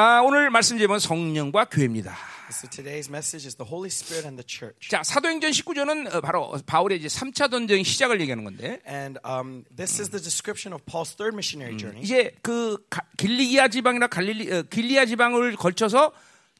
아, 오늘 말씀 제목은 성령과 교회입니다. So today's message is the Holy Spirit and the church. 자, 사도행전 19조는 어, 바로 바울의 이제 3차 전쟁 시작을 얘기하는 건데 And um, this is the description of Paul's third missionary journey. 이제 그 가- 길리기아 지방이나 갈릴리 어, 길리아 지방을 걸쳐서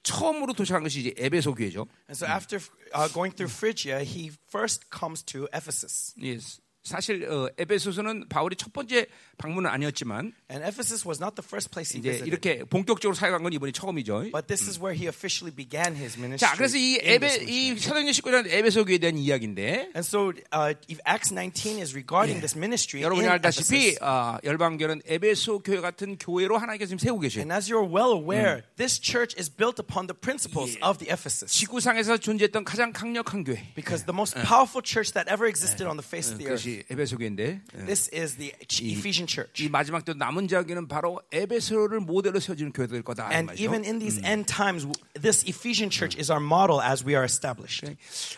처음으로 도착한 것이 이제 에베소 교회죠. And so after uh, going through Phrygia, he first comes to Ephesus. 예, 사실 어, 에베소서는 바울이 첫 번째 방문은 아니었지만 And Ephesus was not the first place he 이제 visited. 이렇게 본격적으로 사역한 건 이번이 처음이죠. But this is where he officially began his ministry. 자, 그래서 이 in 에베 this 이 missionary. 사도행전 19장 에베소 교회에 대한 이야기인데 And so uh, if Acts 19 is regarding this ministry 여러분이 in 알다시피 Ephesus. 아, 열방교는 에베소 교회 같은 교회로 하나님께서 지금 세우고 계셔요. And as you're well aware, this church is built upon the principles of the Ephesus. 지구상에서 존재했던 가장 강력한 교회. Because the most powerful church that ever existed on the face of the earth. 그것이 에베소 교회인데 This is the Ephesian church. 이 마지막 때 남은 자기는 바로 에베소를 모델로 세워지는 교회가 될 거다. 이 And 말이죠. even in these end times, this Ephesian church is our model as we are established.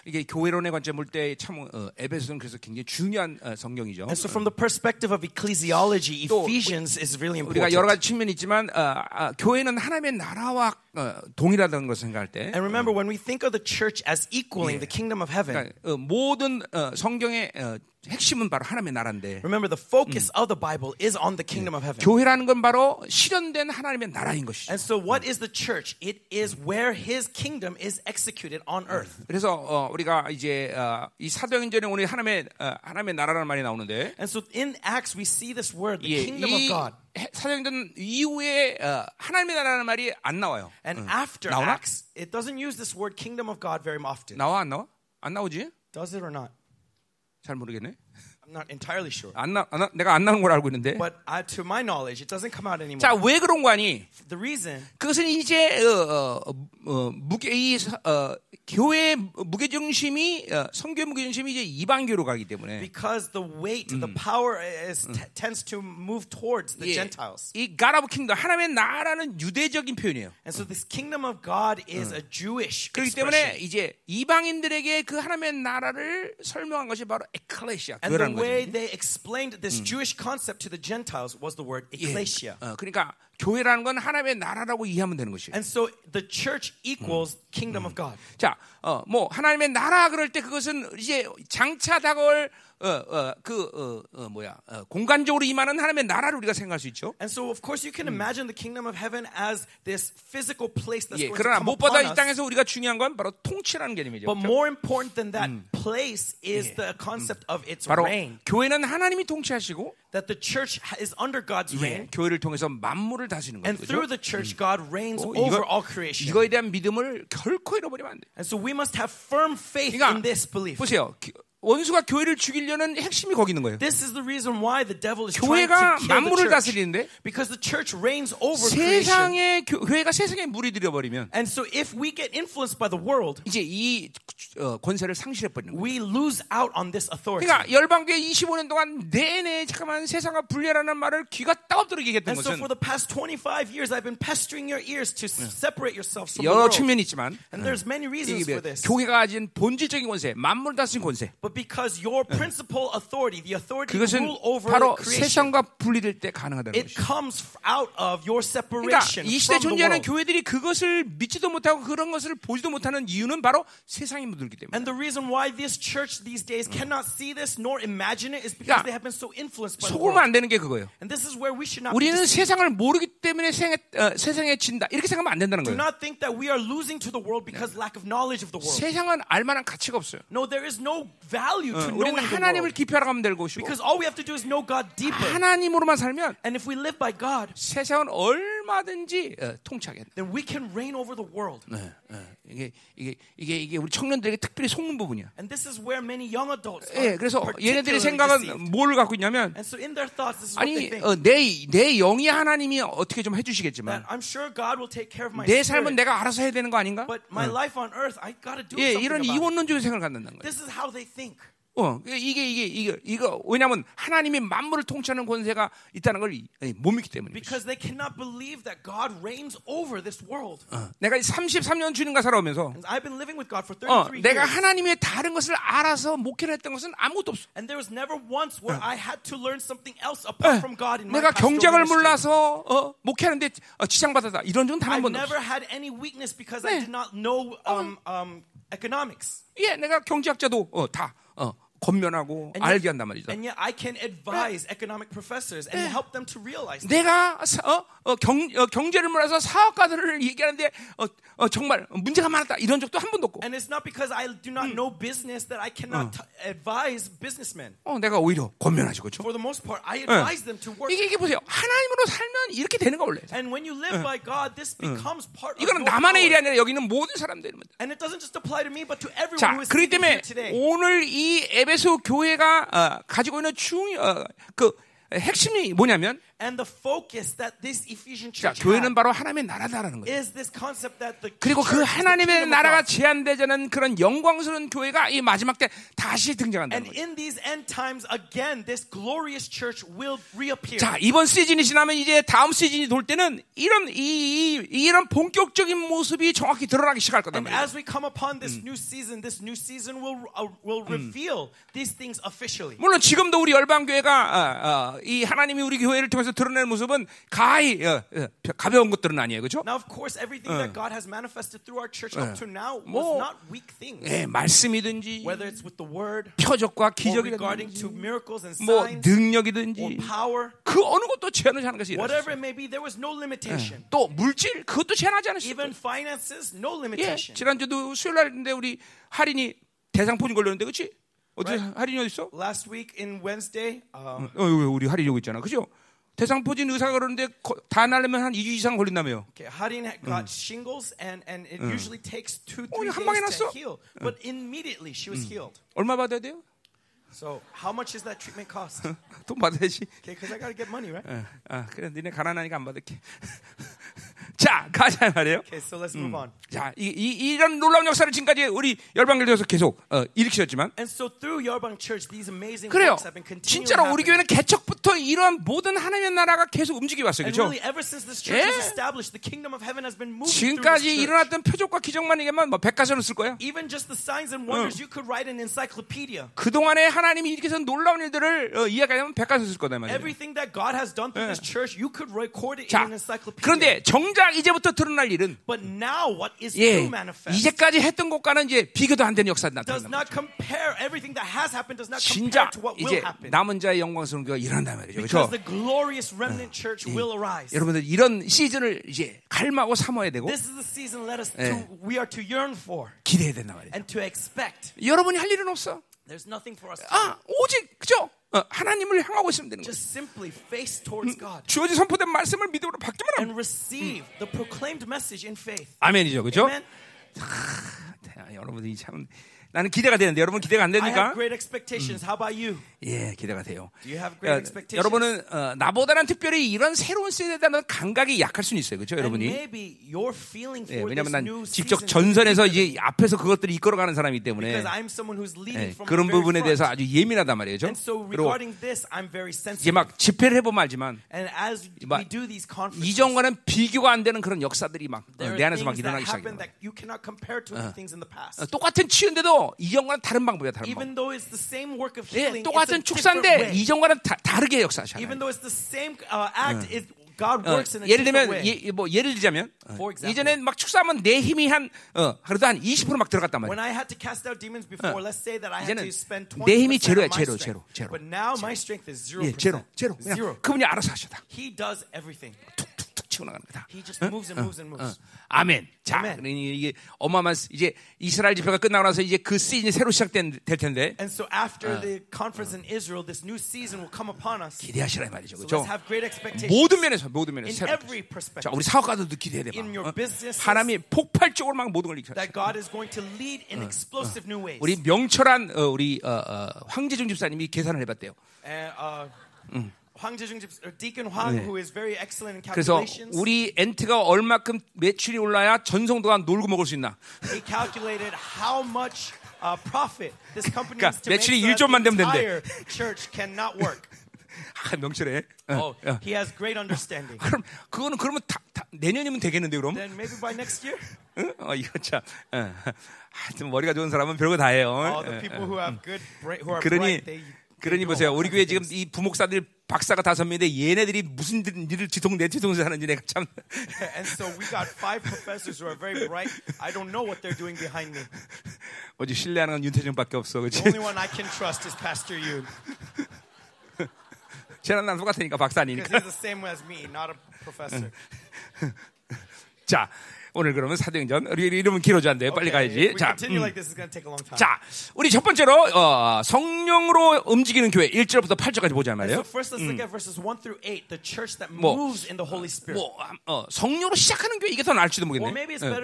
이게 교회론의 관점 볼때참 어, 에베소는 그래서 굉장히 중요한 어, 성경이죠. And so, from the perspective of ecclesiology, 또 Ephesians is really 우리가 여러 important. 가지 측면이 있지만 어, 아, 교회는 하나님의 나라와 어, 동일하다는 것을 생각할 때 And remember, when we think of the church as equaling the kingdom of heaven, 그러니까, 어, 모든 어, 성경의 어, 핵심은 바로 하나님의 나라인데 remember the focus of the Bible is on the kingdom of heaven. 교회라는 건 바로 실현된 하나님의 나라인 것이죠. And so, what is the church? It is where His kingdom is executed on earth. 그래서 어, 우리가 이제 어, 이 사도행전에 오늘 하나님의 어, 하나님의 나라라는 말이 나오는데 And so, in Acts, we see this word, the 예, kingdom of 이 God. 해- 사도행전 이후에 어, 하나님의 나라라는 말이 안 나와요. And after 나오나? Acts, it doesn't use this word kingdom of God very often. 나와 안 나와? 안 나오지? Does it or not? 잘 모르겠네. I'm not entirely sure. 안 나, 안 나 내가 안 나오는 걸 알고 있는데. But uh, to my knowledge, it doesn't come out anymore. 자, 왜 그런 거 아니? The reason 그것은 이제 어, 어, 어, 무게 이 어, 교회 무게 중심이 어, 성교 무게 중심이 이제 이방교로 가기 때문에 because the weight, the power is t- tends to move towards the 예, Gentiles. 이 가라브 킹덤 하나님의 나라는 유대적인 표현이에요. And so this kingdom of God is a Jewish 그렇기 때문에 expression. 이제 이방인들에게 그 하나님의 나라를 설명한 것이 바로 에클레시아 And the way 거죠. they explained this Jewish concept to the Gentiles was the word 예. ecclesia. 어, 그러니까 교회라는 건 하나님의 나라라고 이해하면 되는 것이에요. And so the church equals kingdom of God. 자, 어, 뭐 하나님의 나라 그럴 때 그것은 이제 장차 다가올 그 어, 어, 뭐야 어, 공간적으로 임하는 하나님의 나라를 우리가 생각할 수 있죠. And so, of course, you can imagine the kingdom of heaven as this physical place that's 예, going to 그러나 come 무엇보다 upon 이. 땅에서 우리가 중요한 건 바로 통치라는 개념이죠. But 그렇죠? more important than that place is the concept of its 바로 reign. 교회는 하나님이 통치하시고 That the church is under God's 예, reign. 교회를 통해서 만물을 다스리는 And 거죠. through the church, God reigns 어, over 이거- all creation. 이거에 대한 믿음을 결코 잃어버리면 안 돼. And so we must have firm faith 그러니까 in this belief. 보세요. 기- 원수가 교회를 죽이려는 핵심이 거기 있는 거예요. This is the reason why the devil is 교회가 the 만물을 church. 다스리는데 Because the church reigns over. 세상의 교, 교회가 세상에 물이 들여버리면 And so if we get influenced by the world, 이제 이 어, 권세를 상실해 버리는 거예요. we lose out on this authority. 그러니까 열방교회 25년 동안 내내 잠깐만 세상과 분리라는 말을 귀가 따갑도록 얘기했던 And so 것은 for the past 25 years, I've been pestering your ears to separate yourselves from the 여러. 측면이 있지만 And there's many reasons 이게 for this. 교회가 가진 본질적인 권세, 만물 다스린 권세 But because your principal authority, the authority to 그것은 rule over 바로 creation, 세상과 분리될 때 가능하다는 it 것이죠. comes out of your 그러니까 separation 이 시대 from the 존재하는 world. 교회들이 그것을 믿지도 못하고 그런 것을 보지도 못하는 이유는 바로 세상이 묻들기 때문에. And the reason why this church these days cannot see this nor imagine it is because 그러니까 they have been so influenced by the 속으면 world. 안 되는 게 그거예요. And this is where we should not be 우리는 deceived. 세상을 모르기 때문에 세상에, 어, 세상에 진다. 이렇게 생각하면 안 된다는 Do 거예요. not think that we are losing to the world because lack of knowledge of the world. 세상은 알 만한 가치가 없어요. No, there is no value to 우리는 knowing the 하나님을 world. 깊이 알아가면 될 것이고 Because all we have to do is know God deeper. 하나님으로만 살면 And if we live by God, 세상은 얼 마든지 어, 통치하게 돼. then we can reign over the world. 네, 네. 이게 이게 이게 이게 우리 청년들에게 특별히 속는 부분이야. And this is where many young adults 예, 그래서 얘네들의 생각은 deceived. 뭘 갖고 있냐면 And so in their thoughts, this is what they 아니 think. 어, 내내 영이 하나님이 어떻게 좀 해주시겠지만 I'm sure God will take care of my 내 삶은 내가 알아서 해야 되는 거 아닌가? but my life on earth, I gotta do 예, 이런. 이원론적인 생각을 갖는다는 거예요. This is how they think. 어, 이게 이게 이게 이거 왜냐하면 하나님이 만물을 통치하는 권세가 있다는 걸 못 믿기 때문에. Because they cannot believe that God reigns over this world. 내가 33년 주님과 살아오면서 And I've been living with God for 어, 33 내가 years. 하나님의 다른 것을 알아서 목회를 했던 것은 아무것도 없어. And there was never once where I had to learn something else apart from God in my 내가 경쟁을. 몰라서 어, 목회하는데 어, 지장받았다 이런 적은 단한 I've 번도 없어. never had any weakness because I 네. did not know um, um, economics. 예, 내가 경제학자도 어, 다 어, 건면하고 And 알게 yet, 한단 말이죠. and yet I can advise economic professors and help them to realize. 내가 사- 어, 어, 경, 어, 경제를 몰라서 사업가들을 얘기하는데 어, 어, 정말 문제가 많았다 이런 적도 한 번도 없고 And it's not because I do not know business that I cannot t- advise businessmen. 어, 내가 오히려 건면하죠 그렇죠? For the most part, I advise them to work. 이게, 이게 보세요 하나님으로 살면 이렇게 되는 거 원래 And when you live by God, this becomes part of 이거는 나만의 일이. 아니라 여기는 모든 사람들입니다 And it doesn't just apply to me, but to everyone 자 who is 그렇기 sitting 때문에 here today. 오늘 이 에베소 교회가 어, 가지고 있는 중, 어, 그 핵심이 뭐냐면 And the focus that this Ephesian 자, church 교회는 had 바로 하나님의 나라다라는 거예요 is this concept that the 그리고 그 하나님의 나라가 God. 제한되자는 그런 영광스러운 교회가 이 마지막 때 다시 등장한다는 And 거죠. in these end times, again, this glorious church will reappear. 자 이번 시즌이 지나면 이제 다음 시즌이 돌 때는 이런 이, 이 이런 본격적인 모습이 정확히 드러나기 시작할 거단 And 말이에요. as we come upon this new season, this new season will uh, will reveal these things officially. 물론 지금도 우리 열방 교회가 어, 어, 이 하나님이 우리 교회를 통해서 드러내는 모습은 가히 어, 어, 가벼운 것들은 아니에요, 그렇죠? Now, of course, everything that God has manifested through our church up to now was 뭐, not weak things. 예, 말씀이든지 Whether it's with the word, 표적과 or regarding 기적이든지 to miracles and 뭐 signs, or 능력이든지 power, 그 어느 것도 제한을 하는 것이 whatever it may be, there was no limitation. 또 물질 그것도 제한하지 않았어요. Even finances, no 예, limitation. 지난주도 수요일 날인데 우리 할인이 대상 포진 걸렸는데 그렇지? 어디 Right. 할인이 어디 있어? Last week in Wednesday, um, 어, 우리 할인이 여기 있잖아. 그죠? 대상포진 의사가 그러는데 거- 다 날려면 한 2주 이상 걸린다며요. okay, Harin got shingles, and, and it usually takes two, 어, three 한 방에 days to 났어. heal. But immediately she was healed. 얼마 받아야 돼요? So how much is that treatment cost? 돈 받아야지. Okay, because I gotta get money, right? 어, 아, 그래 니네 가난하니까 안 받을게. 자, 가자 말이에요. Okay, so let's move on. 자, 이, 이, 이런 놀라운 역사를 지금까지 우리 열방교회에서 계속 어, 일으키셨지만 And so through Yerbang Church, these amazing 그래요. works have been continuing. 진짜로 우리 교회는 개척 부터 이러한 모든 하나님의 나라가 계속 움직여 왔어요. And 그렇죠? really, ever since this church 예. was established, the kingdom of heaven has been moving through this 지금까지. 일어났던 표적과 기적만 얘기하면 뭐 백과서를 쓸 거야. Even just the signs and wonders, you could write an encyclopedia. 그동안에 하나님이 이렇게 해서 놀라운 일들을 어, 이야기하면 백과서 쓸 거다 말이에요. Everything that God has done through this church, you could record it 자, in an encyclopedia. 그런데 정작 이제부터 드러날 일은 But now, what is 예, 이제까지 했던 것과는 이제 비교도 안 되는 역사가 does 나타난다. not compare. Everything that has happened does not 진짜 compare to what will 이제 happen. 남은 자의 영광스러운 교회가 일어난 단 말이죠. Because 그렇죠? the glorious remnant church will arise. 여러분들 이런 시즌을 이제 갈망하고 삼아야 되고 This is the season let us 예. to, we are to yearn for 기대해야 to expect. 여러분이 할 일은 없어. There's nothing for us to do. 아, 오직 그죠? 어, 하나님을 향하고 있으면 되는 거예요. Just simply face towards God 주어진 선포된 말씀을 믿음으로 받기만 하면 and receive the proclaimed message in faith. 아멘이죠, 그죠? 아, 여러분이 참 나는 기대가 되는데 여러분 기대가 안 I 됩니까? have great expectations. How about you? 예, 기대가 돼요. Do you have great 어, expectations? 여러분은 어, 나보다는 특별히 이런 새로운 시대에 대한 감각이 약할 수는 있어요, 그렇죠, 여러분이? maybe your feeling 예, 왜냐하면 this 난 new 직접 전선에서 이제 앞에서 그것들을 이끌어가는 사람이기 때문에 because I'm someone who's leading 예, from 그런 부분에 대해서. 아주 예민하단 말이죠. And so 그리고 regarding this, I'm very 이제 sensitive. 막 집회를 해보면 알지만 And as 막 we do these conferences, 이전과는 비교가 안 되는 그런 역사들이 막 어, 내 안에서 막 일어나기 시작해요. that you cannot compare to the things in the past. 어, 똑같은 치유인데도 이전과는 다른 방법이야, 다른 방법. Even though it's the same work of 예, healing, a 똑같은 축사인데. 이전과는 다, 다르게 역사하잖아요. Even though it's the same uh, act, it, God 어, works in a 예를 들면 way. 예, 뭐 예를 들자면 어, For example. 이전에 막 축사하면 내 힘이 한 어, 그래도 한 20%막 들어갔단 말이야. When I had to cast out demons before, let's say that I had 이제는 to spend 20%내 힘이 제로야, 제로. 제로, 제로. But now my strength is 0%. 예, 제로, 제로. 그냥 Zero. 그분이 알아서 하셔다. He does everything. 치고 나가는 거다. He just moves and moves and moves. 아멘. 자. 그러니 이게 어마어마한 이제 이스라엘 집회가 끝나고 나서 이제 그 시즌이 새로 시작될 텐데 And so after the conference in Israel, this new season will come upon us. 기대하시라 이 말이죠. So 그렇죠? let's have great expectations. 모든 면에서 모든 면에서 In 새로. every perspective. 자, 우리 사업가들도 기대해야 돼. In 봐. your 어? businesses. 하나님이 폭발적으로 막 모든 걸 이끌어. that God is going to lead in explosive new ways. 우리 명철한 어, 우리 어, 어, 황재중 집사님이 계산을 해봤대요. And, uh, Hwang Jejung, or Deacon Hwang, 네. who is very excellent in 그래서 우리 엔트가 얼마큼 매출이 올라야 전성도가 놀고 먹을 수 있나? he calculated how much uh, profit. This company 그러니까 매출이 so that 1조만 the 되면 된대. entire church cannot work. 아, 명철해. 어, Oh, 어. he has great understanding. 그럼 그거는 그러면 다, 다, 내년이면 되겠는데 그럼? Then maybe by next year, 응? 어, 이거 참. 어. 하여튼 머리가 좋은 사람은 별거 다 해요. all 어, the 어. people who have good, who are 그러니 bright, they. 그러니 보세요. 우리 교회 지금. 이 부목사들 박사가 다섯 명인데 얘네들이 무슨 일을 뒤통 내 뒤통수 하는지 내가 참 And so we got five professors who are very bright. I don't know what they're doing behind me. 어제 신뢰하는 건 윤태정밖에 없어, 그렇지? The only one I can trust is Pastor Yoon 쟤랑 나랑 똑같으니까 because 박사니까. he's the same as me, not a professor. 자, 오늘 그러면 사도행전 우리 이름은 길어져 안 돼요. 빨리 가야지. 자, 음. 자, 우리 첫 번째로 어, 성령으로 움직이는 교회 1절부터 8절까지 보자 말이에요. 뭐. 뭐 어, 성령으로 시작하는 교회 이게 더 나을지도 모르겠네. 어.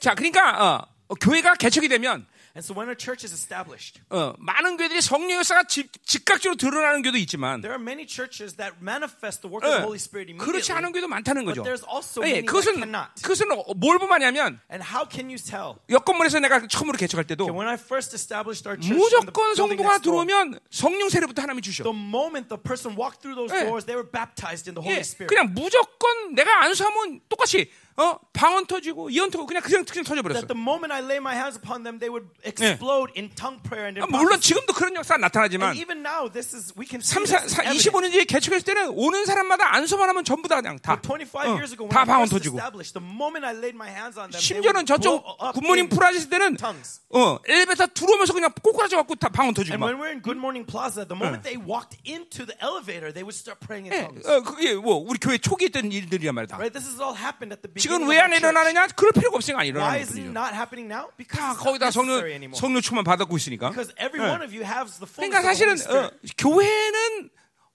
자, 그러니까 어, 교회가 개척이 되면 And so when a church is established, 어, 많은 교회들이 성령 역사가 직, 즉각적으로 드러나는 교도 있지만 there are many churches that manifest the work of the 예, Holy Spirit 그렇지. 않은 교회도 많다는 거죠. But there's also 예, many that 그것은 cannot. 그것은 뭘 보냐면 And how can you tell? 여건문에서 내가 처음으로 개척할 때도 Okay, when I first established our church, 무조건 성도가 door, 들어오면 성령 세례부터 하나님이 주셔. the moment the person walked through those 예. doors, they were baptized in the 예, Holy Spirit. 그냥 무조건 내가 안수하면 똑같이 어 방언 터지고 예언 터지고 그냥 그냥 그냥 터져 버렸어. That the moment I lay my hands upon them, they would explode in tongue prayer and in 아, 물론. 지금도 그런 역사가 나타나지만 And even now, this is we can see 3, this 4, 4, as evidence. 25년 뒤에 개척했을 때는 오는 사람마다 안수만 하면 전부 다 그냥 다, 25 어, years ago, when 다 방언 터지고 established, the moment I laid my hands on them, they 심지어는 저쪽 굿모닝 있을 때는 tongues. 어 엘리베이터 들어오면서 그냥 꼬꾸라져 갖고 다 방언 터지고 And 막 when we're in Good Morning Plaza, the moment they walked into the elevator, they would start praying in 예, tongues. 어, 그게 뭐 우리 교회 초기에 있던 일들이란 말이야 다. Right? This has all happened at the 지금 왜 안. 일어나느냐? 그럴 필요가 없으니까 안 Why 일어나는 is it 거죠. not happening now? Because 다 it's 거의 다 not 성령. 성령 충만 받았고 있으니까. Because every 예. one of you has the fullness 그러니까 of the 사실은. 어, 교회는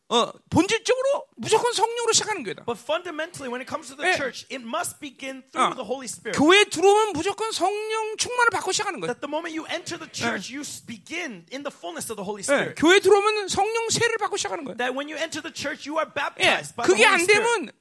어, 본질적으로 무조건 성령으로 시작하는 교회다. But fundamentally, when it comes to the 예. church, it must begin through 어, the Holy Spirit. 교회에 들어오면 무조건 성령 충만을 받고 시작하는 거예요. That the moment you enter the church, you s- begin in the fullness of the Holy 예, Spirit. 교회 들어오면 성령 세를 받고 시작하는 거예요. That when you enter the church, you are 예, baptized by the 그게 안 Holy Spirit. 되면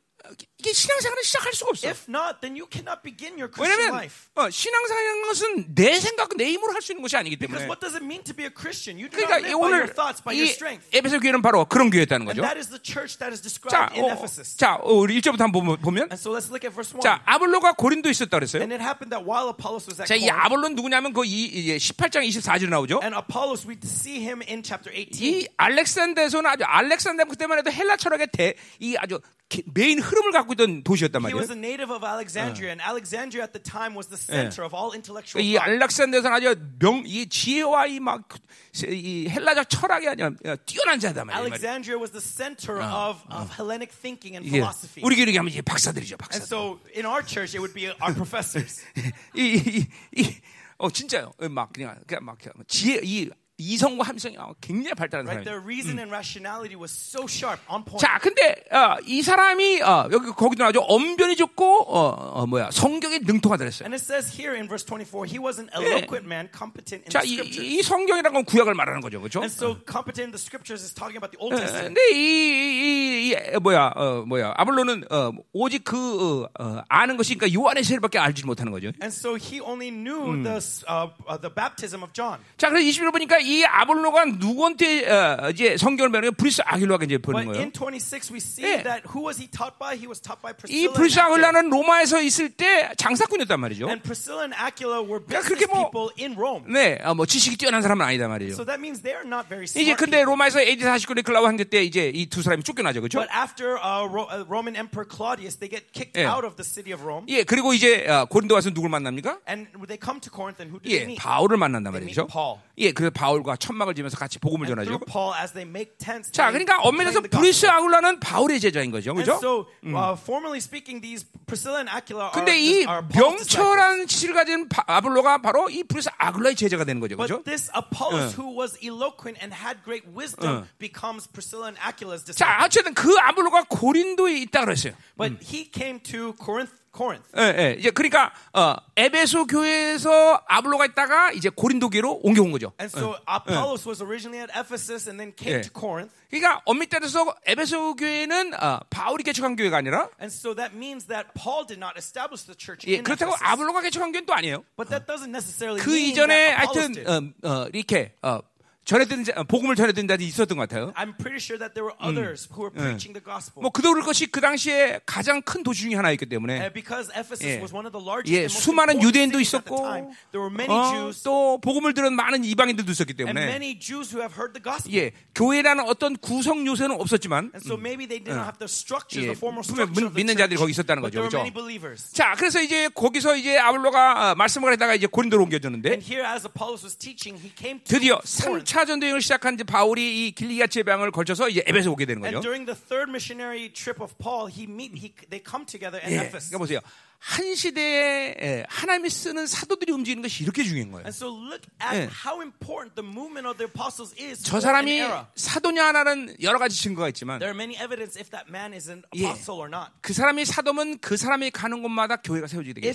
이게 신앙생활을 시작할 수가 없어. If not, then you cannot begin your Christian 왜냐면 life. 어, 신앙생활이라는 것은 내 생각, 내 힘으로 할 수 있는 것이 아니기 Because 때문에. what does it mean to be a Christian? You do 그러니까 not 이 live by 오늘 your thoughts, by your 이 strength. 에베소 교회는 바로 그런 교회였다는 And 거죠. that is the church that is 자, described in 어, Ephesus. 자, 어, 우리 1절부터 한번 보면, And so let's look at verse 1. 자, 아볼로가 고린도에 있었다 그랬어요. And it happened that while Apollos was at 자, 이 아볼로는 누구냐면 그 이, 이 18장 24절 나오죠. and Apollos, we see him in chapter 18. 이 알렉산더에서는 아주 알렉산더 그때만 해도 헬라 철학의 대, 이 아주 기- 메인 흐름을 갖고 있던 도시였단 He 말이에요. was a native of Alexandria, and Alexandria at the time was the center of all intellectual 이. 알렉산더에서는 아주 명, 이 지혜와 이 막, 이 헬라적 철학이 아니라 뛰어난 자다 말이에요. Alexandria was the center of, of Hellenic thinking and 이게 philosophy. 우리 교회 하면 이제 박사들이죠, And 박사. so in our church, it would be our professors. 이, 이, 이, 어, 진짜요. 막 그냥, 그냥 막 지혜, 이 이성과 함성이 굉장히 발달한 Right? 사람이에요. Their reason and rationality was so sharp, on point. 자, 근데 어, 이 사람이 어, 여기 거기도 나오죠. 언변이 좋고 어, 어, 뭐야 성경에 능통하다 그랬어요. And it says here in verse 24, he was an eloquent man, competent in 자, the 이, scriptures. 이 성경이라는 건 구약을 말하는 거죠, 그렇죠? And so competent in the scriptures is talking about the Old Testament. 근데 이, 이, 이, 이 뭐야, 어, 뭐야, 아볼로는 어, 오직 그 어, 어, 아는 것이 그러니까 요한의 세례밖에 알지 못하는 거죠. And so he only knew the, uh, uh, the baptism of John. 자, 그래서 21절 보니까 이 아볼로가 누구한테 어, 이제 성경을 배우는 게 브리스 아길로가 이제 보는 거예요. in 26, we see 예. that who was he taught by? He was taught by 이 Priscilla and 브리스. 아길라는 로마에서 있을 때 장사꾼이었단 말이죠. And Priscilla and Aquila were 그러니까 그렇게 뭐- people in Rome. 네, 어, 뭐 지식이 뛰어난 사람은 아니다 말이죠. So that means they're not very 이제 근데. 로마에서 AD 49년 클라우 한때 때 이제 이 두 사람이 쫓겨나죠, 그렇죠? But after uh, Ro- uh, Roman Emperor Claudius, they get kicked 예. out of the city of Rome. 예, 그리고 이제 어, 고린도 와서 누굴 만납니까? And they come to Corinth, and who do 예? 바울을 만난단 말이죠. 예, 그래서 바울 과 천막을 지면서 같이 복음을 전하죠. 자, 그러니까 엄밀해서 브리스. 아굴라는 바울의 제자인 거죠, And 그죠? so, uh, formally speaking, these Priscilla and Aquila are, 근데 이. 명철한 지식을 가진 바- 아볼로가 바로 이 브리스 아굴라의 제자가 되는 거죠, 그죠? But this Apollos, who was eloquent and had great wisdom, becomes Priscilla and Aquila's disciple. 자, 어쨌든 그 아볼로가 고린도에 있다 그랬어요. But he came to Corinth, Corinth. 예, 예. 이제 그러니까 어, 에베소 교회에서 아볼로가 있다가 이제 고린도 교회로 옮겨온 거죠. And so Apollos was originally at Ephesus and then came Yeah. to Corinth. 그러니까 엄밀히 따라서 에베소 교회는 어, 바울이 개척한 교회가 아니라 And so that means that Paul did not establish the church 예, in 그렇다고 Ephesus. 아볼로가 개척한 교회는 또 아니에요. But that doesn't necessarily 그 mean 이전에 that 하여튼. 어, 어, 이렇게 어, 전해든 자, 복음을 전해든 자들이 있었던 것 같아요. I'm pretty sure that there were others who were preaching the gospel. 뭐 그들 것이 그 당시에 가장 큰 도시 중에 하나였기 때문에 And because Ephesus 예. was one of the largest 예, and most 수많은 유대인도 있었고 time, there were many 어, Jews 또 복음을 들은 많은 이방인들도 있었기 and 때문에 many Jews who have heard the gospel. 예, 교회라는 어떤 구성 요소는 없었지만 And so maybe they didn't have the structure, 예, the formal structure of the 믿는 자들이 church, 거기 있었다는 거죠, believers. 자, 그래서 이제 거기서 이제 아볼로가 어, 말씀을 하다가 이제 고린도로 옮겨졌는데 And here, as Apollos was teaching, he came to 드디어 Corinth. 3차 전도행을 시작한 이제 바울이 이 길리가 제방을 걸쳐서 이제 에베소 오게 되는 And 거죠. during the third missionary trip of Paul, he meet, he, they come together in 예, Ephesus. 그러니까 보세요. 한 시대에 예, 하나님이 쓰는 사도들이 움직이는 것이 이렇게 중요한 거예요. So 예. is 저 사람이. 사도냐 하나는 여러 가지 증거가 있지만 예. 그 사람이 사도면 그 사람이 가는 곳마다 교회가 세워지게 되겠어요.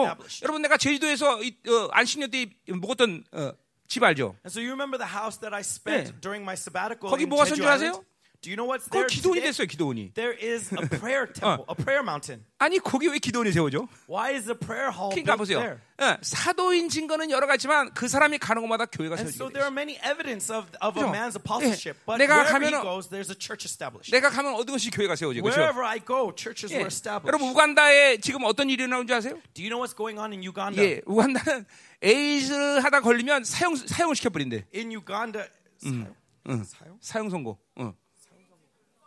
어. 여러분 내가 제주도에서 이, 어, 안식년 때 묵었던 어, 집 알죠? And so you remember the house that I spent 예. during my sabbatical 거기 뭐가 아세요? Do you know what's 그 there 기도원이 today? 됐어요, 기도원이. There is a prayer temple, a prayer mountain. 아니 거기 왜 기도원이 세워져? Why is the prayer hall 그러니까 보세요. there? 예, 사도인 증거는 여러 가지만 그 사람이 가는 곳마다 교회가 And so 세워지게 there are many evidence of, of a man's apostleship, 예. but 내가 wherever he 가면은- goes, there's a church established. 내가 가면 어느 곳이 교회가 세워지고 그렇죠? Wherever I go, churches 예. were established. 여러분 우간다에 지금 어떤 일이 일어나는 줄 아세요? Do you know what's going on in Uganda? 예, 우간다는 에이즈 하다 걸리면 사형 사형을 시켜 버린대. In Uganda, 사형? 사형? 사형 선고. 어.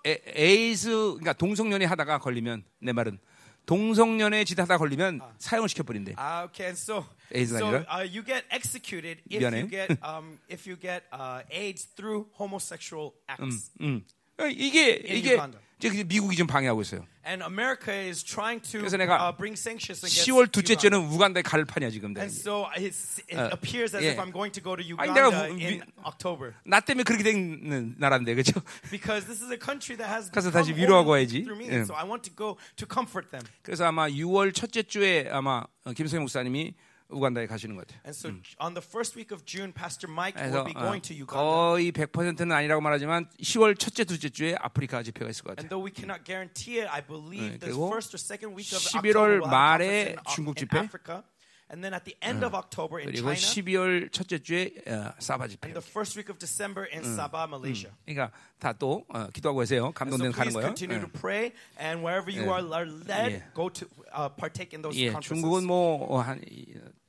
에, 에이즈 그러니까 동성연애 하다가 걸리면 내 말은 동성연애 짓 하다 걸리면 사형을 시켜버린대. Ah, okay, so AIDS so 아니라? uh, you get executed if 미안해. you get um, if you get uh, AIDS through homosexual acts. 음. 어, 이게 이게. 이제 미국이 좀 방해하고 있어요. And America is trying to 그래서 내가 uh, bring sanctions against 10월 Uganda. 둘째 주는 우간다에 갈 판이야 지금. And so it 어, appears as 예. if I'm going to go to 아니, Uganda 내가 무- in 미- October 나 때문에 그렇게 된 나라인데 그렇죠? because this is a country that has 가서 다시 위로하고 와야지. me. 예. So I want to go to comfort them. 그래서 아마 6월 첫째 주에 아마 김성현 목사님이 우간다에 가시는 것 같아요. And so on the first week of June, Pastor Mike will be 어, going to Uganda. 거의 100%는 아니라고 말하지만 10월 첫째 둘째 주에 아프리카 집회가 있을 것 And 같아요. though we cannot guarantee it, I 네, believe the first or second week of 11월 October we'll have 말에 a conference 중국 집회. Africa. And then at the end of October in 그리고 China. 12월 첫째 주에 어, 사바 집회. And the first week of December in Sabah, Malaysia. 그러니까 다또 어, 기도하고 계세요. And so 감동되는 가는 거예요. continue 예. to pray, and wherever you are, are led, 예. go to uh, partake in those 예, conferences. 중국은 뭐한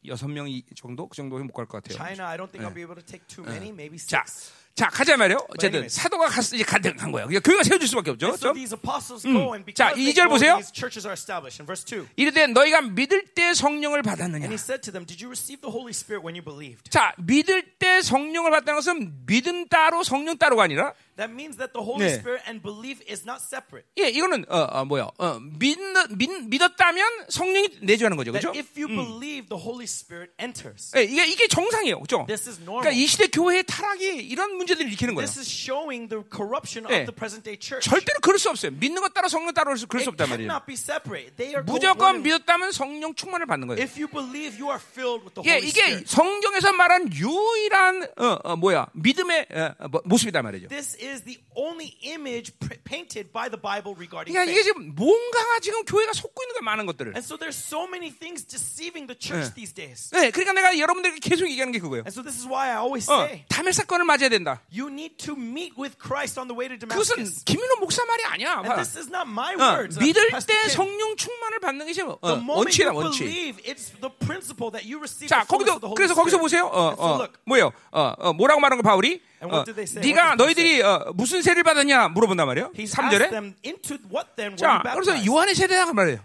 여섯 명 정도 그 정도에 못 갈 것 같아요. China, I don't think I'll be able to take too many, maybe 자, six. 자 가자 말이요. 어쨌든. 사도가 갔, 이제 간, 간 거예요. 그러니까 교회가 세워질 수밖에 없죠. 그렇죠? these apostles go, and 자, because they 이절 go, 보세요. these churches are established. In verse 2. 이르되 너희가 믿을 때 성령을 받았느냐. And he said to them, Did you receive the Holy Spirit when you believed? 자, 믿을 때 성령을 받다는 것은 믿음 따로 성령 따로가 아니라 That means that the Holy 네. Spirit and belief is not separate. 예, 이거는 어, 어 뭐야? 어, 믿, 믿 믿었다면 성령이 내주하는 거죠. 그렇죠? if you believe, the Holy Spirit enters. 예, 이게 이게 정상이에요. 그렇죠? This is normal. 그러니까 이 시대 교회의 타락이 이런 문제들을 일으키는 거예요. This is showing the corruption 네. of the present day church. 절대로 그럴 수 없어요. 믿는 것 따라 성령 따라 그럴 수 없단 말이에요. cannot be separate. They are 무조건. 믿었다면 성령 충만을 받는 거예요. If you believe, you are filled with the 예, Holy 이게 Spirit. 성경에서 말한 유일한 어, 어, 뭐야 믿음의 어, 뭐, 모습이다 말이죠. This is the only image painted by the Bible regarding 그러니까 이게 faith. 지금 뭔가가 지금 교회가 속고 있는 거야 많은 것들을. And so there's so many things deceiving the church these days. 네, 그러니까 내가 여러분들에게 계속 얘기하는 게 그거예요. And so this is why I always 어, say, 담의 사건을 맞아야 된다. you need to meet with Christ on the way to 그것은 Damascus. 김인호 목사 말이 아니야. And this is not my 어, words. uh, 믿을 때. 성령 충만을 받는 것이 어, 원칙이다 원칙. believe, it's the principle that you receive 자, 거기도 그래서 거기서. 보세요. 어, 어, 뭐예요? 어, 어, 뭐라고 말한 거 바울이? And 어, what did they say? 네가 너희들이 어, 무슨 세를 받았냐 물어본단 말이에요. He 3절에. asked them, into what then were 자, 그래서? 요한의 세례라고 말해요.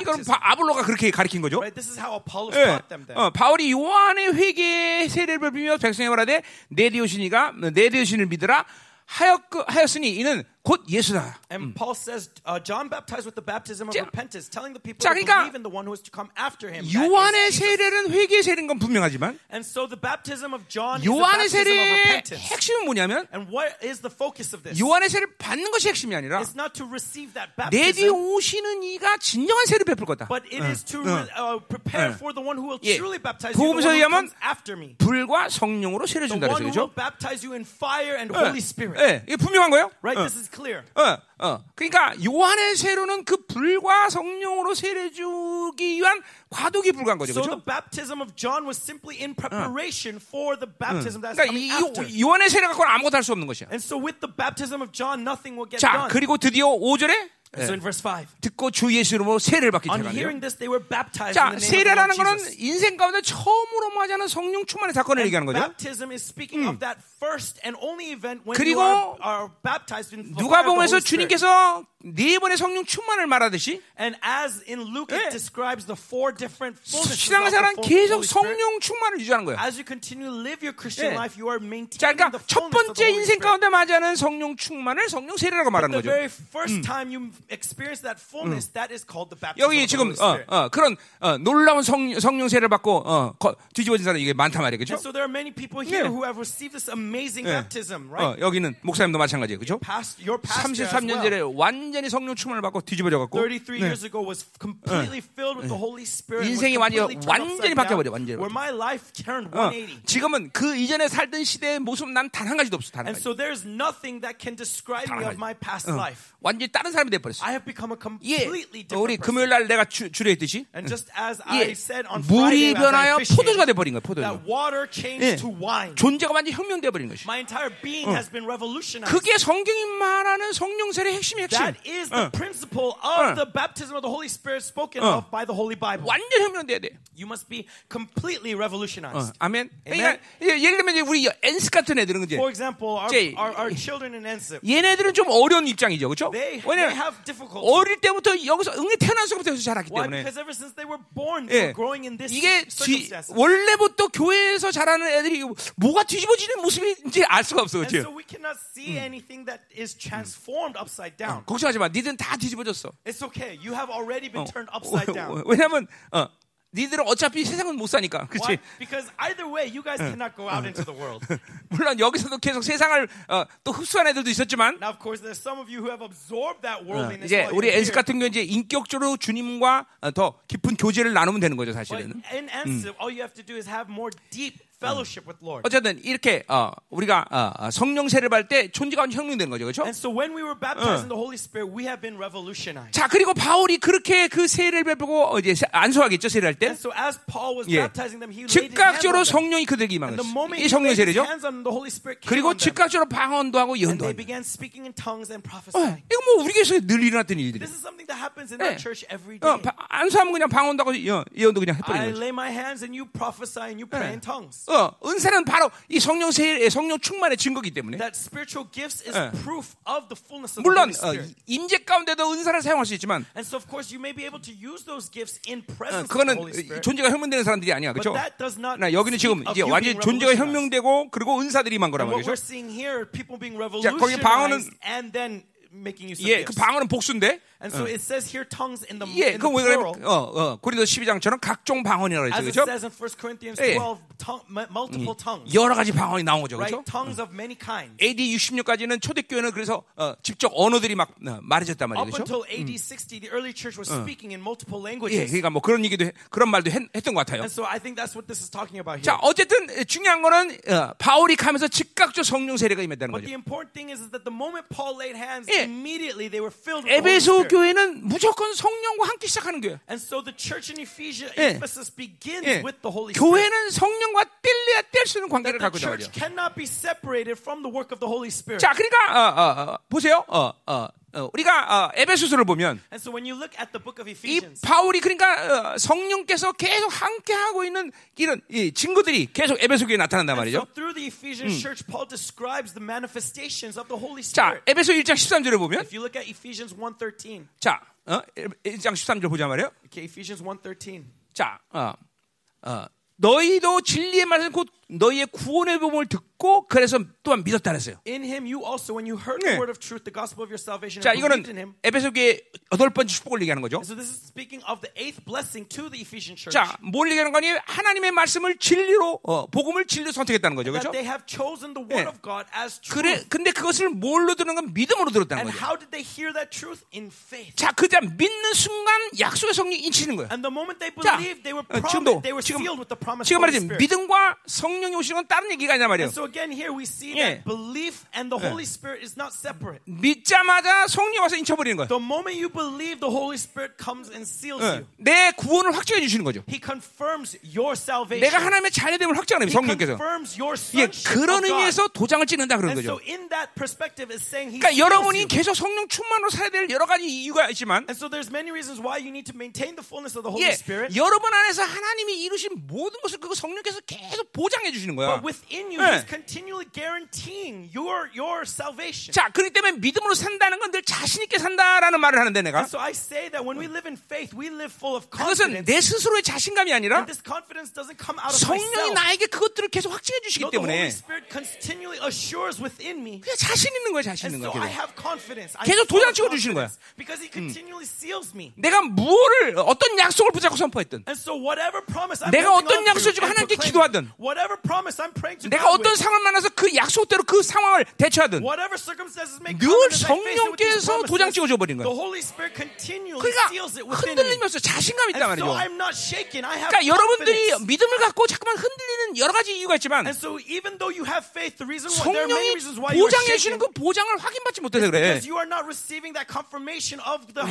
이건. 바, 아볼로가 그렇게 가르친 거죠. 예. 어, 바울이 요한의 회개의 세례를 빌며 백성에 말하되 내 디오신이가 내 디오신을 믿으라 하였, 하였으니 이는 곧 예수다. And Paul says, uh, John baptized with the baptism of 자, repentance, telling the people 자, to 그러니까 believe in the one who is to come after him. 요한의. 세례는 회개의 세례인 건 분명하지만 And so the baptism of John is the baptism of repentance. 핵심은 뭐냐면 And what is the focus of this? 요한의 세례를 받는 것이 핵심이 아니라 It's not to receive that 내 baptism, 오시는 이가 진정한 세례를 베풀 거다. but it is to uh, prepare for the one who will 예. truly baptize you, the one after me. 불과 성령으로 세례 The 준다 one 그랬어요. who will baptize you in fire and 예. Holy Spirit. 예, 이게 분명한 거예요. Right? 어. This is clear. 어, 어. 그러니까 요한의 세로는 그 불과 성령으로 세례 주기 위한 과도기 불과한 거죠. So the 그렇죠? baptism of John was simply in preparation for the baptism that's 그러니까 coming 이 after. 요- 요한의 세례 갖고는 아무것도 할 수 없는 것이야. And so with the baptism of John, nothing will get 자, done. 그리고 드디어 5절에 So in verse 5, 듣고 주 예수 이름으로 세례를 받기 시작하네요. hearing this, they were baptized 자, in the name of the 세례라는 거는. 인생 가운데 처음으로 맞이하는 성령 충만의 사건을 And 얘기하는 거죠. baptism is speaking of that first and only event when 그리고 you are, are baptized in the 누가복음에서. 주님께서 네 번의 성령 충만을 말하듯이 And as in Luke, 예. it describes the four different fullnesses 신앙생활은 the 계속. 성령 충만을 유지하는 거예요. As you continue to live your Christian 예. life, you are 자, maintaining 그러니까 the 첫 the 번째 인생. 가운데 맞이하는 성령 충만을 성령 세례라고 말하는 The 거죠. very first time you experience that fullness, that is called the baptism 여기 the 지금 어. 어, 그런 어, 놀라운 성, 성령 세례를 받고 어, 거- 뒤집어진 사람 이게 많단 말이에요, 그렇죠? So there are many people here 예. who have received this amazing 예. baptism, 어, right? 여기는 목사님도 마찬가지예요, 그렇죠? Past, your pastor as 33년 well. 전에 완전 히 성령 충만을 받고 뒤집어져 갖고 33 years ago was completely filled with the Holy Spirit. and was 인생이 완전- 완전히 바뀌어 버려, 완전히 Where my life turned 어, 180. 지금은 그 이전에 살던 시대의 모습 난 단 한 가지도 없어, 단한 And 가지. so there's nothing that can describe me of my past life. 완전히 다른 사람이 돼 버렸어. I have become a 예, completely 어, 우리. 금요일 날 내가 주, 주례 했듯이 And just as 예, I said on 물이 변하여 포도주가 officiated, 돼버린 거야, 포도주. that water changed 예, to wine. 존재가 완전히 혁명돼 버린 것이. My entire being has been revolutionized. 그게 성경이 말하는 성령 세례 핵심의 핵심. That is the 어. principle 어. of the baptism of the Holy Spirit spoken 어. of by the Holy Bible. 완전 혁명돼야 돼. You must be completely 어, revolutionized. 아멘. 그러니까 예, 예를 들면 이제 우리 엔스 같은 애들은 이제 For example, our, 이제 our, our children in NSIP, 얘네들은 좀 어려운 입장이죠, 그렇죠? they, they 왜냐면 have difficulty. 어릴 때부터 여기서 응애 태어나서부터 여기서 자랐기 Why? 때문에. Because ever since they were born, 예, they were growing in this 이게 뒤, circumstances. 원래부터 교회에서 자라는 애들이 뭐가 뒤집어지는 모습인지 알 수가 없어, And 그렇지? so we cannot see anything that is transformed upside down. 걱정하지 마, 니들은 다 뒤집어졌어. It's okay. You have already been turned upside down. 왜냐면 어, 니들은 어차피 세상은 못 사니까, 그렇지? Because either way, you guys cannot go out into the world. 물론 여기서도 계속 세상을 어, 또 흡수한 애들도 있었지만 Now, of course, there's some of you who have absorbed that 어, worldliness. 이제 우리 엔스. 같은 경우 이제 인격적으로 주님과 어, 더 깊은 교제를 나누면 되는 거죠, But 사실은. in answer, all you have to do is have more deep fellowship with Lord. 어쨌든 이렇게 어, 우리가 어, 어, 성령 세례를 받을 때 존재가 혁명되는 거죠, 그렇죠? And so when we were baptized in the Holy Spirit, we have been revolutionized. 자 그리고 바울이 그렇게 그 세례를 베푸고 어, 이제 안수하겠죠, 세례할 때 And so as Paul was 예. baptizing them, he 즉각적으로. 성령이 그들에게 moment 이 성령 세례죠. 그리고. 즉각적으로 방언도 하고 예언도 they 하고. began speaking in tongues and 어. 이거 뭐 우리 교회에서 늘 일어났던 일들이. This is something that happens in 예. our church every 어, day. 바- 안수하면 그냥 방언도 하고 예- 예언도 그냥 I 해버리는 거죠. lay my hands and you prophesy and you pray in tongues. 어, 은사는 바로 이 성령 세례, 성령 충만의 증거기 때문에. That spiritual gifts is 예. proof of the fullness of the 물론 Holy 어, Spirit. 임재 가운데도 은사를 사용할 수 있지만 And so, of course, you may be able to use those gifts in 어, presence of the 그거는 Holy Spirit. 존재가 혁명되는 사람들이 아니야, 그렇죠? that does not 나 여기는 지금 이제 완전 존재가. 혁명되고 그리고 은사들이 임한 거란 말이죠. 자, 거기 방언은- 예, 그. 방언은 복수인데. And so it says here tongues in the, 예, in the 그럼 왜 plural. 그러면 어, 어, 고린도 12장처럼 각종 방언이라고 As 했죠, it 그렇죠? says in 1 Corinthians 예. 12, tongue, m- multiple tongues. 여러 가지 방언이 나온 거죠, Right? 그렇죠? Tongues of many kinds. AD 66까지는 초대교회는 그래서 어, 직접 언어들이 막 어, 말해졌단 Up 말이죠. until AD 60, the early church was speaking in multiple 예, languages. 그러니까 뭐 그런 얘기도 해- 그런 말도 했, 던 것 같아요. And so I think that's what this is talking about here. 자, 어쨌든 중요한 거는 어, 바울이 가면서 즉각적 성령 세례가 임했다는 But 거죠. the important thing is, that the moment Paul laid hands, 예. immediately they were filled with the Holy 에베소. 교회는 무조건 성령과 함께 시작하는 교회. And so the church in Ephesus, 예. Ephesus begins 예. with the Holy Spirit. 교회는 성령과 뗄래야 뗄 수 있는 관계를 갖고 the 있단 church 말이죠. cannot be separated from the work of the Holy Spirit. 자, 그러니까 어, 어, 어, 보세요. 어, 어, 어, 우리가 어, 에베소서를 보면 And so when you look at the book of 이 Ephesians, 바울이 그러니까 어, 성령께서 계속 함께 하고 있는 이런 이 증거들이 계속 에베소 교회에 나타난단 말이죠. so Ephesians church, Paul describes the manifestations of the Holy 자, Spirit. 에베소 1장 13절에 보면 If you look at Ephesians 1.13, 자, 어, 1장 13절 보자 말이에요. okay, Ephesians 1.13. 자, 어, 어, 너희도 진리의 말씀 곧 너희의 구원의 복음을 듣고 그래서 또한 믿었다 그랬어요. In him you also when you heard 네. the word of truth, the gospel of your salvation, 자, 이거는 him. 에베소교의 여덟 번째 축복을 얘기하는 거죠. So this is speaking of the eighth blessing to the Ephesian church. 자, 뭘 얘기하는 거니? 하나님의 말씀을 진리로 어, 복음을 진리로 선택했다는 거죠. 그렇죠? they have chosen the word 네. of God as truth. 그래 근데 그것을 뭘로 들은 건 믿음으로 들었다는 And 거죠. how did they hear that truth? In faith. 자, 그자 믿는 순간 약속의 성령이 인치는 거예요. And the moment they 자, believed, they were 어, promised, 지금도 they were 지금 sealed with the promise 지금 of the 말이지 Spirit. 믿음과 성 령이 오시는 건 다른 얘기가 아니란 말이에요. And so again, here we see 예. that belief and the Holy Spirit is not separate. 믿자마자 성령이 와서 인쳐버리는 거예요. The moment you believe, the Holy Spirit comes and seals 어, you. 내 구원을 확증해 주시는 거죠. He confirms your salvation. 내가 하나님의 자녀됨을 확증하는 He 거예요. 성령께서. confirms your 예, sonship 그런 of God. 의미에서 도장을 찍는다 그런 And 거죠. so in that perspective is saying he 그러니까 여러분이. 계속 성령 충만으로 살아야 될 여러 가지 이유가 있지만 And so there's many reasons why you need to maintain the fullness of the Holy 예, Spirit. 여러분 안에서 하나님이 이루신 모든 것을 그거 성령께서 계속 보장해 주시는 거야. But within you, 예. He's continually guaranteeing your your salvation. 자, 그렇기 때문에 믿음으로 산다는 건 늘 자신 있게 산다라는 말을 하는데 내가 And so I say that when we live in faith, we live full of 그것은 confidence. 내 스스로의 자신감이 아니라 And this confidence doesn't come out of 성령이. 나에게 그것들을 계속 확증해 주시기 No, the Holy 때문에 Spirit continually assures within me. 그냥 자신 있는 거야, 자신 있는 거야. I 계속. have confidence. I 계속 도장 of 찍어 주시는 거야. confidence Because He continually seals me. 내가 무엇을 어떤 약속을 붙잡고 선포했든 And so whatever promise I'm 내가 어떤 약속을 and 하나님께 기도하든, whatever promise I'm praying to 내가 어떤 상황을 만나서 그 약속대로 그 상황을 대처하든 whatever circumstances may 늘 성령께서 도장 찍어줘 버린 the 거야. Holy Spirit continually 그러니까. 흔들림이 없어. 자신감이 있단 말이죠. I'm not shaken. I have 그러니까 여러분들이. 믿음을 갖고 자꾸만 흔들리는 여러 가지 이유가 있지만 And so even though you have faith, the reason why there are many 성령이 보장해 주는 그 보장을 확인받지 못해서 그래.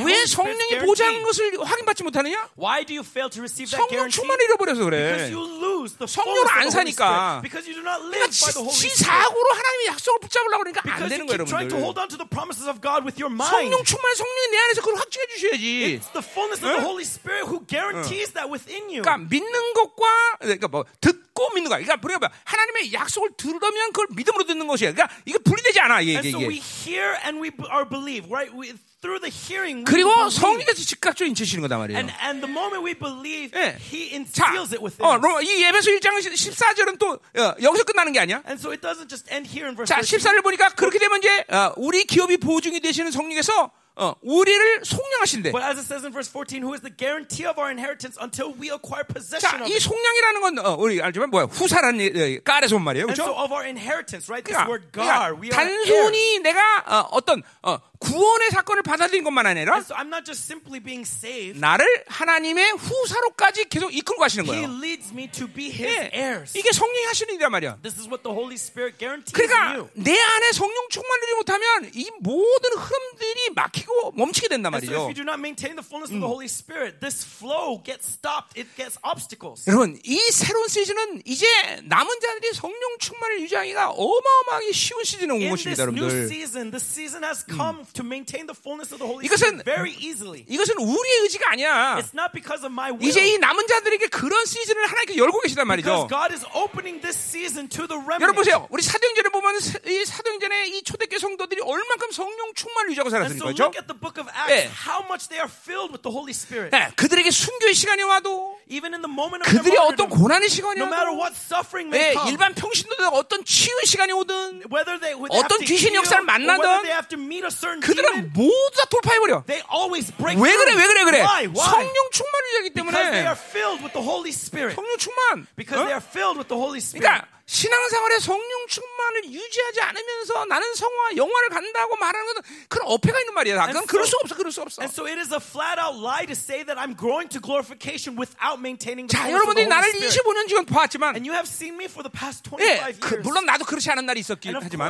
왜 성령이. 보장한 것을 확인받지 못하느냐? Why do you fail to receive that 성령? 충만을 잃어버려서 그래. Because you lose the 성령을 안 사니까. Spirit. Because you do not live 그러니까 by the Holy 지 Spirit. 사고로 하나님의 약속을 붙잡으려고 그러니까 안 Because 되는 거예요, keep trying to hold 여러분들. on to the promises of God with your mind. 성령 충만 성령이 내 안에서 그걸 확증해 주셔야지. It's the fullness of the Holy Spirit who guarantees that within you. 그러니까 믿는 것과 그러니까 뭐 듣고 믿는 거야. 그러니까 뭐야 하나님의 약속을 들으면 그걸 믿음으로 듣는 것이야. 그러니까 이게 분리되지 않아 이게 And so we 이게. hear and we b- are believe, right? We, through the hearing, we 그리고 believe. 성령께서 즉각적으로 인치시는 거단 말이에요. And, and the moment we believe, 예. He 자, instills it within 어, 이 예배소 1장 14절 은 또 어, 여기서 끝나는 게 아니야. And so it doesn't just end here in verse 자, 13. 14절 보니까 그렇게 되면 이제 어, 우리 기업이 보증이 되시는 성령께서 어, 우리를 속량하신대. But as it says in verse 14, who is the guarantee of our inheritance until we acquire possession 자, of 이 it. 속량이라는 건 어, 우리 알지만 뭐야 후사라는 예, 예, 온 말이에요, And so 그렇죠? of our inheritance, right? This 그러니까, word gar, we 그러니까 are heirs. 단순히 내가 어, 어떤 어, 구원의 사건을 받아들인 것만 아니라 so I'm not just simply being saved. 나를 하나님의 후사로까지 계속 이끌고 가시는 He 거예요. leads me to be His 예, heirs. 이게 성령이 하시는 일이란 말이야. This is what the Holy Spirit guarantees in 그러니까 you. 내 안에 성령 충만을 못하면 이 모든 흐름들이 막히고 멈추게 된단 And so if 말이죠. you do not maintain the fullness of the Holy Spirit, this flow gets stopped. It gets obstacles. 여러분 이 새로운 시즌은 이제 남은 자들이 성령 충만을 유지하기가 어마어마하게 쉬운 시즌에 온 것입니다, 여러분들. season, the season has come to maintain the fullness of the Holy 이것은- Spirit very easily. 이것은 우리의 의지가 아니야. It's not because of my will. 이제 이 남은 자들에게 그런 시즌을 하나님께 열고 계시단 Because 말이죠. God is opening this season to the remnant. 여러분 보세요. 우리 사도행전에 보면 이 사도행전에 이 초대교회 성도들이 얼만큼 성령 충만을 유지하고 살았습니까? so 그렇죠? look at the book of Acts, 예. how much they are filled with the Holy Spirit. 네, 그들에게 순교의 시간이 와도 Even in the moment of their 그들이 어떤 고난의 시간이 no matter 와도 what suffering may 네, 일반 평신도들 어떤 치유의 시간이 오든 whether they would 어떤 귀신 역사를 만나든 they have to meet a certain 그들은 모두 다 돌파해버려. they always break 왜 그래, through. 왜 그래, 그래? Why? Why? 성령 충만을 they 때문에 are filled with the Holy Spirit. 성령 충만. Because 어? they are filled with the Holy Spirit. 그러니까 신앙생활에 성령 충만을 유지하지 않으면서 나는 성화 영화를 간다고 말하는 건 그런 어폐가 있는 말이야. 그건 And 그럴 so- 수 없어, 그럴 수 없어. And so it is a flat out lie to say that I'm growing to glorification without maintaining the 자, 여러분들이 나를 Spirit. 25년 지금 봐왔지만, And you have seen me for the past 25 예, years. 그, 물론 나도 그렇지 않은 날이 있었긴 하지만,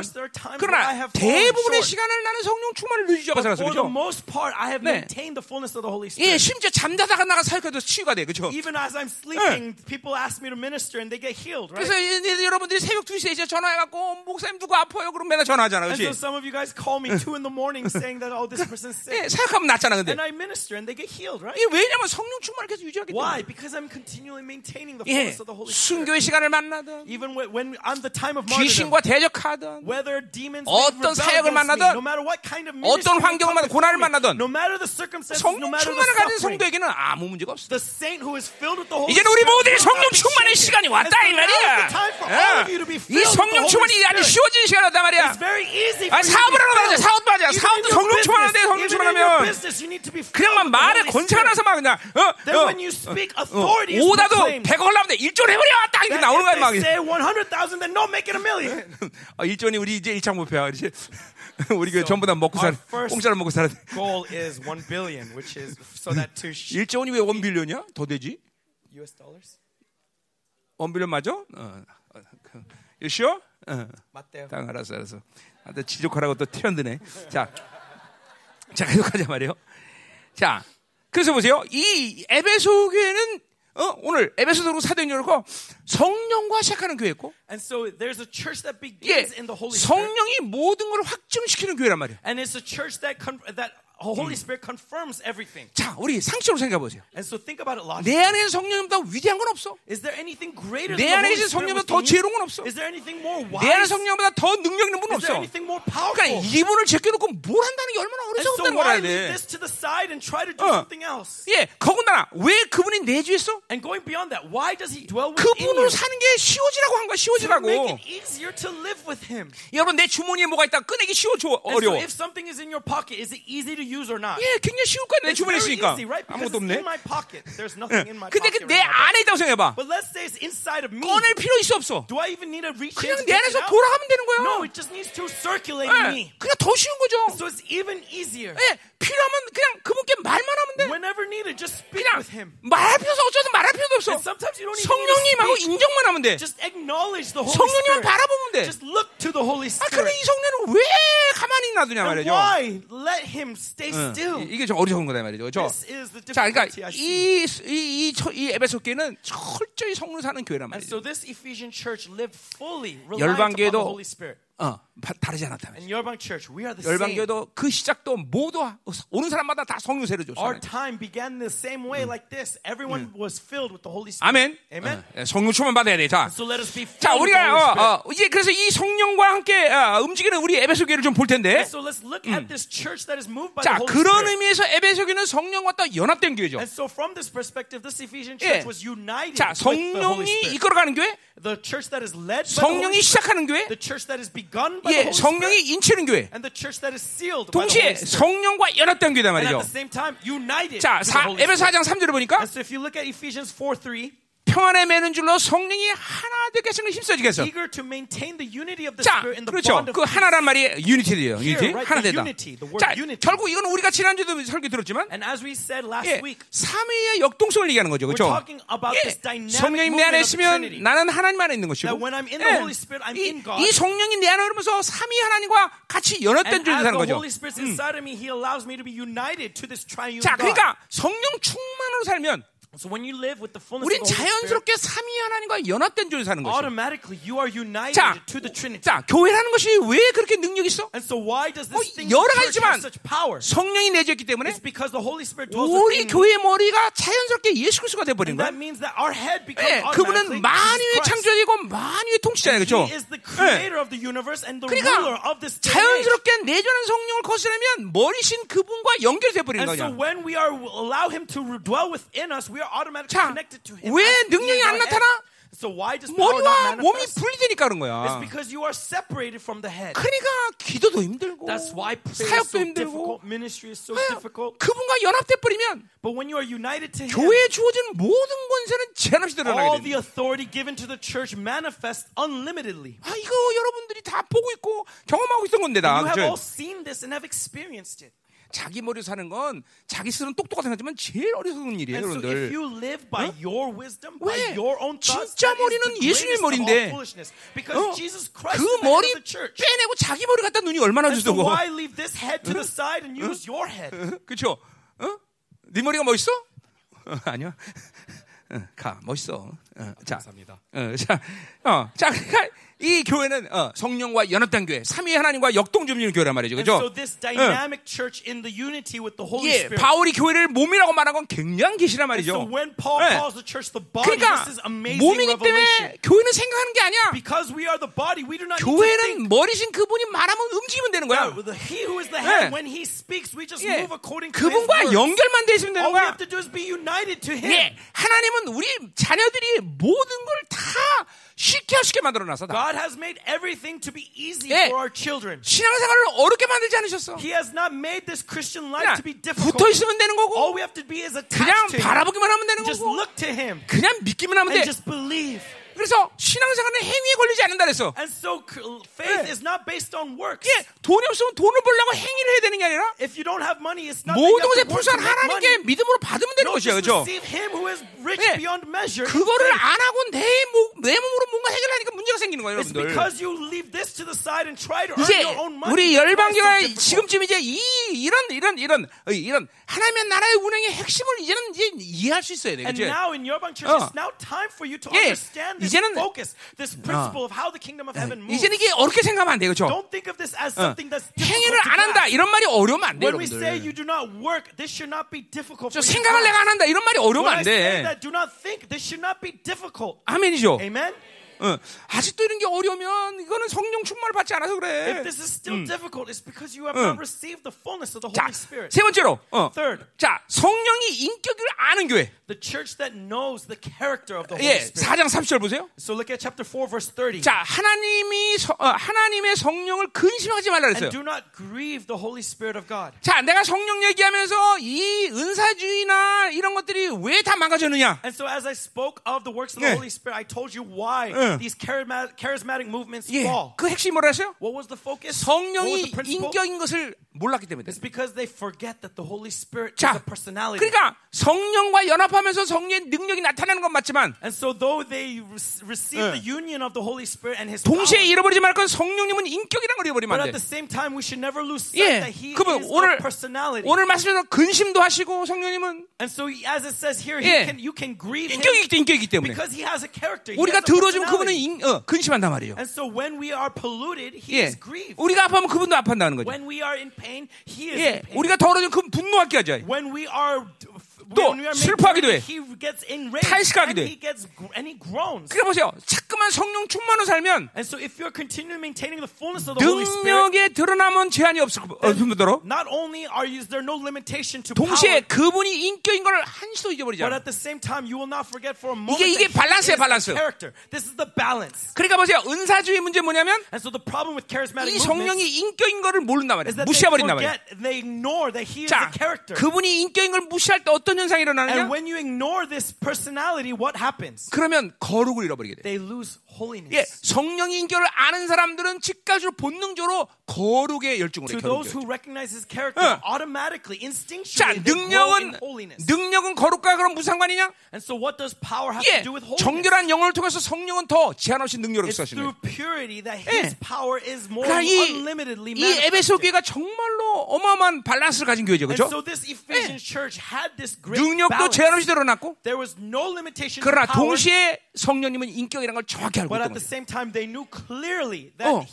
그러나 대부분의. 시간을 나는 성령 충만을 유지하고 살았어, for the most part, I have 네. maintained the fullness of the Holy 예, Spirit. 심지어 잠자다가 나가 사역해도 치유가 돼, 그죠? Even as I'm sleeping, people ask me to minister and they get healed, right? 그래서 여러분들이 새벽 2시에 이제 전화해갖고, 목사님 누구 아파요? 그럼 맨날 전화하잖아, And 그치? so some of you guys call me two in the morning saying that, oh, this person's 예, sick. 사역하면 낫잖아, 근데. And I minister and they get healed, right? 이게 왜냐면 성령 충만을 계속 유지하기 Why? 때문에. Because I'm continually maintaining the 예, fullness of the Holy Spirit. 순교의 시간을 만나든, Even when, when on the time of martyrdom, 귀신과 대적하든, whether demons 어떤 사역을 against me, 만나든, no matter what kind of 어떤 환경을 만나든, 고난을 만나든, no matter the circumstances, no 성령 matter the 충만을 가진 성도에게는 아무 문제가 없어. the saint who is filled with the Holy 이제는 우리 Spirit 모두의 성령 충만의. 시간이 왔다, 이 말이야. 예. 이 성령 충만이 아주. 쉬워지는 시간이란 말이야. 아, to 사업을 하는. 하자. 사업도 하자. 사업도 성령 충만한데 성령 충만하면 business, you need to be filled 그냥 막 with the 말에 권세가. 나서 막 그냥 어, 어, 어, 오다도 proclaimed. 100억 올라오는데 1조 해버려 딱 이렇게 나오는 거야 막. they say 100,000, then no, make it a million. 아, 일전이 우리 이제 일창 목표야. 이제 우리 그 전부 다 먹고 살 공짜로 먹고 살아. Goal is 1 billion, which is so that to sh- 1조 원이 왜 원빌리언이야? 더 되지? US dollars. 원빌리언 맞아? 어. 어, 그, sure? 어. 맞대요. 딱 알았어, 알았어. 아, 또 지적하라고 또 티런드네. 자, 자 계속하자 말이요. 자, 그래서 보세요. 이 에베소 교회는 어, 오늘 에베소서로 사도행전이고 성령과 시작하는 교회였고, And so there's a church that 예, begins in the Holy Spirit. 성령이 모든 걸 확증시키는 교회란 말이에요. And it's a church that con- that Holy Spirit confirms everything. 자, 우리 상식적으로 생각해 보세요. And so think about it logically. 내 안에 성령보다 위대한 건 없어. Is there anything greater 내 than 안에 Spirit 성령보다 더 지혜로운? 건 없어. Is there anything more 내 안에 wise? 성령보다 더 능력 있는 분은 Is there 없어. anything more 그러니까 powerful? 이분을 제껴놓고 뭘 한다는 게 얼마나 어리석다는 걸 알아야 돼. this to the side and try to do 어. something else? 예, 거군다나 왜 그분이 내주했어? And going beyond that, why does he dwell within 그분으로 you? 사는 게 쉬워지라고 한 거야, To 쉬워지라고. make it easier to live with him. 여러분 내 주머니에 뭐가 있다 꺼내기 쉬워, 줘, And so 어려워. if something is in your pocket, is it easy to use or not? 예, 굉장히 쉬울 거야 내 주머니에 있으니까 easy, right? 아무것도 없네. in my pocket. There's nothing in my 근데 pocket. 그내 right now. 안에 있다고 생각해봐. But let's say it's inside of me. 꺼낼 필요 있어 없어. Do I even need to reach in 그냥 내 안에서? 돌아가면 되는 거야. No, it just needs to circulate in 예, me. 그냥 더 쉬운 거죠. So it's even easier. 예, 필요하면 그냥 그분께 말만 하면 돼. Whenever needed, just speak 그냥 with him. 말할 필요도 어쩌든 말할 필요도 없어. And sometimes you don't even 성령님하고. 인정만 하면 돼. Just acknowledge the Holy 성령님만 Spirit. 바라보면 돼. Just look to the Holy 아, 근데 Spirit. 이 성령을 왜 가만히 놔두냐 And 말이죠. why let him stay 응. still? 이- 이게 좀 어리석은 거다 말이죠. 저. This is the 자, 그러니까 see. 이, 이, 이, 처- 이 에베소 교회는 철저히 성령 사는 교회란 And 말이죠. so this Ephesian church lived fully 열방교회도 Spirit. 어, 바- 다르지 않았다 말이죠. And Yerbang Church, we are the same. 열방 교회도 그 시작도 모두 오는 사람마다 다 성령세를 줬어. Our time began the same way like this. Everyone was filled with the Holy Spirit. 아멘. 어, 성령 충만 받아야 돼. 자, So let us be filled 자 우리가 어. 어, 이제 그래서 이 성령과 함께 어, 움직이는 우리 에베소 교회를 좀 볼 텐데. So let's look at this church that is moved by 자, the Holy 그런 Spirit. 의미에서 에베소 교회는 성령과 또 연합된 교회죠. And so from this perspective, this Ephesian 예. church was united 자, with the Holy 성령이 Spirit. 이끌어가는 교회, The church that is led by the 성령이 Holy Spirit, 시작하는 교회, the church that is begun by the 예, 성령이 인치는 교회. 동시에. 성령과 연합된 교회다 말이죠. 자, 에베소 Spirit. 4장 3절을 보니까 And so if you look at Ephesians 4 3, 평안에 매는 줄로 성령이 하나 되게 하시는 힘써지게 해서. 자, 그렇죠. 그. 하나란 말이 유니티예요. 유니티. 하나 되다. 자. 결국 이건 우리가 지난주도 설교 들었지만 예, 삼위의 역동성을 얘기하는 거죠. 그렇죠? 예, 성령이 내 안에 있으면. 나는 하나님 안에 있는 것이고 예, 이. 이 성령이 내 안에 흐르면서 삼위 하나님과 같이 연합된 존재 사는 거죠. Triune 자. 그러니까 성령 충만으로 살면 So when you live with the fullness 우린 of the Holy Spirit, 자연스럽게 삼위 하나님과 연합된 존재 사는 것이죠. automatically you are united 자, to the Trinity. 자, 교회라는 것이 왜 그렇게 능력 있어? And so why does 뭐 this thing 여러 church 가지지만 have such power? 성령이 내주었기 때문에 It's because the Holy Spirit dwells 우리 within me. 교회 머리가 자연스럽게 예수 그리스도가 돼 버린 And 거야. that means that our head becomes 예, 그분은 만유의 Jesus Christ. 창조이고 만유의 통치자예요, 그렇죠? He is the creator of the universe and the ruler 그러니까 of this day and age. 자연스럽게 내주는 성령을 거스르면 머리신 그분과 연결돼 버리는 And so 거냐. when we are allow him to dwell within us, we are automatically 자. 왜 능력이 안. 나타나? So why does 머리와 몸이? 분리되니까 그런 거야. It's because you are separated from the head. 그러니까 기도도 힘들고 That's why prayer is 사역도 so 힘들고 difficult, ministry is so 아, difficult. 그분과 연합돼 버리면 But when you are united to him, 교회에 주어진 모든 권세는 제한 없이 all 드러나게 the 돼. authority given to the church manifests unlimitedly. 아 이거 여러분들이 다 보고 있고 경험하고 있던 건데 다. You have all seen this and have experienced it. 자기 머리로 사는 건 자기 스스로는 똑똑하다 생각하지만 제일 어리석은 일이에요, so 여러분들. you live by your wisdom, by 왜? your own thoughts, 진짜 머리는 예수님의 all 머리인데. 어? 그 머리. 빼내고 자기 머리 갖다 눈이 얼마나 head? 그렇죠? 어? 네 머리가 멋있어? 어, 아니야. 어, 가 멋있어. 어, 자, 감사합니다. 어, 자, 어, 자, 그러니까 이 교회는 어, 성령과 연합된 교회, 삼위 하나님과 역동주민의 교회란 말이죠, And so 그죠? this dynamic church in the unity with the Holy 예, Spirit. 바울이 교회를 몸이라고 말한 건 굉장한 계시란 And so 말이죠. when Paul 예. calls the church the body, 그러니까 this is amazing 몸이기 revelation. 때문에 교회는 생각하는 게 아니야. Because we are the body, we do not need to 교회는 think. 머리신 그분이 말하면 움직이면 되는 거야. Yeah, the- he who is the 예. head, when he speaks, we just 예, move according to his 그분과 words. 연결만 돼 있으면 되는 All we 거야. have to do is be united to him. 예, 하나님은 우리 자녀들이 모든 걸다 쉽게 쉽게 만들어 놨어. 다. God has made everything to be easy 예. for our children. 신앙생활을 어렵게 만들지 않으셨어. He has not made this Christian life 그냥 to be difficult. 붙어 있으면 되는 All 거고, we have to be is 그냥 attached to him. 바라보기만 하면 되는 Just 거고, look to him 그냥 믿기만 하면 돼. and just believe. 그래서 신앙생활은 행위에 걸리지 않는다 그랬어. And so faith 예. is not based on works. 예, 돈이 없으면 돈을 벌려고 행위를 해야 되는 게 아니라 If you don't have money, it's not 모든 것에 불쌍한 make money. 하나님께 믿음으로 받으면 되는 No, 것이야, just 그렇죠? receive him who is rich 예. beyond measure. in 그거를. 안 하고 내, 몸, 내 몸으로 뭔가 해결하니까 문제가 생기는 거예요, 여러분들. because you leave this to the side and try to earn 이제 your own money. 우리 열방교가. 지금쯤 이제 이 이런 이런 이런 어, 이런 하나님의 나라의 운행의 핵심을 이제는 이제 이해할 수 있어야 돼, And 그렇지? now in your Church, 어. it's now time for you to 예. understand this 이제는- focus, this principle of how the kingdom of heaven moves. 이제는 이게 어렵게 생각하면 안 돼, 그렇죠? Don't think of this as 어. something that's 행위를 안 한다. 이런 말이 어려우면 안 돼, When we say 여러분들. you do not work, this should not be difficult 저 for you. to 생각을. 내가 안 한다 이런 말이 어려우면 안 When I say 돼. that do not think, this should not be difficult. 아멘이죠. Amen? 어. 아직도 이런 게 어려우면 이거는 성령 충만을 받지 않아서 If 그래. this is still difficult, it's because you have 응. not received the fullness of the 자, Holy Spirit. 세 번째로, 어. Third, 자, 성령이 인격을 아는 교회. the church that knows the character of the Holy 예, Spirit. 4장 30절 보세요. So look at chapter 4, verse 30. 자, 하나님이 서- 어, 하나님의 성령을 근심하지 말라 그랬어요. And do not grieve the Holy Spirit of God. 자, 내가 성령 얘기하면서 이 은사주의나 이런 것들이 왜 다 망가졌느냐? And so, as I spoke of the works of the 예. Holy Spirit, I told you why 응. These charismatic, charismatic movements 예, fall. 그 핵심이 뭐라 했어요? What was the focus? 성령이? 인격인 것을 몰랐기 때문에. It's because they forget that the Holy Spirit 자, is a personality. 그러니까 성령과 연합하면서 성령의 능력이 나타나는 건 맞지만 And so, though they re- receive 응. the union of the Holy Spirit and His power, 동시에 잃어버리지 말 건 성령님은 인격이란 걸 잃어버리면 but 안 at 돼. the same time, we should never lose sight 예, that He 그러면 is 오늘 a personality. 오늘 말씀에서 근심도 하시고 성령님은 And so, as it says here, 예. he can, you can grieve 인격이기 때문에 인격이기 때문에 because He has a character. 우리가 a 더러워지면 그분은 인. 어, 근심한단 말이에요. And so, when we are polluted, He 예, is grieved. 우리가 아파하면 그분도 아파한다는 거죠. When we are in pain, He is 예, in pain. 우리가 더러워지면 그분 분노하게 하죠. When we are 또 슬퍼하기도 해. and 해. 그래 보세요. 자꾸만 성령 충만으로 살면 so 능력에 드러나면 제한이 없을 뿐더러 not only are you, is there no limitation to 동시에 그분이 인격인 걸 한시도 잊어버리지 but 않아. at the same time you will not forget for a moment 이게- 이게 is 밸런스. 그러니까 보세요. 은사주의 문제 뭐냐면 이 성령이 인격인 거를 모른단 they 무시해버린단 is 자. 그분이 인격인 걸 무시할 때 어떤 현상이 일어나느냐? And when you ignore this personality, what happens? 그러면 거룩을 잃어버리게 돼. They lose holiness. 예, 성령의 인격을 아는 사람들은 즉각적으로 본능적으로 거룩의 열중을 해. To those who recognize his character, 응. automatically, 자, instinctually, in 능력은 holiness. 능력은 거룩과 그런 무슨 상관이냐? And so, what does power have 예, to do with holiness? 정결한 영혼을 통해서 성령은 더 제한 없이 능력을 It's 역사하시는 through 거예요. purity that 예. his power is more 그러니까 이, unlimitedly 이 에베소 manifested. 교회가 정말로 어마어마한 밸런스를 가진 교회죠, And 그렇죠? so this Ephesians church had this 능력도. 제한 없이 드러났고, There was no limitation to 그러나 동시에 성령님은 인격이라는 걸 정확히 알고 but 있던 at the 거예요. same time they knew clearly that 어.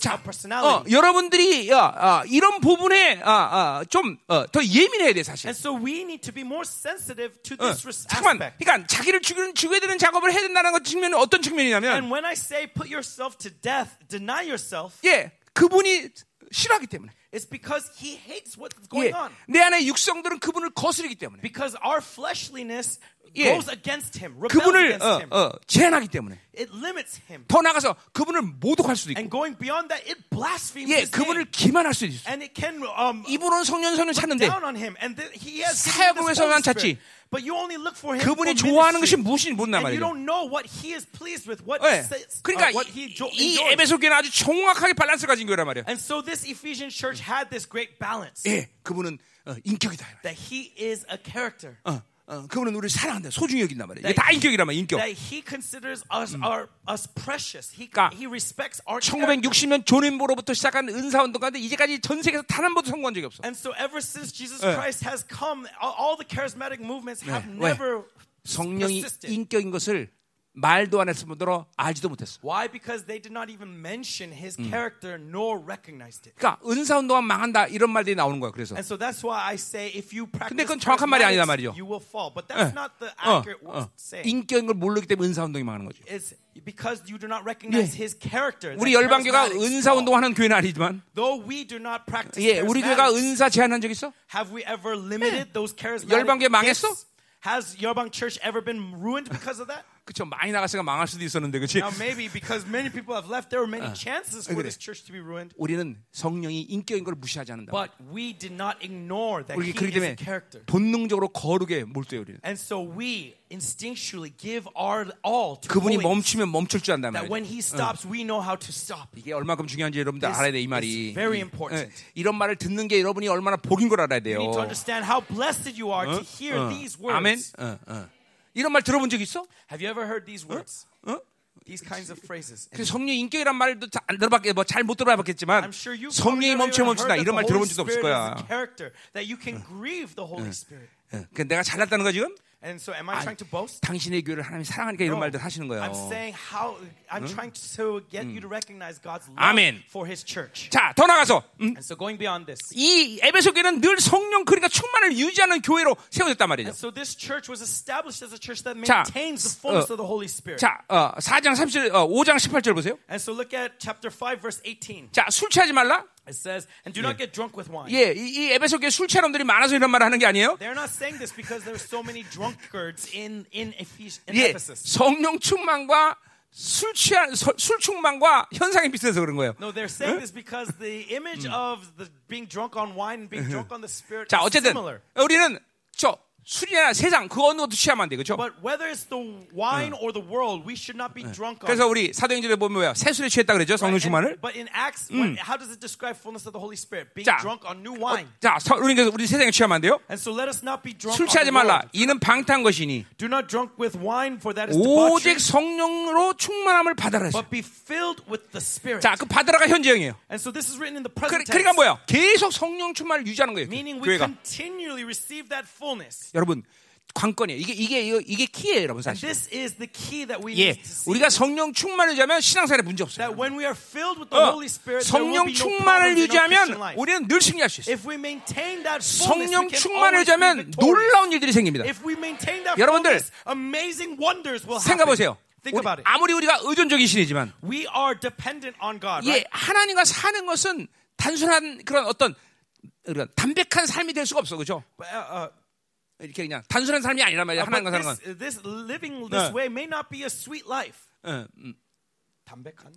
자, 어, personality. 여러분들이 야, 아, 이런 부분에 아, 아, 좀더 예민해야 돼 사실. And so we need to be more sensitive to 어, this res- 잠깐만, aspect. 그러니까 자기를 죽이는 죽여야 되는 작업을 해야 된다는 것 측면은 어떤 측면이냐면, And when I say put yourself to death, deny yourself, 예, 그분이 싫어하기 때문에. it's because he hates what's 예, going on. 내 안에 육성들은 그분을 거스르기 때문에. Because our fleshliness 예. goes against him, rebels 그분을 against 어, him. 어, 제한하기 때문에. It limits him. 더 나가서 그분을 모독할 수도 And 있고, going beyond that, it blasphemes 예, his 그분을 name. 기만할 수도 있어. And it can um, 이분은 성년선을 찾는데 down on him. And he has 사역을 위해서만 Holy Spirit. 찾지. But you only look for him 그분이 for 좋아하는 것이 ministry. 무엇인지 모른단 And you 말이죠. don't know what he is pleased with, what, 예. says, 그러니까 uh, what he jo- 이, 이 enjoys. 에베소 교회는 아주 정확하게 밸런스 가진 교회란 말이야. And so this Ephesian church had this great balance 예, 그분은 어, 인격이다. that he is a character. 어, 어, 그분은 우리를 사랑한다. 소중히 여긴단 말이야. 이게 다 인격이란 말이야, 인격. That he considers us our, us precious. He, 그러니까 he respects our character. 1960년 존앤보로부터 시작한 은사 운동 가운데 이제까지 전 세계에서 단 한 번도 성공한 적이 없어. And so ever since Jesus 예. Christ has come, all, the charismatic movements have 왜? never 성령이 persisted. 인격인 것을 말도 안 했을 뿐더러 알지도 못했어. Why? Because they did not even mention his character nor recognized it. 그러니까 은사 운동만 망한다 이런 말들이 나오는 거야. 그래서 And so that's why I say if you practice 그건 정확한 말이 아니다 말이죠. you will fall. But that's not the 어, accurate 어. word to say. 인격인 걸 모르기 때문에 은사 운동이 망하는 거죠. It's because you do not recognize his character. 우리 열방교가 은사. 운동하는 교회는 아니지만 Though we do not practice 예, 우리 교회가 은사 제한한 적 있어? have we ever limited those charismatic 열방교회 망했어? Has Yerbang Church ever been ruined because of that? 그쵸 많이 나갔으니까 망할 수도 있었는데 그치? Now maybe because many people have left, there were many chances for this church to be ruined. 우리는 성령이 인격인 걸 무시하지 않는다. But we did not ignore that he is a character. 본능적으로 거룩에 몰두해 우리는. And so we instinctually give our all to 그분이. 멈추면 멈출 줄 안단 That 말이에요. when he stops, we know how to stop. 이게 얼마큼 중요한지 여러분들 This 알아야 돼 이 말이. very 이- important. 예, 이런 말을 듣는 게 여러분이 얼마나 복인 걸 알아야 돼요. You need to understand how blessed you are to hear 어, these words. 아멘. 어, 어. 이런 말 들어본 적 있어? Have you ever heard these words? 어? These kinds of phrases. 그 성령 인격이란 말도 잘안 들어봤겠, 뭐잘 못 들어봤겠지만 I'm sure you 성령이 멈추면 멈춘다 이런 말 들어본 적도 없을 거야. character that you can grieve the Holy Spirit. 예, 그 내가 잘났다는 거 지금? And so, am I trying to boast? 당신의 교회를 하나님이 사랑하니까 이런. 말들 하시는 거예요. I'm saying how I'm trying to get you to recognize God's love 아멘. for His church. 자, 더 나가서 음, And so, going beyond this, 이 에베소 교회는 늘 성령 그러니까 충만을 유지하는 교회로 세워졌단 말이죠. and so this church was established as a church that 자, maintains the fullness 어, of the Holy Spirit. 자, 어, 4장 30절, 어, 5장 18절 보세요. And so, look at chapter five, verse 18. 자, 술 취하지 말라. It says, "And do not get drunk with wine." 예, 이, 이 에베소 교회 술 놈들이 많아서 이런 말을 하는 게 아니에요. They're not saying this because there's so many drunkards in in, Ephes- in 예, Ephesus. 성령 충만과 술 취한 서- 술 충만과 현상이 비슷해서 그런 거예요. No, they're saying this because the image of the being drunk on wine and being drunk on the Spirit 자, is 어쨌든 similar. 우리는 저 술이나 세상 그 어느 것도 취하면 안 돼, 그렇죠? But whether it's the wine or the world, we should not be drunk on. 그래서 우리 사도행전에 보면 뭐야? 새 술에 취했다 그랬죠, 성령? 충만을. And- but in Acts, when, how does it describe fullness of the Holy Spirit? Being 자, drunk on new wine. 자, 서- 우리 세상에 취하면 안 돼요. And so let us not be drunk 술 취하지 말라. 이는 방탕한 것이니 Do not drunk with wine, for that is debauchery, 오직 성령으로 충만함을 받아라. 했어요. but be filled with the Spirit. 자, 그 받아라가 현재형이에요. And so this is written in the 그, 그러니까 뭐야? 계속 성령 충만을 유지하는 거예요. meaning we 교회가. continually receive that fullness. 여러분 관건이에요. 이게 이게 이게, 키예요, 여러분 사실. this is the key that we 예. 우리가 성령 충만을 유지하면 신앙생활에 문제 없어요. That when we are filled with the 어, Holy Spirit, there will 성령 충만을 유지하면. 우리는 늘 승리할 수 있어요. If we maintain that fullness, 성령 충만을 유지하면. 놀라운 일들이 생깁니다. If we maintain that 여러분들, fullness, amazing wonders will 생각해 happen. 보세요. Think about it. 아무리 우리가 의존적인 신이지만 We are dependent on God, 예, right? 하나님과 사는 것은 단순한 그런 어떤 그런 담백한 삶이 될 수가 없어, 그죠? Uh, uh, 이렇게 그냥 단순한 삶이 아니란 말이야. 하나님과 사는 건. this, living this 네. way may not be a sweet life. 어, 음, 담백한?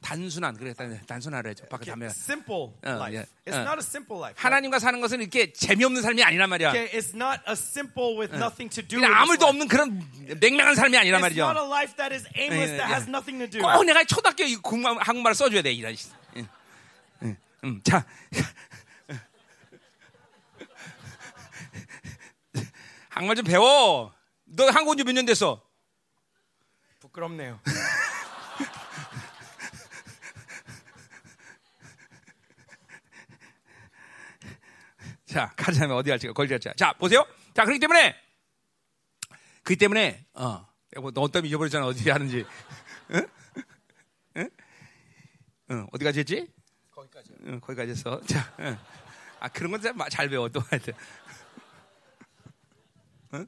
단순한 그래 단- 단순하래죠. 밖에 담배. Simple 어, life. 예. It's 어. not a simple life. 하나님과 사는 것은 이렇게 재미없는 삶이 아니란 말이야. Okay, it's not a simple with nothing to do. 그냥 with 아무 this 일도 life. 없는 그런 맹맹한 삶이 아니란 It's not 말이죠. a life that is aimless, 예, that 예. has nothing to do. 꼭 내가 초등학교 이 국말, 한국말을 써줘야 돼 이런. 씨. 예. 예. 음, 자. 한국말 좀 배워. 너 한국 온지 몇 년 됐어? 부끄럽네요. 자, 가자면 어디 갈지. 자, 보세요. 자, 그렇기 때문에 그렇기 때문에 어, 너 때문에 잊어버렸잖아 어디 하는지. 응? 응? 응, 어디까지 했지? 거기까지. 응, 거기까지 했어. 자, 응. 아 그런 건 잘 배워 또 하여튼. 응?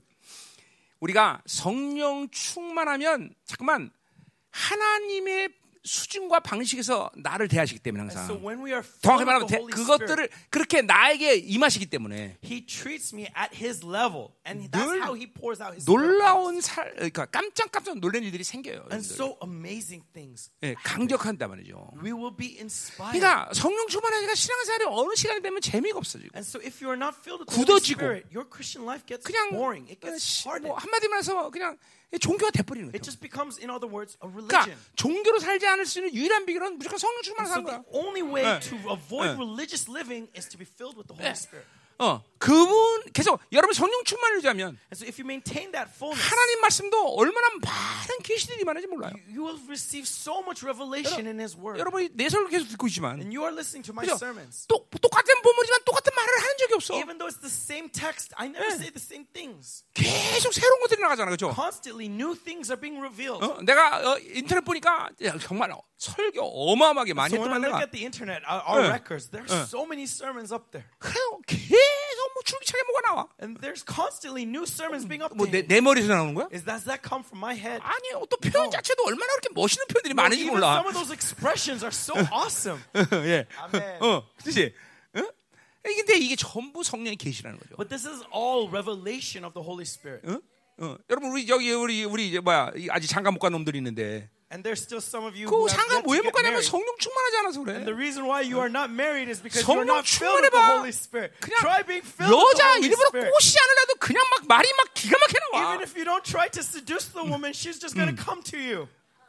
우리가 성령 충만하면 잠깐만 하나님의 수준과 방식에서 나를 대하시기 때문에 항상. So when we are filled 정확히 말하면 대- 그것들을 그렇게 나에게 임하시기 때문에 He treats me at His level, and that's 늘 how He pours out His Spirit. 놀라운 살, 그러니까 깜짝깜짝 놀란 일들이 생겨요. So amazing things. 예, 강력한단 말이죠. We will be inspired. 그러니까 성령 충만하니까 신앙생활이 어느 시간이 되면 재미가 없어지고 And so if you are not filled with the Holy 굳어지고 Spirit, your Christian life gets 그냥 boring. It 어, gets 시- hardened. 뭐 한마디만 해서 그냥 종교가 돼버리는 It 거죠. just becomes, in other words, a 그러니까 religion. 종교로 살지 않을 수 있는 유일한 비결은 무조건 성령 충만을 So 사는 the 거야. only way 네. to avoid 네. religious living is to be filled with the Holy Spirit. 어, 그분 계속 여러분 성령 충만을 유지하면 so if you maintain that fullness, 하나님 말씀도 얼마나 많은 계시들이 많은지 몰라요. you will receive so much revelation in His Word. 여러분이 내 설교 계속 듣고 있지만 And you are listening to my 그죠? sermons. 똑, 똑같은 본문이지만 똑같은 말을 하는 적이 없어. Even though it's the same text, I never say the same things. 계속 새로운 것들이 나가잖아, 그렇죠? Constantly, new things are being revealed. 어, 내가 어, 인터넷 보니까 야, 정말 설교 어마어마하게 많이 So when I 했더만 look 내가 at the internet, our, 예. records, there's so many sermons up there. 그래요. 계속 뭐 줄기차게 뭐가 나와. And there's constantly new sermons being 뭐내 updated. 내 머리에서 나오는 거야? Is does that come from my head? 아니요. 또 표현 자체도 얼마나 그렇게 멋있는 표현들이 No, 많은지 몰라. some of those expressions are so awesome. 예. 아멘. 어, 그렇지. 어? 근데 이게 전부 성령의 계시라는 거죠. But this is all revelation of the Holy Spirit. 어? 어. 여러분 우리 여기 우리 우리 이제 뭐야 이 아직 장가 못 간 놈들이 있는데 And there's still some of you 그 who have 장가 yet to 왜 get 못 가냐면 married. 성령 충만하지 않아서 And the 그래. reason why you are not married is because you're 성령 not filled with the 충만해봐. Holy Spirit. Try being filled with the 여자 Holy 일부러 Spirit. 꼬시지 않으려도 그냥 막 말이 막 기가 막히게 나와. Even if you don't try to seduce the woman, she's just going to come to you.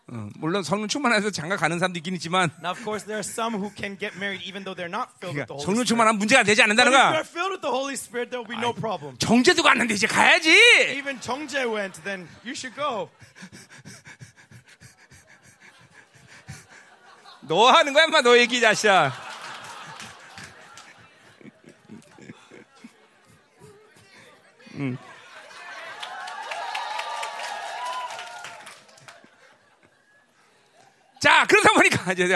어, 물론 성령 충만해서 장가 가는 사람도 있긴 있지만 Now, of course, there are some who can get married even though they're not filled with 그러니까 the Holy 성령 Spirit. 충만하면 문제가 되지 But 않는다는 if 거야. you're filled with the Holy Spirit, there will be no problem. 정제도 갔는데 이제 가야지. Even Chongjae went, then you should go. 너 하는 거야, 인마 너 얘기 자식아. 음. 자, 그러다 보니까 이제.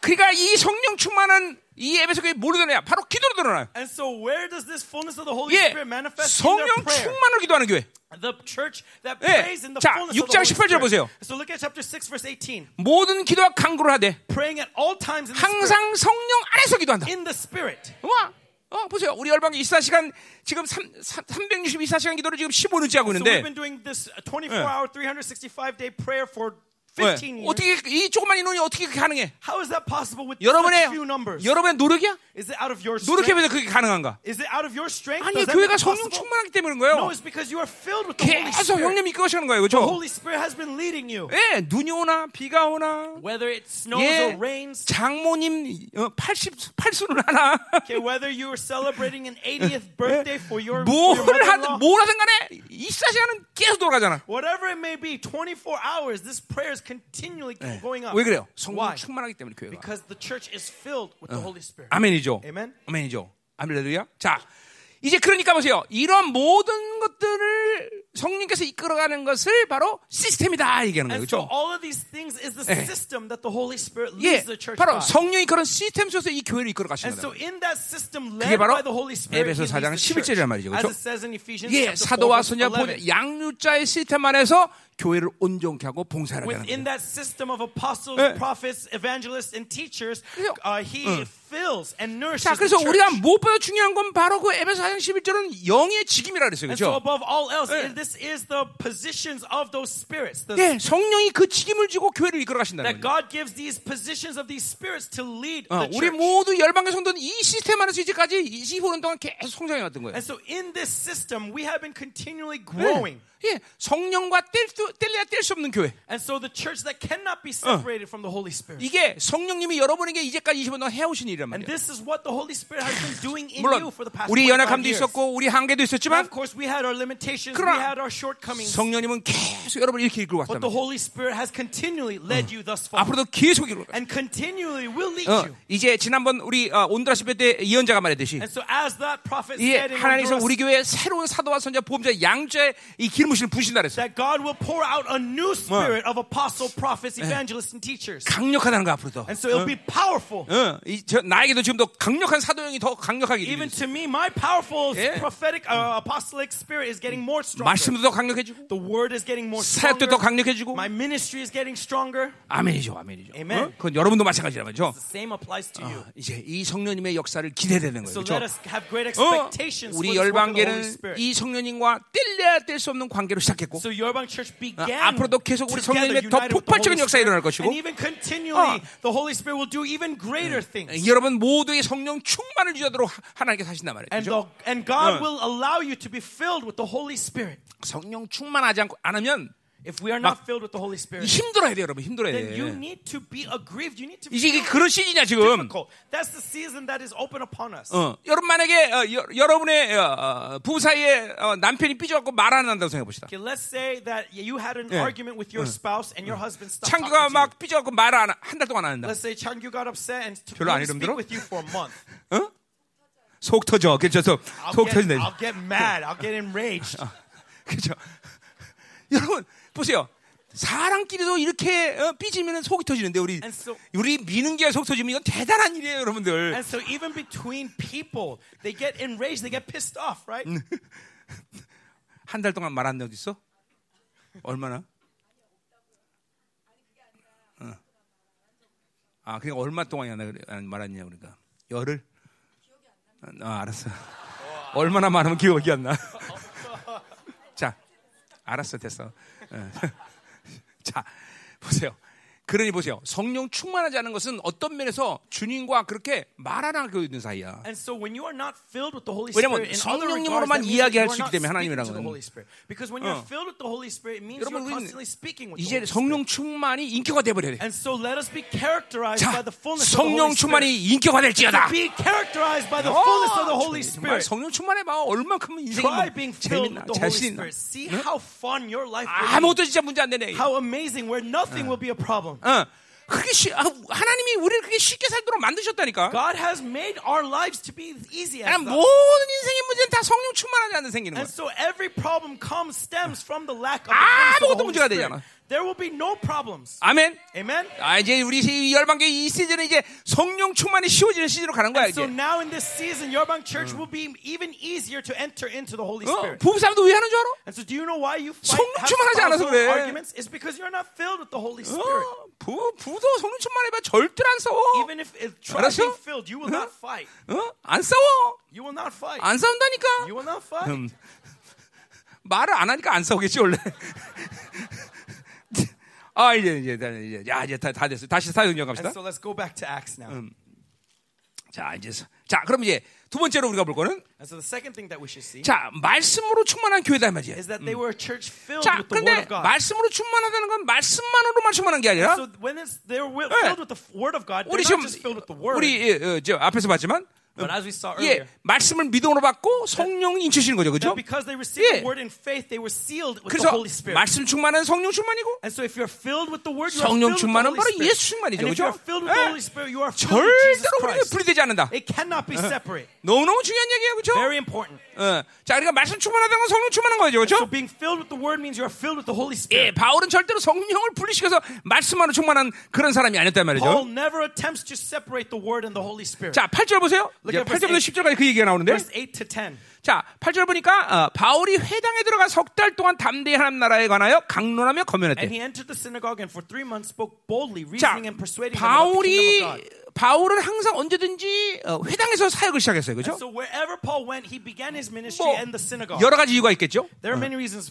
그러니까 이 성령 충만한 이 에베소 교회 뭐로 드러나요? 바로 기도로 드러나요. And so, where does this fullness of the Holy 예, Spirit manifest in 성령 their prayer? 충만을 기도하는 교회. The church that 예. prays in the 자, fullness of 6장 the 18절 Holy Spirit. 보세요. So look at chapter 6, verse 18. 모든 기도와 간구를 하되 Praying at all times in the Spirit. 항상 성령 안에서 기도한다. In the Spirit. 와, 어, 보세요. 우리 열방교 24시간, 지금 3, 364시간 기도를 지금 15년째 하고 So we've 있는데, been doing this 24-hour, 365-day prayer for 15 왜? years. 어떻게, 이 조그만 인원이 어떻게 그렇게 가능해? How is that possible with 여러분의, such few numbers? 여러분의 노력이야? Is it out of your 노력해 strength? 보세요. 그게 가능한가? Is it out of your strength? 아니, Does that 교회가 make it 성령 possible? 충만하기 때문에 그런 No, 거예요. it's because you are filled with the Holy 계속 Spirit. 형님 이끌어가시는 거예요. The 그죠? Holy Spirit has been leading you. 예, 눈이 오나, 비가 오나, Whether it snows 예, or rains, 장모님 88순을 하나, okay, whether you are celebrating an 80th birthday for your, for your 뭘 하든, mother-in-law, 뭘 하든 간에 24시간은 계속 돌아가잖아. whatever it may be, 24 hours, this prayer is continually going up. 왜 그래요? 성령? 충만하기 때문에 교회가. Because the church is filled with the Holy Spirit. 아멘이죠. Amen. 아멘이죠. 아멘레루야. 자, 이제 그러니까 보세요. 이런 모든 것들을 성령께서 이끌어가는 것을 바로 시스템이다 얘기하는 거예요. 그렇죠? 예. 예, 바로. 성령이 그런 시스템 속에서 이 교회를 이끌어 가시는 거예요. 그게 바로 에베소 he leads 4장 the church. 11절이란 말이죠. 그렇죠? 예, chapter 4, 사도와 11. 양육자의 시스템 안에서 교회를 온전케 하고 봉사하게 하는 거예요. 예. uh, 자, 그래서. 우리가 무엇보다 중요한 건 바로 그 에베소 4장 11절은 영의 직임이라 그랬어요. 그렇죠? above all else, 예. this is the positions of those spirits. The, 예, 성령이 그 직임을 주고 교회를 이끌어 가신다는 that 거예요. God gives these positions of these spirits to lead 어, the 우리 church. 모두 열방의 성도는 이 시스템 안에서 이제까지 25년 동안 계속 성장해 왔던 거예요. And so in this system, we have been continually growing. 예, 성령과 뗄 수, 뗄래야 뗄수 없는 교회. And so the church that cannot be separated from the Holy Spirit. 이게 성령님이 여러분에게 이제까지 25년 동안 해오신 일이란 And 말이에요. this is what the Holy Spirit has been doing in 물론 you for the past 우리 25 연약함도. 있었고 우리 한계도 있었지만 of course, we had our limitations, we had our shortcomings, 성령님은 계속 여러분을 이렇게 이끌고 but 왔단 the 말이에요. Holy Spirit has continually led you thus far. 앞으로도 계속 이끌고 갈 And continually will lead 어, you. 이제 지난번 우리 어, 온드라스 때 예언자가 말했듯이 And so as that prophet said in 하나님께서 우리 교회에 새로운 사도와 선자 보험자 양자의 이 기름 부심을 부신다 그랬어요. that God will pour out a new spirit of apostle, prophets, evangelists, and teachers. 강력하다는 거 앞으로도. And so it'll be powerful. 어, 이, 저, 나에게도 지금 더 강력한 사도형이 더 강력하게 Even 들리죠. to me, my powerful Yeah. prophetic, uh, apostolic spirit is getting more stronger. 말씀도 더 강력해지고 The word is getting more 사역도 stronger. 더 강력해지고 My ministry is getting stronger. 아멘이죠, 아멘이죠. Amen. 어? 그건 여러분도 마찬가지란 말이죠. The same applies to you. 어, 이제 이 성령님의 역사를 기대되는 거예요. So 그렇죠? let us have great 어, expectations 우리 열방계는 Spirit. 이 성령님과 뗄래야 뗄 수 없는 관 계로 시작했고 So 어, began 앞으로도 계속 우리 성령님의 더 폭발적인 Holy 역사가 일어날. 것이고 And even continually, 어. the Holy Spirit will do even greater things. 여러분 모두의 성령 충만을 유지하도록 하- 하나님께서 하신단 말이에요. And, 그렇죠? the, and God 어. will allow you to be filled with the Holy Spirit. 성령 충만하지 않고 안 하면 If we are not filled with the Holy Spirit, 힘들어야 돼요, 여러분. 힘들어야 then you 돼. need to be aggrieved. You need to 이게. 그런 시즌이야 지금. difficult. That's the season that is open upon us. 어, 여러분 만약에 어, 여, 여러분의 어, 어, 부부 사이에 어, 남편이 삐져갖고 말 안 한다고 생각해 봅시다. Okay, let's say that you had an Yeah. argument with your spouse and your husband stopped 창규가. 막 삐져갖고 말을 한달 동안 안 한다. Let's say Changu got upset and 별로 안 speak with you for a month. 어? 속 터져. 그렇죠. 속, I'll 속 get, 터진다. I'll get mad. I'll get enraged. 그렇죠. 여러분 보세요. 사람끼리도 이렇게 어, 삐지면 속이 터지는데 우리 so- 우리 미는 게 속 터지면 이건 대단한 일이에요, 여러분들. And so even between people, they get enraged, they get pissed off, right? 한 달 동안 말한 적 있어? 얼마나? 어. 아, 그냥 얼마 안 말았냐 그러니까 열흘. 아, 알았어. 얼마나 많으면 기억이 안 나. 자, 알았어, 됐어. 어. 자, 보세요. 그러니 보세요. 성령 충만하지 않은 것은 어떤 면에서 주님과 그렇게 말안 하고 있는 사이야. So 왜냐면 regards, 성령님으로만 이야기할 수 있기 때문에 the 건. 어. 여러분, 우리는 이제 성령. 충만이 인격화 돼 버려야 돼. So 자, 성령. 충만이 인격화 될지어다. 어, 정말. 성령 충만해 봐. 인생이 뭐 being filled 재밌나 자신 있나. 아무것도 진짜 문제 안 되네. How amazing, where nothing will be a problem. 어, 그게 쉬, 아, 하나님이 우리를 그렇게 쉽게 살도록 만드셨다니까. God has made our lives to be as easy as that. 모든 인생의 문제는 다 성령 충만하지 않는 생기는 거야. And so every problem comes stems from the lack of the of the 아무것도 Holy 문제가 Spirit. 않아. There will be no problems. 아멘. Amen. 아 이제 우리 이 열방교 이 시즌은 이제 성령 충만이 쉬워지는 시즌으로 가는 거야 So 이제. now in this season, Yorbang Church will be even easier to enter into the Holy 어, Spirit. 부부싸움도 왜 하는 줄 알아? And so do you know why you fight 성령 충만하지 않아서 그래. arguments? It's because you're not filled with the Holy Spirit. 어, 부 부도 성령 충만해봐 절대로 안 싸워. Even if it try 알았어? being filled, you will not fight. 어? 안 싸워. You will not fight. 안 싸운다니까. You will not fight. 음, 말을 안 하니까 안 싸우겠지 원래. 아 이제 이제 다- 이제 야 이제 다, 다 됐어. 다시 사도행전 갑시다. And so let's go back to Acts now. 자 이제 서- 자 그럼 이제 두 번째로 우리가 볼 거는 so the second thing that we should see 자 말씀으로 충만한 교회다 이 말이야. is that they were a church filled 자 with the Word 근데 of God. 말씀으로 충만하다는 건 말씀만으로만 충만한 게 아니라 So when it's, they were wi- 네. filled with the f- Word of God, 우리 지금 not just filled with the Word. 우리 예, 어, 저 앞에서 봤지만 But as we saw 예 earlier, 말씀을 믿음으로 받고 성령이 인치시는 거죠, 그렇죠? that because they received 예. the Word in faith, they were sealed with the 그래서 Holy Spirit. 말씀 충만은 성령 충만이고 And so if you're filled with the Word, you are 성령 filled with the 충만은 바로. 예수 충만이죠, 그렇죠? you're filled with the 예. Holy Spirit, you are filled with Jesus 절대로 Christ. 분리되지 않는다. It cannot be separate. 너무 너무 중요한 얘기예요, 그렇죠? Very important. 어. 자, 그러니까 말씀 충만하다는 건 성령 충만한 거죠, So 그렇죠? being filled with the Word means you are filled with the Holy 예, Spirit. 바울은 절대로 성령을 분리시켜서 말씀만으로 충만한 그런 사람이 아니었단 말이죠. never attempts to separate the Word and the Holy Spirit. 자, 8절 보세요. Verse 8절부터 10절까지 그 얘기가 나오는데. Verse 8 to 10. 자, 8절 보니까 어, 바울이 회당에 들어가 석 달 동안 담대히 하나님 나라에 관하여 강론하며 And 거면했대. he entered the synagogue and for three months spoke boldly, 자, reasoning and persuading them about the 바울이 kingdom of God. 바울은 항상 언제든지 어, 회당에서 사역을 시작했어요, 그렇죠? So 뭐. 여러 가지 이유가 있겠죠.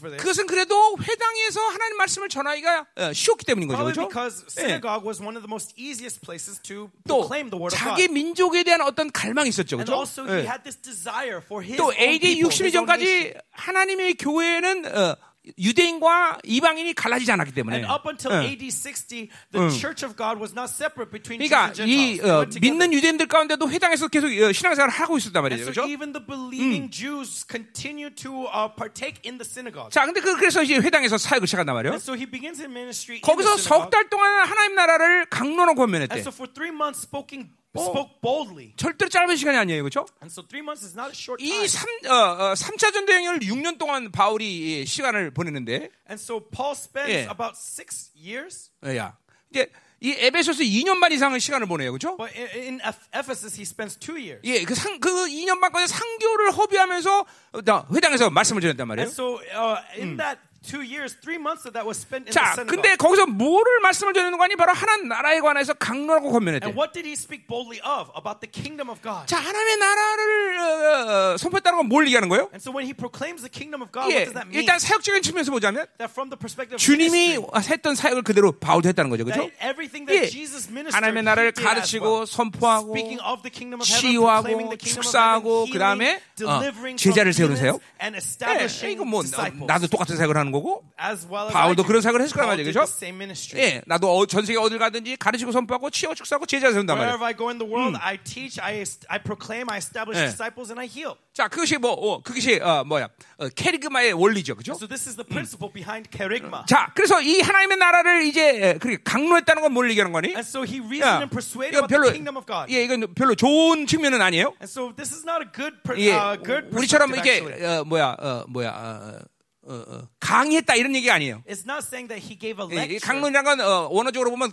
This. 그것은 그래도 회당에서 하나님 말씀을 전하기가 어, 쉬웠기 때문인 거죠, 그렇죠? 예. to 또 자기. 민족에 대한 어떤 갈망이 있었죠, 그렇죠? 예. his 또 AD people, 60년 his own nation. 전까지 하나님의 교회는 어, 유대인과 이방인이 갈라지지 않았기 때문에. And up until 예. AD 60, the Church of God was not separate between Jews 그러니까 이 어. 믿는 유대인들 가운데도 회당에서 계속 어, 신앙생활을 하고 있었단 말이죠, 그렇죠? even the believing Jews continue to uh, partake in the synagogue. 자, 근데 그, 그래서 이제 회당에서 사역을 시작한단 말이에요. And so he begins his ministry in the 거기서 석. 달 동안 하나님 나라를 강론하고 권면했대. so for three months spoken, spoke boldly. 절대로 짧은 시간이 아니에요, 그렇죠? And so three months is not a short 이 time. 삼, 어, 어, 3차 전도행을 6년 동안 바울이 이 시간을 보내는데, And so Paul spends 예. about six years. 어, 야, 이제 이 에베소서 2년 반 이상의 시간을 보내요, 그렇죠? But in, in Eph- Ephesus, he spends two years. 예, 그 상, 그 2년 반까지 상교를 허비하면서 어, 나 회당에서 말씀을 전했단 말이에요. And so uh, in that two years, three months of that was spent in 자, the synagogue. 근데 거기서 뭐를 말씀을 전하는 거니? 바로 하나님 나라에 관해서 강론하고 권면했대. And what did he speak boldly of? About the kingdom of God. 자, 하나님의 나라를 어, 어, 선포했다는 건 뭘 얘기하는 거예요? And so when he proclaims the kingdom of God, 예, what does that mean? 일단 사역적인 측면에서 보자면 That from the perspective of 주님이 ministry, 했던 사역을 그대로 바울도 했다는 거죠, 그렇죠? that everything that 예, Jesus ministered, 하나님의 나라를 가르치고 well. 선포하고 Speaking of the kingdom of heaven, 치유하고 축사하고 그 다음에 healing, delivering 어, 제자를 demons, and 예, 이거 뭐. 나도 똑같은 사역을 하는 거 고, as well as 바울도. 그런 사역을 했을 거란 ministry. 예, 나도 어, 전 세계 어딜 가든지 가르치고 선포하고 치유 축사하고 제자 세운단 말이에요. Wherever I go in the world, I teach, I, I proclaim, I establish 예. disciples, and I heal. 자, 그것이 뭐, 어, 그것이 어, 뭐야, 어, 캐리그마의 원리죠, 그죠? So this is the principle behind kerygma. 자, 그래서 이 하나님의 나라를 이제 에, 그렇게 강론했다는 건 뭘 얘기하는 거니? And so he 야, reasoned and persuaded 이거 about 별로, the kingdom of God. 예, 이건 별로 좋은 측면은 아니에요. And so this is not a good, per, 예, uh, good 우리처럼 이게. 어, 뭐야, 어, 뭐야, 어, 어, 어, 강의했다 이런 얘기가 아니에요. It's not saying that he gave a 예. 강론이란 건 어, 원어적으로 보면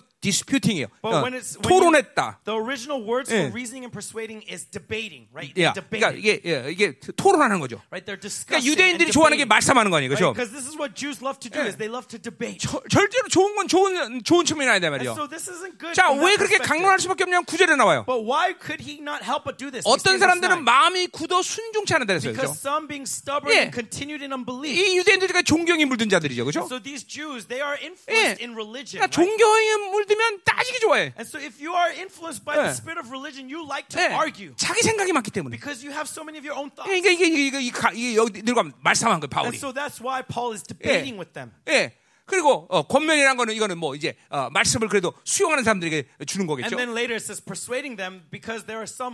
어, you- 토론했다. the original words 예. for reasoning and persuading is debating, right? 야, They're 그러니까 이게 예, 이게 토론하는 거죠. right? They're 그러니까 discussing. 유대인들이 and 좋아하는 게 말싸움하는 거 아니에요, 그렇죠? Because this is what Jews love to do 예. is they love to debate. 저- 절대로 좋은 건 좋은 좋은 측면이 아니다 말이에요. so this isn't good. 자, 왜 그렇게. 강론할 수밖에 없냐면 구절에 나와요. But why could he not help but do this? 어떤 사람들은 9. 마음이 굳어 순종치 않는다 그랬어요. Because 그렇죠? some being stubborn 예. and continued in unbelief. 이 유대인들이 존경이 물든 자들이죠. 그렇죠? So these Jews, they are 예. influenced in religion. 그러니까 right? 존경에 물들면 따지기 좋아해. And so if you are influenced by 예. the spirit of religion, you like to 예. argue 자기 생각이 많기 때문에. because you have so many of your own thoughts. 그러니까 이게 이게 이게, 이게, 여기 들과 말싸움한 거예요, And 바울이. so that's why Paul is debating with them. 예. 그리고 어, 권면이라는 거는 이거는 뭐 이제 어, 말씀을 그래도 수용하는 사람들에게 주는 거겠죠.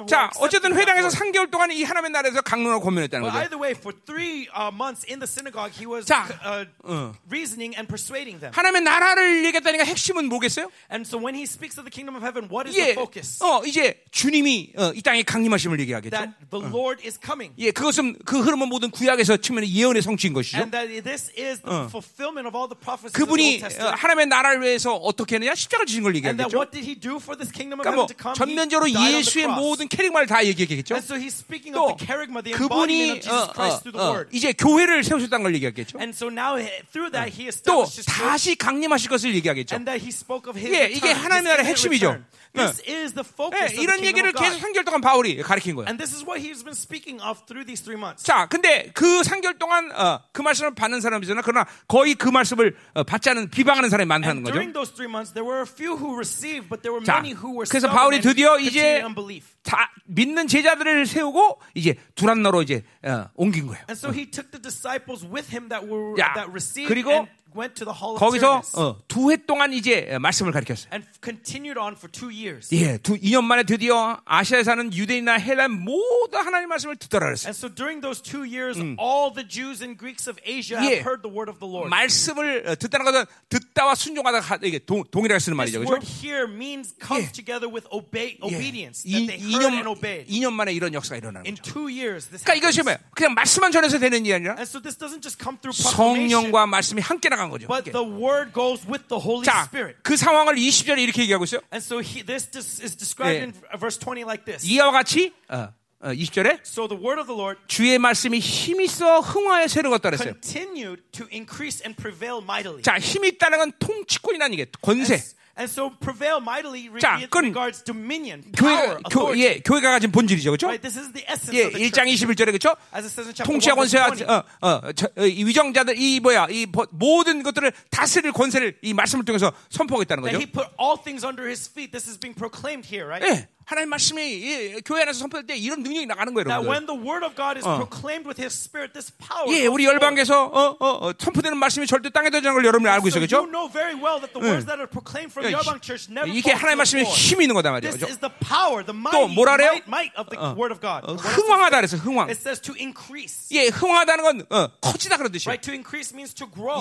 자, 어쨌든 회당에서 word. 3개월 동안 이 하나님의 나라에서 강론하고 권면했다는 거죠. either way, for three uh, months in the synagogue, he was 자, uh, 어. reasoning and persuading them. 하나님의 나라를 얘기했다니까 핵심은 뭐겠어요? And so when he speaks of the kingdom of heaven, what is 예, the focus? 어 이제 주님이 어, 이 땅에 강림하심을 얘기하겠죠. That the Lord is coming. 예, 그것은 그 흐름은 모든 구약에서 측면의 예언의 성취인 것이죠. And that this is the fulfillment of all the prophecies of the 그분이 어. 하나님의 나라를 위해서 어떻게 했느냐? 십자가 지신 걸 얘기하겠죠. 그러니까 뭐? 전면적으로 예수의. 모든 캐릭마를 다 얘기하겠죠. 또 그분이 어, 어, 어. 이제 교회를 세우셨다는 걸 얘기하겠죠. 또. 다시 강림하실 것을 얘기하겠죠. 예, 이게 하나님의 나라의 핵심이죠. Return. This is the focus 예, of the 이런 얘기를. 계속 3개월 동안 바울이 가르친 거예요. And this is what he's been speaking of through these three months. 자, 근데 그 3개월 동안 어, 그 말씀을 받는 사람이잖아. 그러나 거의 그 말씀을 어, 받지 않은 비방하는 사람이 많다는 거죠. during those three months, there were a few who received, but there were 자, many who were 그래서 바울이 드디어 이제. 다 믿는 제자들을 세우고 이제 두란노로 이제 어, 옮긴 거예요. And so he took the disciples with him that were 야, that received 그리고 and went to the hall of 거기서 어, 두해 동안 이제 어, 말씀을 가르쳤어요. and continued on for two years. 예, 두 2년 만에 드디어 아시아에 사는 유대인이나 헬란 모두 하나님 말씀을 듣더라 그랬어요. So years, 예. 말씀을 어, 듣다는 것은 듣다와 순종하다 가- 이게 동, 동일하게 쓰는 말이죠. 그렇죠? 예. obey, 예. obedience. 이, That they heard and 2년, obeyed. 2년 만에 이런 역사가 일어나는 In 거죠. two years, this 그러니까 이것이 뭐예요? 그냥 말씀만 전해서 되는 일이 아니라 so 성령과 말씀이 함께 나간 거죠. but the word goes with the Holy 자, Spirit. 그 상황을 20절에 이렇게 얘기하고 있어요. And so he, this is described 예. in verse 20 like this. 이와 같이 어, 어, 20절에 So the word of the Lord 주의 말씀이 힘이 있어 흥화에 새로웠다 그랬어요. continued to increase and prevail mightily. 자, 힘이 있다는 건 통치권이라는 얘기, 권세. And so prevail mightily re- 자, 그건 regards dominion, 교회, power, 교, authority. 예, 교회가 가진 본질이죠, 그렇죠? Right? This is the essence 예, of the 1장 church. 21절에 그렇죠? 통치와 1, verse 권세와 20. 어, 어, 저, 어, 이 위정자들 이 뭐야 이 버- 모든 것들을 다스릴 권세를 이 말씀을 통해서 선포하겠다는 거죠. he put all things under his feet. This is being proclaimed here, right? 예, 하나님 말씀이 예, 교회 안에서 선포될 때 이런 능력이 나가는 거예요, That 여러분들. when the word of God is proclaimed with his spirit, this power. 예, 우리. 열방에서 어, 어, 어, 선포되는 말씀이 절대 땅에 던지는 걸 여러분이 알고 있어요, 그렇죠? know very well that the words that are proclaimed from 예, never 이게 하나님 말씀에. 힘이 있는 거다 말이죠. 그렇죠? 또 뭐라 그래요? 어, does 흥왕하다 그래서? 흥왕. 예, 흥왕하다는 건 어, 커지다 그런 뜻이에요.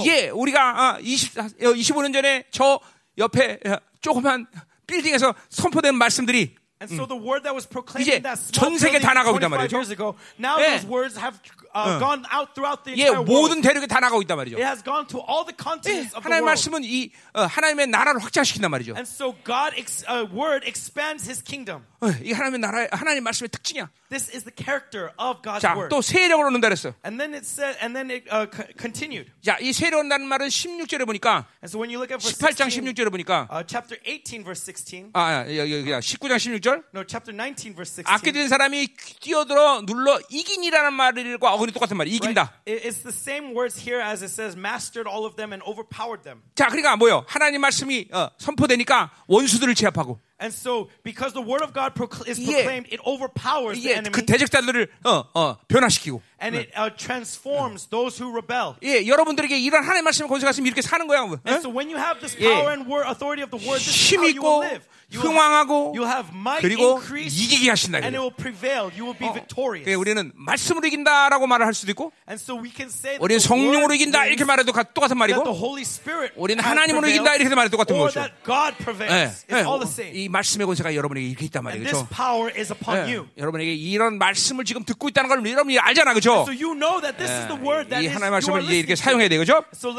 예, 우리가 아, 20, 어, 25년 전에 저 옆에 어, 조그만 빌딩에서 선포된 말씀들이 And so the word that was proclaimed 이제 in that small 전 세계 building 다 나가고 있단 25 말이죠. years ago, now 예. those words have uh, gone out throughout the 예, entire world. 모든 대륙에 다 나가고 있단 말이죠. It has gone to all the 예, continents of the 하나님 world. 말씀은 이 어, 하나님의 나라를 확장시킨단 말이죠. And so God, ex- uh, word expands His kingdom. 어, 이 하나님의 나라, 하나님 말씀의 특징이야. This is the character of God's 자, word. 또 세력을 얻는다 그랬어. And then it said, and then it uh, continued. 자, 이 세력 얻는다는 말은 16절에 보니까 And so when you look at verse 18장 16, 16절에 보니까 uh, chapter 18, verse 16. 아, 여기 여기 19장 16절. No, chapter 19, verse 16. 악게 된 사람이 뛰어들어 눌러 이긴이라는 말과 어 근이 똑같은. Right? 이긴다. It- It's the same words here as it says, mastered all of them and overpowered them. 자, 그러니까 뭐요? 하나님 말씀이 어, 선포되니까 원수들을 제압하고 And so, because the word of God is 예. proclaimed, it overpowers the enemy. 그 대적자들을 어, 어, 변화시키고 and it uh, transforms those who rebel. 예, 여러분들에게 이런 하나님의 말씀을 권세가 있으면 이렇게 사는 거야. 어? And so when you have this 예. power and word, authority of the word, this is 힘 how you will 있고 live. You will have, 흥왕하고 you'll have might 그리고 increase 이기게 하신다. and it will prevail. You will be victorious. 예, 우리는 말씀으로 이긴다라고 말을 할 수도 있고 And so we can say that 우리는 the 성령으로 이긴다 이렇게 말해도 가- 똑같은 that the 말이고 Holy Spirit 우리는 하나님으로 이긴다 이렇게 말해도 똑같은 or 거죠. that God 예, prevails. 예, It's all the same. 이 말씀의 권세가 여러분에게 이렇게 있단 말이에요. 그렇죠? power is upon 예, you. 여러분에게 이런 말씀을 지금 듣고 있다는 걸 여러분이 알잖아. 그죠? So you know that 이 하나님의 you 말씀을 이제 이렇게 사용해야. 되죠? So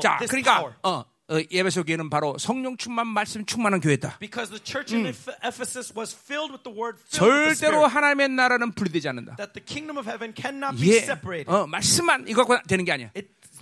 자, 그러니까. 어, 어, 예배소 교회는 바로 성령 충만 말씀 충만한 교회다. Because the church in Eph- Ephesus was filled with the word, filled with the 절대로. 하나님의 나라는 분리되지 않는다. That the kingdom of heaven cannot be 예, separated. 어, 말씀만 이거 되는 게 아니야.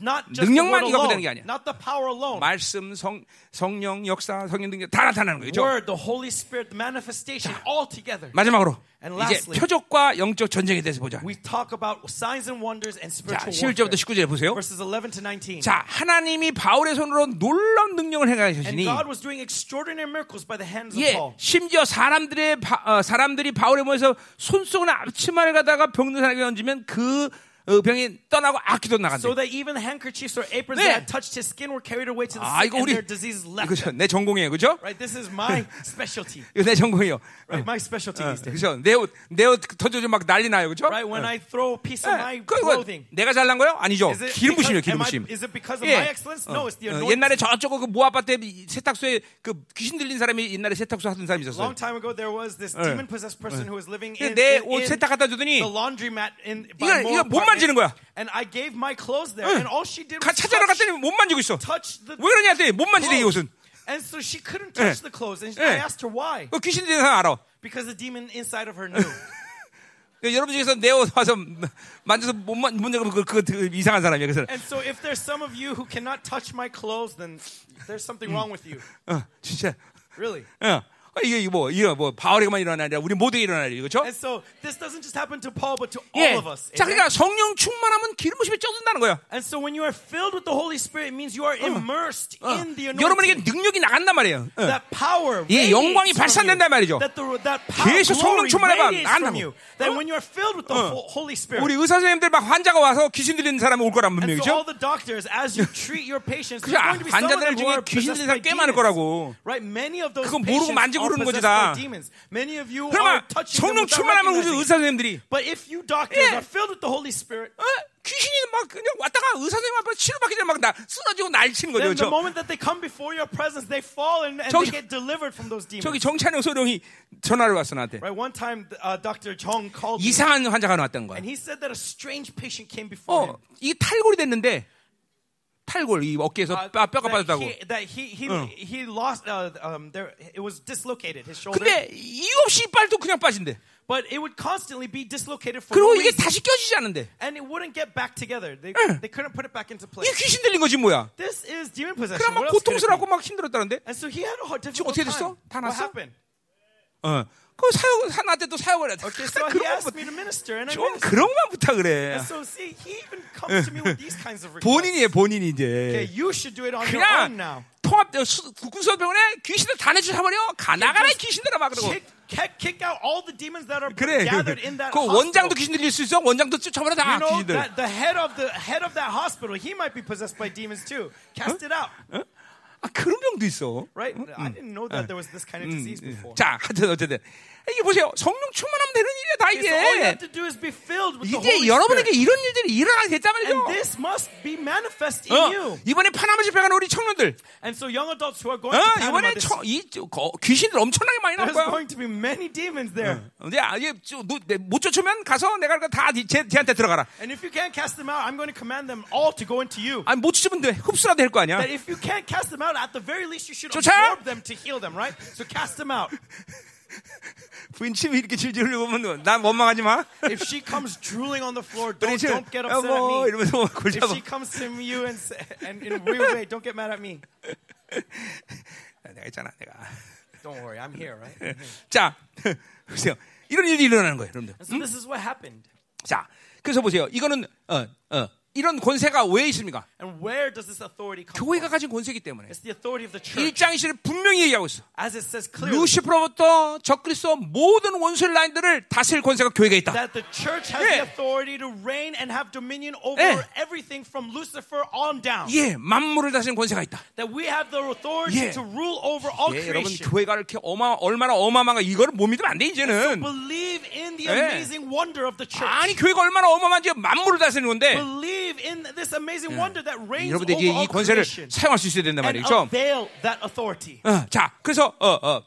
능력만 이거 되는 게 아니야. not the power alone. 말씀, 성, 성령, 역사, 성령 등다 나타나는 거죠. Word, the Holy Spirit, the manifestation, all together. 마지막으로 And 이제 lastly, 표적과 영적 전쟁에 대해서 보자. We talk about signs and wonders and 자, spiritual 11절부터 warfare. 19절 보세요. Verses 11 to 19. 자, 하나님이 바울의 손으로 놀라운 능력을 And 행하시니 God was doing extraordinary miracles by the hands of 예, Paul. 심지어 사람들의 바- 어, 사람들이 바울의 몸에서 손속이나 앞치마를 가다가 병든 사람에게 얹으면 그 어, 병이 떠나고 악기도 나간대. So that even handkerchiefs or aprons 네. that had touched his skin were carried away to the 아, sick 이거 and 우리 their diseases left. 그죠? 내 전공이에요, 그죠? Right? This is my specialty. 이거 내 전공이에요. Right? My specialty these days. 그죠? 내 옷, 내옷 던져주면 막 난리 나요, 그죠? Right? When I throw a piece of my 예, clothing. 내가 잘난 거요? 아니죠. 기름 because, 기름 부심. is it because of 예. my excellence? No, it's the 어, anointing. 옛날에 저쪽 그 모아밭에 세탁소에 그 귀신 들린 사람이 옛날에 세탁소 하던 사람이 있었어요. Long time ago, there was this demon possessed person who was living in, 내 in, 옷 in 세탁 갖다 주더니 the laundromat in 이거 by 이거 Moore 못 만지는 apartment. 거야. And I gave my clothes there, and all she did 가 was 찾아러 touch, 갔더니 못 만지고 있어. touch the 왜 그러냐 했더니 못 만지대 이 clothes. 옷은. And so she couldn't touch the clothes. And 예. I asked her why. 그 귀신 들린 사람 알아. Because the demon inside of her knew. 그 여러분 중에서 내 옷 와서 만져서 못 만- 못 만지면 그, 그, 그 이상한 사람이야. 그래서 and so if there's some of you who cannot touch my clothes, then there's something wrong with you. 어, 진짜 Really. 어. 어, 이게 뭐 이거 뭐 바울에게만 일어나는 게 아니라 우리 모두에게 일어나는 일이죠. 그렇죠? And so this doesn't just happen to Paul, but to 예. all of us. 자? 그러니까 성령 충만하면 기름 부심이 쪄든다는 거야. And so when you are filled with the Holy Spirit, it means you are immersed 어. in the 여러분에게 anointing. 능력이 나간단 말이에요. 어. That power 예, 영광이 발산된단 you. 말이죠. That, the, that power, 계속 성령 충만해봐. you. That 어? when you are filled with the Ho- Holy Spirit. 우리 의사 선생님들 막 환자가 와서 귀신 들리는 사람이 올 거란 And so 분명이죠. all the doctors, as you treat your patients, there's going to be some of 환자들 them who 중에 are 귀신 들린 사람 꽤 많을. 거라고. Right? Many of those 그거 모르고 만지고 그러는 거지, 다. by demons. Many of you 그러면 are touching 성령 충만하면 우리. 의사 선생님들이 But if you doctors 예. are filled with the Holy Spirit, 어? 귀신이 막 그냥 왔다가 의사 선생님 앞에 치료받기 전에 막나 쓰러지고 날치는 거죠. then the 저, moment that they come before your presence, they fall and, and 저기- they get delivered from those demons. 저기 정찬영 소령이 전화를 왔어 나한테. Right? One time, uh, Dr. Jong called me, 이상한 환자가 나왔다는 거야. and he said that a strange patient came before him. 어, 이 탈골이 됐는데 탈골 이 어깨에서 Uh, 뼈, 뼈가 빠졌다고. he, that he he he lost uh, um there it was dislocated his shoulder 근데 이유 없이 이빨도 그냥 빠진대. but it would constantly be dislocated for 그리고 no 이게 다시 껴지지 않는데. and it wouldn't get back together they they couldn't put it back into place 귀신 들린 거지 뭐야. this is demon possession 그냥 막 what 고통스럽고? 막 힘들었다는데. and so he had a hard 지금 difficult 어떻게 됐어? time 다 what 났어? happened 어. 그 사역 나한테 또 사역을 해. okay so he asked 거 me to minister and I 좀. 그런 것만 부탁을 해. and so see he even comes to me with these kinds of requests 본인이 해 본인이 okay 이제. you should do it on your own now 통합 국군수병원에 귀신들 다 내주셔버려. 가 나가라 이 귀신들아 막 그러고. kick, out all the demons that are 그래. gathered in that 그 hospital. 원장도 귀신 들릴 수 있어. 원장도 쫓아버려 다 You know 귀신들. that the head of the head of that hospital, he might be possessed by demons too. Cast it out, 아 그런 병도 있어. right? I didn't know that there was this kind of disease before. 자, 하여튼 어쨌든 이게 보세요. 성령 충만하면 되는 일이야 다 이게. is 이제 여러분에게 이런 일들이 일어나게 됐단 and 말이죠. this must be manifest in 어, you. 이번에 파나마 집회 가는 우리 청년들, And so, young adults who are going 어, to 이번에 this, 처, 이, 저, 거, 귀신들 엄청나게 많이 나올 there's 거야. going to be many demons there. 근데 아, 이게 못 쫓으면 가서 내가 다 쟤한테 들어가라. And if you can't cast them out, I'm going to command them all to go into you. 아니 못 쫓으면 돼. 흡수라도 될거 아니야. That if you can't cast them out, at the very least, you should 쫓아! absorb them to heal them, right? So cast them out. 부인 침이 이렇게 질질 흘리면 난 원망하지 마. If she comes drooling on the floor, don't, 침, don't get 어, upset at 뭐 me. 이러면서 골 If 잡아. she comes to you and, say, and in a real way, don't get mad at me. 내가 있잖아, 내가. Don't worry, I'm here, right? 자, 보세요. 이런 일이 일어나는 거예요, 여러분들. So this is what happened. 자, 그래서 보세요. 이거는 어, 어, 이런 권세가 왜 있습니까? And where does this authority come 교회가 from? 가진 권세이기 때문에. It's the authority of the church. 1장 20을 분명히 얘기하고 있어. As it says clearly, 루시프로부터 적그리스도 모든 원수의 라인들을 다스릴 권세가 교회가 있다. that the church has 예. the authority to reign and have dominion over 예. everything from Lucifer on down. 예, 만물을 다스리는 권세가 있다. That we have the authority 예. to rule over all 예, 여러분. 교회가 이렇게 어마 얼마나 어마어마한가 이거를 못 믿으면 안 돼 이제는. Believe in the 예. amazing wonder of the church. 아니 교회가 얼마나 어마어마한지 만물을 다스리는 건데 Believe in this amazing wonder that reigns 여러분들 over 이제 all 이 권세를 creation. 사용할 수 있어야 된단 And 말이죠. avail that authority. 어, 자, 그래서 어, 어.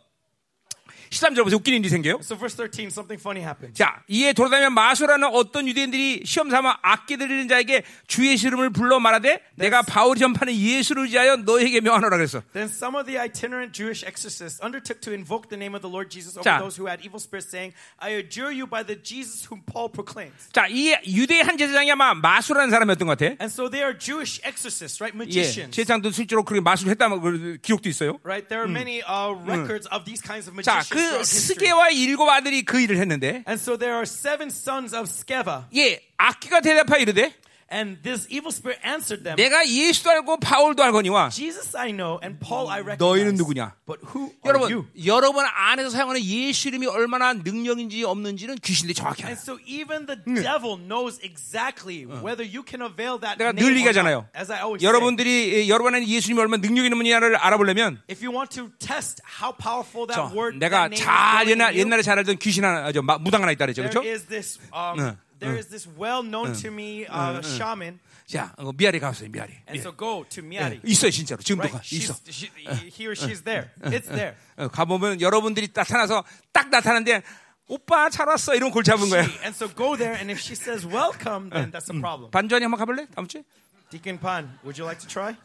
13절 보세요. 웃기는 일이 생겨요. So verse 13, something funny happened. 자, 이에 돌아다니며 마수라는 어떤 유대인들이 시험 삼아 악기 들리는 자에게 주의 이름을 불러 말하되 내가 바울이 전파는 예수를 의지하여 너에게 명하노라 그랬어. Then some of the itinerant Jewish exorcists undertook to invoke the name of the Lord Jesus over 자. those who had evil spirits, saying, I adjure you by the Jesus whom Paul proclaims. 자, 이 유대 한 제사장이 아마 마수라는 사람이었던 것 같아. And so they are Jewish exorcists, right? 예, Magicians. 제사장도 실제로 그렇게 마술을 했다는 그 기록도 있어요. Right? There are many uh, records of these kinds of 자, magicians 그. 스게와 일곱 아들이 그 일을 했는데, And so there are seven sons of Skeva. 예, 악기가 대답하여 이르되, And this evil spirit answered them, 내가 예수도 알고 바울도 알거니와, Jesus I know and Paul I 너희는 recognize. 누구냐? But who are 여러분, you? 여러분 안에서 사용하는 예수 이름이 얼마나 능력인지 없는지는 귀신들이 정확히 알아요. And so even the devil knows exactly whether you can avail that 내가 늘 얘기하잖아요. As I always 여러분들이 여러분 안에 예수님이 얼마나 능력 있는 분이냐를 알아보려면 if you want to test how powerful 저, that word, 내가 잘 is 옛날, 옛날에 잘 알던 귀신 하나, 저 마- 무당 하나 있다 그랬죠, there 그렇죠? is this, um, 응, there is this well known to me uh, shaman. 자, 어, 미아리 가봤어요, 미아리. And so go to Miari. 있어요, 진짜로. 지금도 Right? 가, 있어. She's, she, he or she's there. It's there. 어, 가보면 여러분들이 나타나서 딱 나타나는데 오빠 잘 왔어 이런 골 잡은 거야. And so go there, and if she says welcome, then that's a problem. 반전이 한번 가볼래? 다음 주에? Deacon Pan, would you like to try?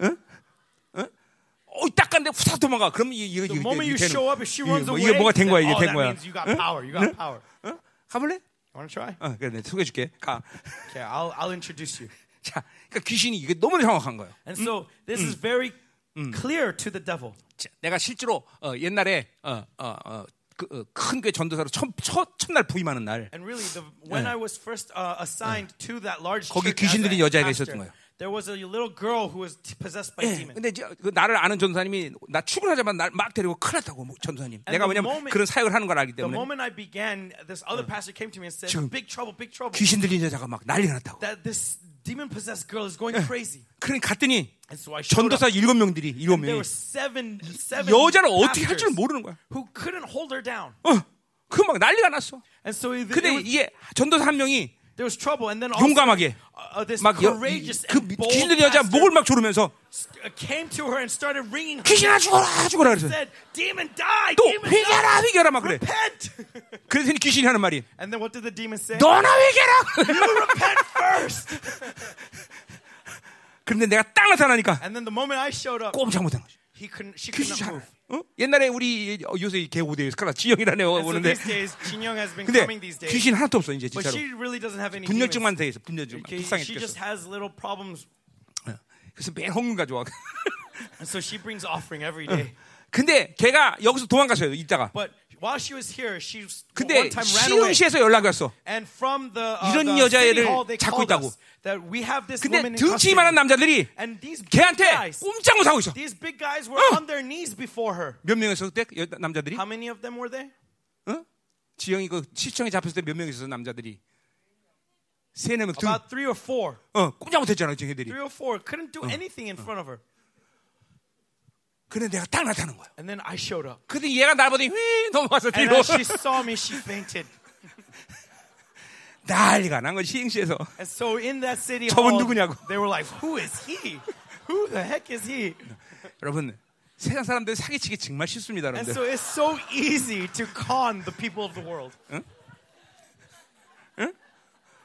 어, 딱 갔는데 후딱 도망가. 그럼 이- 이거 The 이거 moment you 이거 되는- show up, if she 이거 runs 뭐- away, 이게 뭐가 된 거야? then, 이게 oh, 된 that 거야. means you got power. You got power. 어? 가볼래? Want to try? 어, 그래, 내가 소개해줄게. 가. Okay, I'll, I'll introduce you. 자, 그러니까 귀신이 이게 너무 정확한 거예요. And so this is very clear to the devil. 자, 내가 실제로 어, 옛날에 어, 어, 어, 그, 어, 큰 교회 전도사로 첫, 첫, 첫날 부임하는 날 And really, the, when I was first uh, assigned to that large 거기 church as 귀신 들린 a 여자애가 있었던 거예요. There was a little girl who was possessed by 예, demons. 근데 이제 그 나를 아는 전도사님이 나 출근하자마자 날막 데리고 큰일 났다고 뭐 전도사님. 내가 the 왜냐면 moment- 그런 사역을 하는 걸 알기 The 때문에 moment I began, this other pastor came to me and said, "Big trouble, big trouble! 귀신 들린 여자가 막 난리가 났다고. That this demon-possessed girl is going crazy." 그러니 갔더니 And so I showed 전도사. 일곱 명들이 일곱 There 명이 were seven, seven 여자를 어떻게 할 줄 모르는 거야. who couldn't hold her down. 어, 그막 난리가 났어. And so 근데 이게 전도사 한 명이 there was trouble. And then 용감하게 uh, 막 여, courageous 그 and bold 귀신 들린 여자 목을 막 조르면서 came to her and started ringing her. 귀신아 죽어라 죽어라 그래서 said, "Demon die! 또 die! 회개하라 막 그래. Repent!" 그랬더니 귀신이 하는 말이 and then what did the demon say? 너나 회개라. You repent first. 그런데 내가 딱 나타나니까 And then the moment I showed up, 꼼짝 못한 거지. he couldn't. She could 귀신 not 잘. move. 어? 옛날에 우리 요새 개고대에서 그라 지영이라는 애가 And so 오는데 근데 coming these days, 귀신 하나도 없어 이제 but 진짜로. she really doesn't have any 분열증만. 돼 있어. 분열증만. Okay, 불쌍해 she just 죽겠어. has little problems, 어. 그래서 매일 헌금 가져와. so she brings offering every day. 근데 걔가 여기서 도망갔어요. 이따가. But while she was here, she 근데 one time ran away. 시흥시에서 연락이 왔어. And from the, uh, 이런 the city 여자애를 hall, they 찾고 called 있다고. us that we have this 근데 woman in 등치 이만한 custody. 남자들이 And these big 걔한테 guys, 꼼짝 못하고 있어. these big guys were 어. on their knees before her. 몇 명이었어 그때 여- 남자들이? How many of them were there? 어? 지영이 그 시청에 잡혔을 때 몇 명 있었어 남자들이? 세네 명 등. About three or four. 어 꼼짝 못했잖아 지금 애들이. Three or four couldn't do anything in front of her. 근데 내가 딱 나타난 거야. And then I showed up. 근데 얘가 날 보더니 휘 넘어가서 And 뒤로 as she saw me, she fainted. 난리가 난건 시흥시에서. And so in that city 저분 hall, 누구냐고. they were like, "Who is he? Who the heck is he?" 여러분 세상 사람들 사기치기 정말 쉽습니다, And 여러분들. so it's so easy to con the people of the world,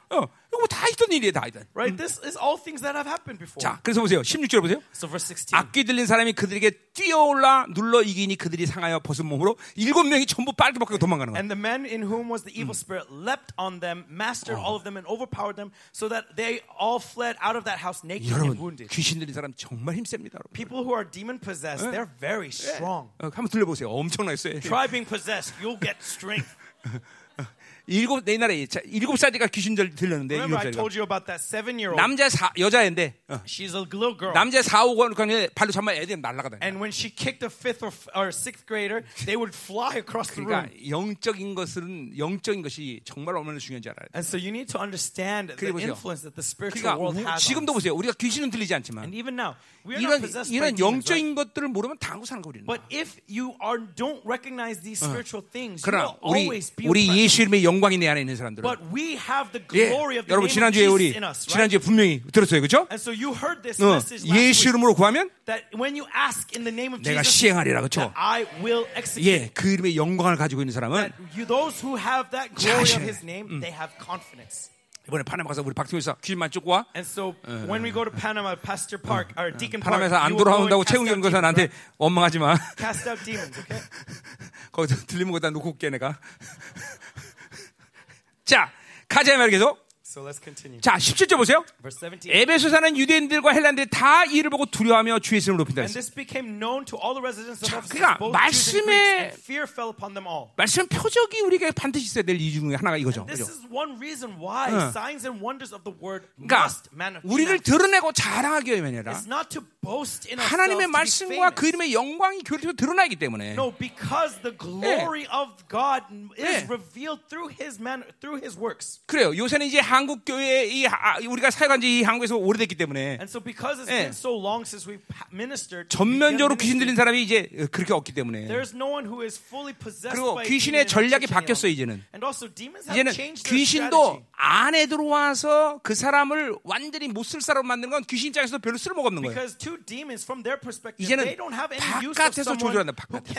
어, 이거 뭐다 있던 일이에요, 다 있던. right? This is all things that have happened before. 자, 그래서 보세요. 16절 보세요. So verse 16. 악기 들린 사람이 그들에게 뛰어올라 눌러 이기니 그들이 상하여 벗은 몸으로 일곱 명이 전부 빨개 벗고 도망가는 거야. And the man in whom was the evil spirit leapt on them, mastered all of them, and overpowered them, so that they all fled out of that house naked and 여러분 wounded. 귀신 들린 사람 정말 힘셉니다. People who are demon possessed, they're very strong. 어, 한번 들려 보세요. 엄청나게 세. Try being possessed, you'll get strength. 일곱 내 자, 일곱 살짜리가 귀신 들- 들렸는데 Remember, 일곱 I 살짜리가 told you about that seven-year-old. 남자 사 여자인데 어. She's a little girl. 남자 4, 5권 그냥 발로 잡으면 애들이 날아가다. And when she kicked a fifth or, f- or sixth grader, they would fly across the 그러니까. 영적인 것은 영적인 것이 정말 얼마나 중요한지 알아요. And so you need to understand the 그리고 보세요. influence that the spiritual 그러니까 world 우- has. 지금도. 보세요. 우리가 귀신은 들리지 않지만 And even now, we are 이런 not possessed by 이런 demons. 영적인 것들을 모르면 당하고 사는 거 우리는. But if you are don't recognize these spiritual things, you 그러나 will 우리 always be 우리. 예수 이름의 영 광이 내 안에 있는 사람들은 But we have the 예, glory of the 여러분 지난주에 Jesus 우리 in us, right? 지난주에 분명히 들었어요. 그렇죠? And so you heard this 어, 예수 이름으로 구하면 that when you ask in the name of 내가 Jesus, 시행하리라 그렇죠? I will execute. 예, 그 이름의 영광을 가지고 있는 사람은 That you, those who have that glory of 자신의- His name, they have confidence. 이번에 파나마 가서 우리 박팀에서 귀신만 쫓고 와. And so when we go to Panama, Pastor Park or Deacon Park, 파나마에서 안 돌아온다고 out 연구사 demons, 나한테? 원망하지 마. Cast out demons, okay? 거기서 들리는 거다 놓고 올게 내가. 자, 가자 말이죠. So let's continue. 자, 17절 보세요. Verse 17. 에베소 사는 유대인들과 헬란들이 다 이를 보고 두려워하며 주의 이름을 높인다 And 했어요. this became known to all the residents of 자, Ephesus, 그러니까 fear fell upon them all. 말씀 표적이 우리에게 반드시 있어야 될 이유 중에 하나가 이거죠. This 그죠? is one reason why 어. signs and wonders of the word 그러니까 must manifest. 우리를 드러내고 자랑하기 위함이 아니라 It's not to boast in ourselves 하나님의 말씀과 그. 이름의 영광이 교회에서 드러나기 때문에 No, because the glory of God is 예. revealed through His man, through His works. 그래요. 요새는 이제 한국 교회 이 하- 우리가 사역한 지이 한국에서 오래됐기 때문에 And so, because it's 예. been so long since we've pa- ministered, 전면적으로 귀신 들린 사람이 이제 그렇게 없기 때문에 there's no one who is fully possessed 그리고 귀신의 전략이 longer. 이제는. And also, demons have 이제는 귀신도. 안에 들어와서 그 사람을 완전히 못 쓸 사람 만드는 건 귀신 입장에서 별로 쓸모가 없는 거예요. Because to demons, from their perspective, 이제는 they don't have any use of 바깥에서 조절한다, 바깥에서.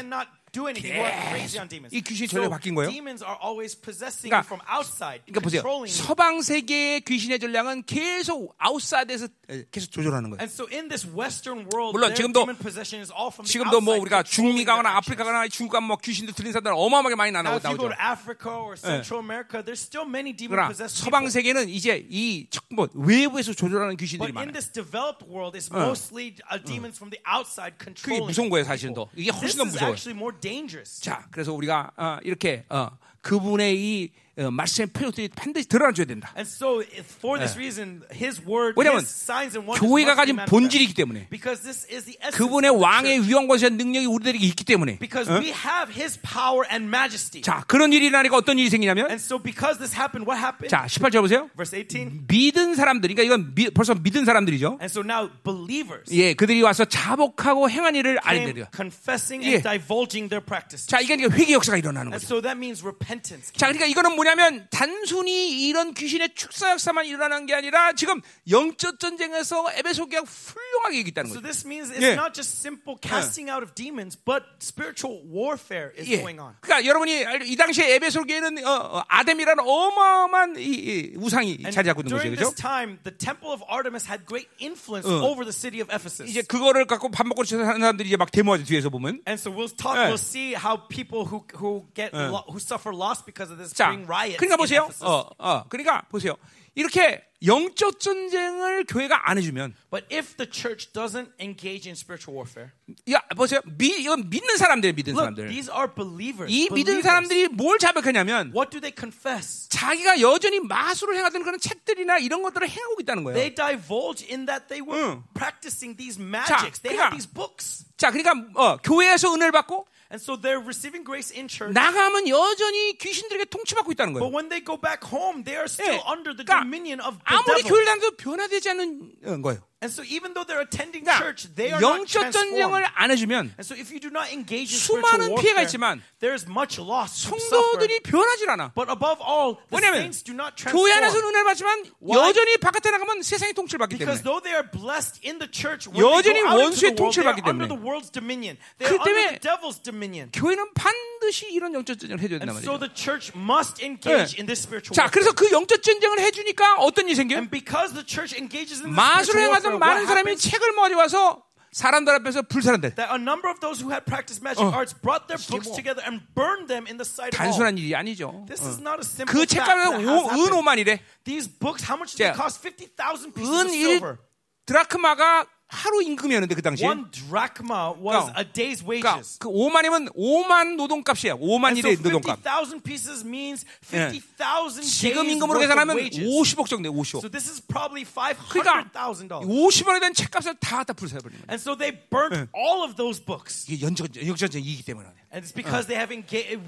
Do anything. Who are crazy on demons. 이 So 전략이 바뀐 거예요. demons are always possessing 그러니까- you from outside, 그러니까 보세요. 서방 세계의 귀신의 전략은 계속 outside에서 계속 조절하는 거예요. And so in this Western world, 물론 지금도- demon possession is all from the 지금도 뭐 outside, 우리가 중미 가거나 아프리카. 가거나 중국 가면 뭐 귀신도 들린 사람들 어마어마하게 많이 Now, go 나오죠. to Africa or Central America, there's still many 그러나 demon-possessed 서방. 세계는 이제 이 적- 뭐 외부에서 조절하는 귀신들이 But in 많아요. this developed world, it's mostly uh, demons from the outside 그게 controlling. 무서운 거예요, 사실은 더. 이게 훨씬 더 무서워요. Dangerous. 자, 그래서 우리가 어, 이렇게 어, 그분의 이 어, 말씀의 표현들이 반드시 드러나줘야 된다. And so, for this reason, His word, 왜냐면 His signs and wonders 교회가 가진. 본질이기 때문에 Because this is the essence 그분의 of the 왕의 church. 위엄 권세한 능력이 우리들에게 있기 때문에 Because we have His power and majesty. 자 그런 일이 일어나니까 어떤 일이 생기냐면 And so, because this happened, what happened? 자 18절 보세요. Verse 18. 믿은 사람들, 그러니까 이건 미- 벌써 믿은 사람들이죠. And so now, believers 예, 그들이 와서 자복하고 행한 일을 알리려. confessing 예. and divulging their practices. 자, 이게 회개 역사가 일어나는 And 거죠. so that means repentance. 자, 그러니까 이거는 뭐냐 면 단순히 이런 귀신의 축사 역사만 일어나는 게 아니라 지금 영적 전쟁에서 에베소 교회가 훌륭하게 이겼다는 So 거죠. this means it's 예. not just simple casting out of demons, but spiritual warfare is 예. going on. 그러니까 여러분이 알- 이 당시에 에베소 교회는 어, 어, 아담이라는 어마어마한 이, 이 우상이 And 자리 잡고 있는 during 거죠. this time, the temple of Artemis had great influence 어. over the city of Ephesus. 이제 그거를 갖고 밥 먹고 사는 사람들이 이제 막 데모하죠 뒤에서 보면. And so we'll talk, 예. we'll see how people who who get lo- who suffer loss because of this 자, bring. 그러니까 보세요. 어, 어, 그러니까 보세요. 이렇게 영적 전쟁을 교회가 안 해주면, But if the church doesn't engage in spiritual warfare, 야 보세요. 미, 이건 믿는 사람들, 믿는 look, 사람들. these are believers. 이 믿은. 사람들이 뭘 자백하냐면, What do they confess? 자기가 여전히 마술을 행하던 그런 책들이나 이런 것들을 행하고 있다는 거예요. They divulge in that they were 응. practicing these magics. they 그러니까- had these books. 자, 그러니까 어, 교회에서 은혜를 받고 And so they're receiving grace in church. 나가면 여전히 귀신들에게 통치받고 있다는 But 거예요. when they go back home, they are still 예. under the 그러니까 dominion of the 아무리 devil. 교회를 다녀도 변화되지 않는 어, 거예요. And so even though they're attending 그러니까 church, they are not 영적 전쟁을 transformed. 안 해주면 And so if you do not engage in 수많은 spiritual 피해가 warfare, 있지만 there's much loss. 성도들이 변하질 않아. But above all, the 왜냐면 saints do not 교회 안에서 transform. 은혜를 받지만 Why? 여전히 바깥에 나가면 세상의 통치를 받기 Because 때문에. though they are blessed in the church, when 여전히 they go out into 원수의 the world, 통치를 they 받기 are under 때문에. the world's dominion. They 그렇기 are under 때문에 the devil's dominion. 교회는 반드시 이런 영적 전쟁을 해줘야 된단 And so 말이죠. the church must engage 네. in this spiritual 자, warfare. 그래서 그 영적 전쟁을 해주니까 어떤 일이 생겨요? And because the church engages in this 마술을 spiritual 행하던 what 많은 사람이? 책을 모아와서 사람들 앞에서 불사른대. That a number of those who had practiced magic 어. arts brought their books 뭐 together and burned them in the sight of all. 단순한 일이 아니죠. This is not a simple 그 happened. 은 5만 이래. These books, how much did they 자, cost? 50,000 pieces 은 of 1 silver. 드라크마가 하루 임금이었는데 그 당시에. One drachma was 그러니까- a day's 그러니까 wages. 그 5만이면 5만 노동값이야. 5만 And so 일의 노동값. 50,000 pieces means 50,000 지금 days 임금으로 계산하면 wages. 50억 정도 돼. 50억. So this is probably 그러니까 $500,000. 50원에 대한 책값을 다 갖다 불사해버리는 거야. And so they burnt all of those books. 이게 연전 역전쟁이기 때문에. And it's because they have engaged,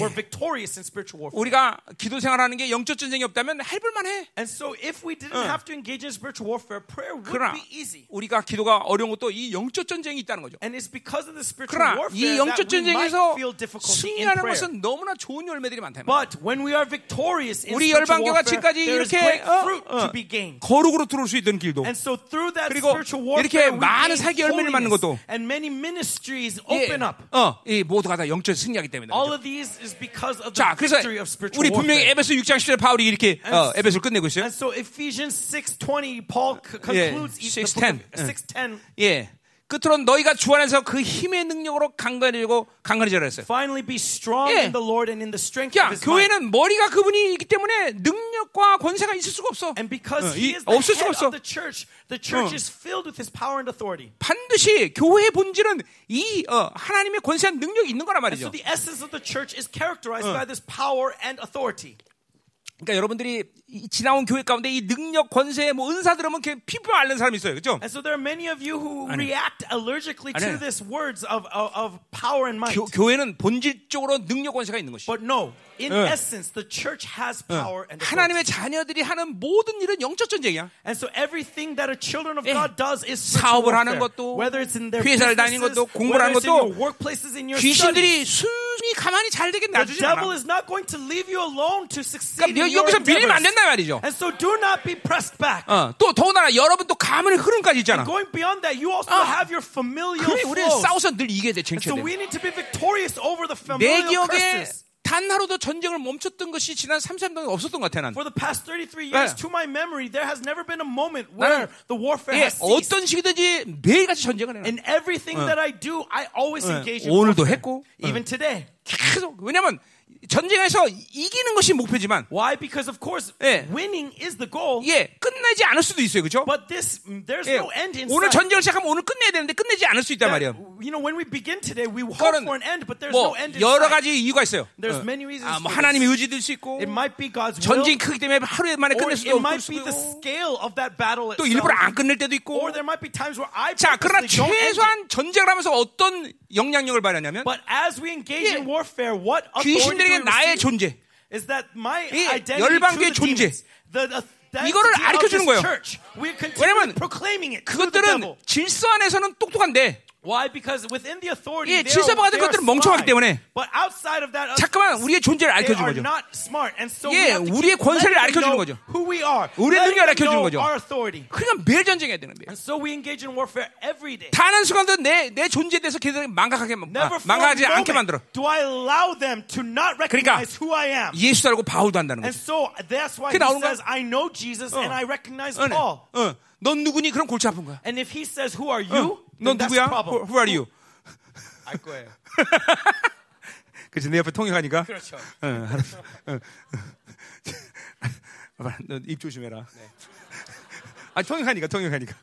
were victorious in spiritual warfare. 우리가 기도 생활하는 게 영적 전쟁이 없다면 해볼 만 해. And so if we didn't have to engage in spiritual warfare, prayer would be easy. 우리가 기도가 어려운 것도 이 영적 전쟁이 있다는 거죠. And it's because of the spiritual 그러나 warfare 이 영적 전쟁에서 승리하는. 것은 너무나 좋은 열매들이 많다. But when we are victorious in 우리 spiritual 열방교가 warfare, 지금까지 there is 이렇게 great 어, fruit 어, to be gained. 거룩으로 들어올 수 있던 길도 And so through that 그리고 spiritual 이렇게 warfare, we 많은 사기 열매를 맞는. 것도 and many ministries 예, open up. 어, 이 모두가 다 영적 승리하기 때문에. All 그렇죠? of these is because of the 자, 그래서 victory of spiritual 우리 분명히 warfare. 에베소 6장 10절 바울이 이렇게 어, 에베소를 끝내고 있어요. And so Ephesians 6:20, Paul c- 예, concludes each- the 6:10. book of 6:10. 예. 끝으로 너희가 주 안에서 그 힘의 능력으로 강건해지고 강건해져라 했어요. Finally, be strong 예. in the Lord and in the strength 야, of His might. 교회는 머리가 그분이 있기 때문에 능력과 권세가 있을 수가 없어. And because 어, He 이- is the 없을 수가 없어. of the church, the church 어. is filled with His power and authority. 반드시 교회의 본질은 이 어, 하나님의 권세한 능력이 있는 거란 And so 말이죠. the essence of the church is characterized by this power and authority. 그러니까 여러분들이 이 지나온 교회 가운데 이 능력, 권세, 뭐 은사 들으면 그냥 피부 앓는 사람이 있어요, 그렇죠? And so there are many of you who 아니. react allergically 아니. to this words of, of, of power and might. 교, 교회는 본질적으로 능력, 권세가 있는 것이. But no, in 어. essence, the church has power and authority. 하나님의 자녀들이 하는 모든 일은 영적 전쟁이야. And so everything that a children of 예. God does is spiritual 사업을 하는 warfare. 것도, whether it's in their 회사를 다니는 businesses, 것도, 공부를 하는 whether it's in 것도, your workplaces, in your studies. 귀신들이 순순히 가만히 잘 되게 The 놔주지 devil 않아. is not going to leave you alone to succeed 그러니까 in your 여기서 밀리면 안 endeavors. 된다 말이죠. And so do not be pressed back. 어, 또 더군다나 여러분 또 가문의 흐름까지 있잖아. Going beyond that, you also 어. have your familial 그래, 우리는 flows. 싸워서 늘 이겨야 돼, And 쟁취해야 so 돼. we need to be victorious over the 내 familial 기억에 curses. 단 하루도 전쟁을 멈췄던 것이 지난 30년 동안 없었던 것 같아, 난. For the past 33 years, 네. to my memory, there has never been a moment where 나는 the warfare 예, has ceased. 어떤 시기든지 매일같이 전쟁을 해. In everything that I do, I always 어. engage in 오늘도 warfare. 했고. Even today. 계속 왜냐면 전쟁에서 이기는 것이 목표지만 Why? Because of course, 예. winning is the goal. 예, 끝나지 않을 수도 있어요. 그죠? But this, there's 예, no end in 오늘. 전쟁을 시작하면 오늘 끝내야 되는데 끝내지 않을 수 있단 말이에요. you know, when we begin today, we hope for an end, but there's 뭐 no end in 여러. 가지 이유가 있어요. There's 어. many reasons 아, 뭐 하나님의. 의지도 있을 수 있고 It might be God's will, 전쟁이 크기 때문에 하루에 만에 끝낼 it 수도 없을 might 수도 be the 있고 scale of that battle 또. 일부러 안 끝낼 때도 있고 Or there might be times where I 자 그러나. 최소한 전쟁을 하면서 어떤 영향력을 발휘하냐면 But as we engage 예. in warfare, what authority we 나의? 존재 Is that my 이 identity 열방교의 존재. 이거를 가르쳐주는 this 거예요. 왜냐면 그것들은. 질서 안에서는 똑똑한데 Why? Because within the authority, 예, 질서가 are, 같은 것들은 멍청하기. 때문에 But outside of that, 잠깐만 우리의 존재를 알려주는 거죠. not smart. And so 예, we have to 우리의 권세를 알려주는 know 거죠. who we are. 우리의 능력을 알려주는 know 거죠. our authority. 그러니까 매일 전쟁해야 되는 거예요. And so we engage in warfare every day. 단한 순간도 내, 내 존재에 대해서 걔들이 망각하게, 아, Never 망각하지 않게 만들어. do I allow them to not recognize who I am. 예수 알고 바울도 한다는 거죠. so that's why 그게 he 나오는 거야? says, I know Jesus and I recognize 어, 네. Paul. 어, 넌 누구니? 그럼 골치 아픈 거야. And if he says, Who are 어, you? 넌 누구야? Who, who are you? 알 거예요. 그치, 내 옆에 통역하니까. 그렇죠. 어, 알았어. 어. 봐봐, 너입 조심해라. 아, 통역하니까, 통역하니까.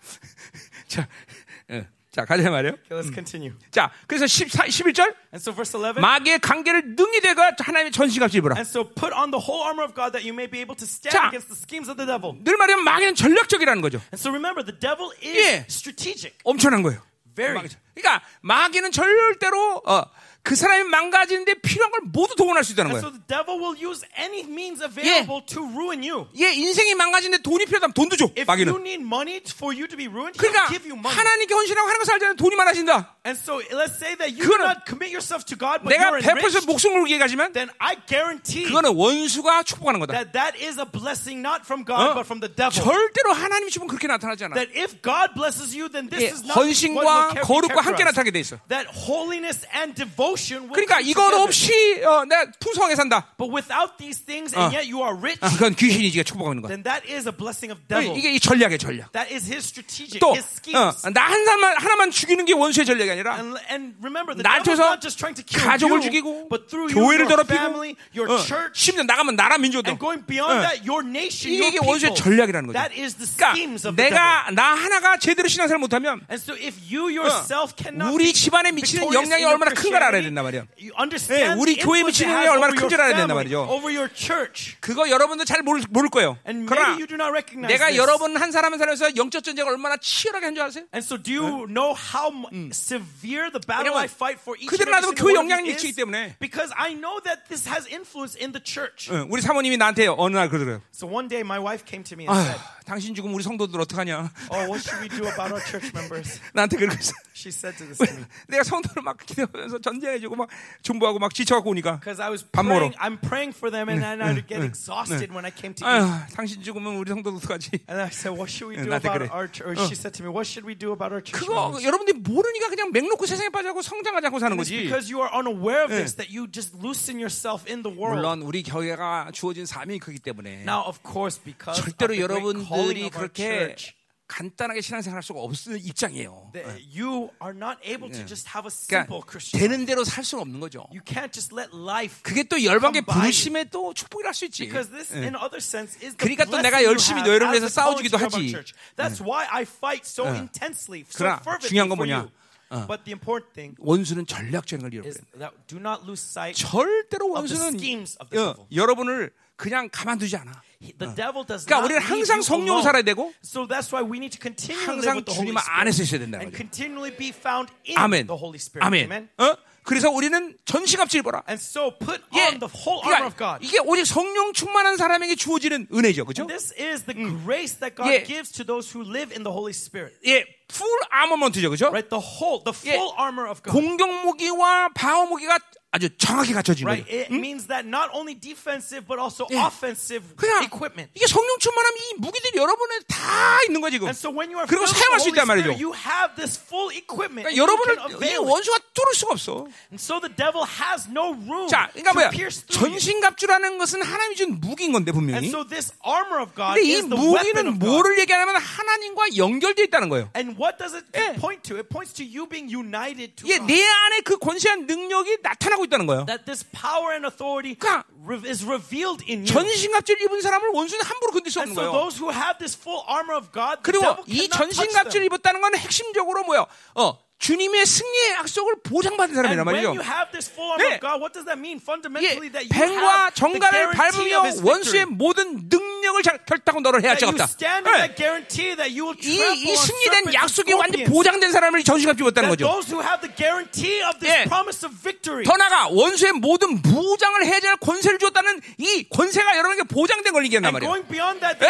자, 어, 자, 가자 말이에요. Okay, let's continue. 자, 그래서 14, 11절. And so verse 11. 마귀의 관계를 능히 대가 하나님의 전시값을 입으라. And so put on the whole armor of God that you may be able to stand 자. against the schemes of the devil. 늘 말하면 마귀는 전략적이라는 거죠. And so remember, the devil is 예. strategic. 엄청난 거예요. 그러니까 마귀는 절대로 어, 그 사람이 망가지는데 필요한 걸 모두 동원할 수 있다는 거예요. so the devil will use any means available to ruin you. 얘 인생이 망가지는데 돈이 필요하다면 돈도 줘. If 마귀는. you need money for you to be ruined, 그러니까 he'll give you money. 하나님께 헌신하고 하는 거 살자는 돈이 많아진다. And so let's say that you do 그거는 not commit yourself to God, but 내가 you're 100% enriched, 목숨 걸고 얘기하지만 then I guarantee 그거는 원수가 축복하는 거다. that that is a blessing not from 어? God, but from the devil. 절대로 하나님이 주면 그렇게 나타나지 않아. That if God blesses you, then this 예, is not 헌신과 거룩과 함께 나타나게 돼. 있어. That holiness and devotion 그러니까 이것. 없이 어, 내가 풍성하게 산다. But without these things, 어. and yet you are rich, 아, 그건 귀신이 지가 축복하는 거야. then that is a blessing of devil. 이게 이 전략의 전략. That is his strategic, 또 his schemes. 나한 사람만 하나만 죽이는 게 원수의 전략이 아니라 And, and remember, the 날 devil's not just trying to kill 가족을 you, 죽이고 but through 교회를 your 더럽히고 family, your 어, church, 심지어 나가면 나라 민족도 and going beyond 어. that, your nation, 이게, your people. 원수의 전략이라는 거죠. That is the schemes 그러니까 of the devil. 내가 나 하나가 제대로 신앙생활 못하면 And so if you yourself cannot 우리 집안에 미치는 영향이 얼마나 큰가를 알아 야 Christianity, 된단 understand 예, 우리 influence 미치는 영향이 얼마나 your 알아야 된단 말이죠. 그거 여러분도 잘 모를, 모를 거예요. And 그러나 maybe you do not recognize 내가. 여러분 한 사람 한 사람에서 영적 전쟁을 얼마나 치열하게 한 줄 아세요? And so do you know how severe the battle I fight for each 그들은 나도 교회 영향을 미치기? 때문에. Because I know that this has influence in the church. 응, 우리 사모님이 나한테 어느 날 그러더래요. So one day my wife came to me and said, 당신 죽으면 우리 성도들 어떡하냐. Oh, what should we do about our church members? 나한테 그러고. She said to this to me. 내가 성도를 막 기도하면서 전쟁해주고 막 중보하고 막 지쳐갖고 오니까 Because I was 밥 먹으러. praying, I'm praying for them and then I would get exhausted when I came to eat. 당신 죽으면 우리 성도들 어떡하지. And I said, what should we do about 그래. our church? Or she said to me, what should we do about our church 그거 members? 여러분들이 모르니까 그냥 맥놓고 세상에 빠져고 성장하지 않고 사는 거지. because you are unaware of this that you just loosen yourself in the world. 물론 우리 교회가 주어진 사명이 크기 때문에 Now, of course, because of 절대로 calling 여러분들이 그렇게 간단하게 신앙생활 할 수가 없는 입장이에요. you are not able to just have a 그러니까 simple Christian. 되는 대로 살 수는 없는 거죠. You can't just let life. 그게 또 열방의. 부르심의 또 축복이라 할수 있지. Because this, in other sense, is the 그러니까 또 내가 열심히 너희를 위해서 싸워주기도 하지. That's why I fight so intensely, so 그러나 fervently 중요한 건 for 뭐냐? you. But the important thing 원수는 전략적인 걸 is 잃어버려. that do not lose sight. 절대로 of the 원수는 schemes of the 어. 여러분을 그냥 가만두지 않아. He- The devil does 그러니까 우리는 항상 성령으로. 살아야 되고 So that's why we need to continue 항상 주님 안에서 있어야 된다는 거죠. 아멘. 아멘. 어? 그래서 우리는 전시갑질 입어라. And so put 예. on the whole armor of 그러니까 God. 이게 오직 성령 충만한 사람에게 주어지는 은혜죠. 그죠? This is the grace that God 예. gives to those who live in the Holy Spirit. 예, 풀 아머먼트죠. 그죠? Right? The whole, the 예. full armor of God. 공격 무기와 방어 무기가 아주 정확히 갖춰진 Right? 거죠. It means that not only defensive but also 예. offensive 그냥 equipment. 이게 성령 충만하면 이 무기들이 여러분에 다 있는 거지. 지금. And so when you are 그리고 사용할 수 있단 말이죠. You have this full equipment. 그러니까 and 여러분을 이. 원수가 뚫을 수가 없어. And so the devil has no room 자, 그러니까 뭐야? 전신갑주라는 것은 하나님이 준 무기인 건데 And 분명히. so this armor of God 근데 이 is the weapon 무기는 of God. 뭐를 얘기하냐면 하나님과 연결되어 있다는 거예요. And what does it 예. point to? It points to you being united to 이게 God. 내 안에 그 권세한 능력이 나타나고 있다는 거예요. That this power and authority 그러니까 is revealed in you. 전신갑주를 입은 사람을 원수는 함부로 건들 수 And 없는 so 거예요. those who have this full armor of God, 그리고 이 them. 입었다는 건 핵심적으로 뭐야? 어, 주님의 승리의 약속을 보장받은 사람이란 말이죠. you have this full armor 네. of God, what does that mean? 예, Fundamentally, that you 뱀과 정갈을 밟으며 원수의. 모든 능력을 잘- 결단하고 너를 예. you will 이, 이 승리된 약속이 완전 scorpions. 보장된 사람을 입었다는 That 거죠. 예. victory. 더 나가 원수의 모든 무장을 해제할 권세를 주었다는 이 권세가 여러분에게 보장된 And 말이에요.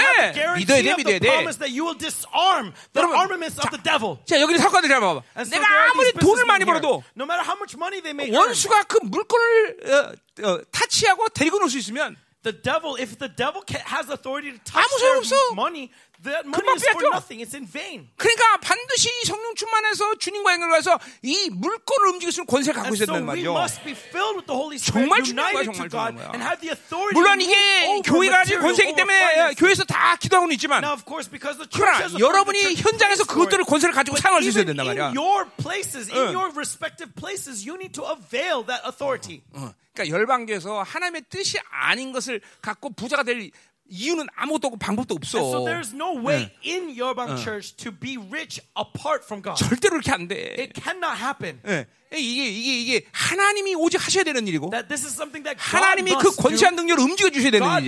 예. the 믿어야 돼, 믿어야 돼. 여러분, 자. 자, 여기 사과들 잘 봐봐. 내가 아무리 돈을 많이 벌어도 no matter how much money they may earn, 원수가 그 물건을 어, 어, 타치하고 데리고 놀 수 있으면 the devil, if the devil has authority to touch 아무 their money, that money 금방 is for 빼앗겨. nothing. It's in vain. 그러니까 반드시 성령 충만해서 주님과 연결해서 이 물건을 움직일 수 있는 권세를 갖고 we 말이죠. 정말 중요한 거야, 정말 중요한 거야. and have the authority 물론 to 이게 교회가 가진 권세이기 때문에. 교회에서 다 기도하고는 있지만 Now, of course, because the church 그러나 여러분이 현장에서 그것들을. 권세를 가지고 사용할 수 있어야 된단 말이야. 어, 그러니까 열방교에서 하나님의 뜻이 아닌 것을 갖고 부자가 될 이유는 아무것도 없고 방법도 없어. And so there's no way in Yeobang Church to be rich apart from God. 절대로 그렇게 안 돼. It cannot happen. 예. 이게 이게 이게 하나님이 오직 하셔야 되는 일이고 That this is something that God 하나님이 그. 권세한 능력을 움직여 주셔야 되는 그러나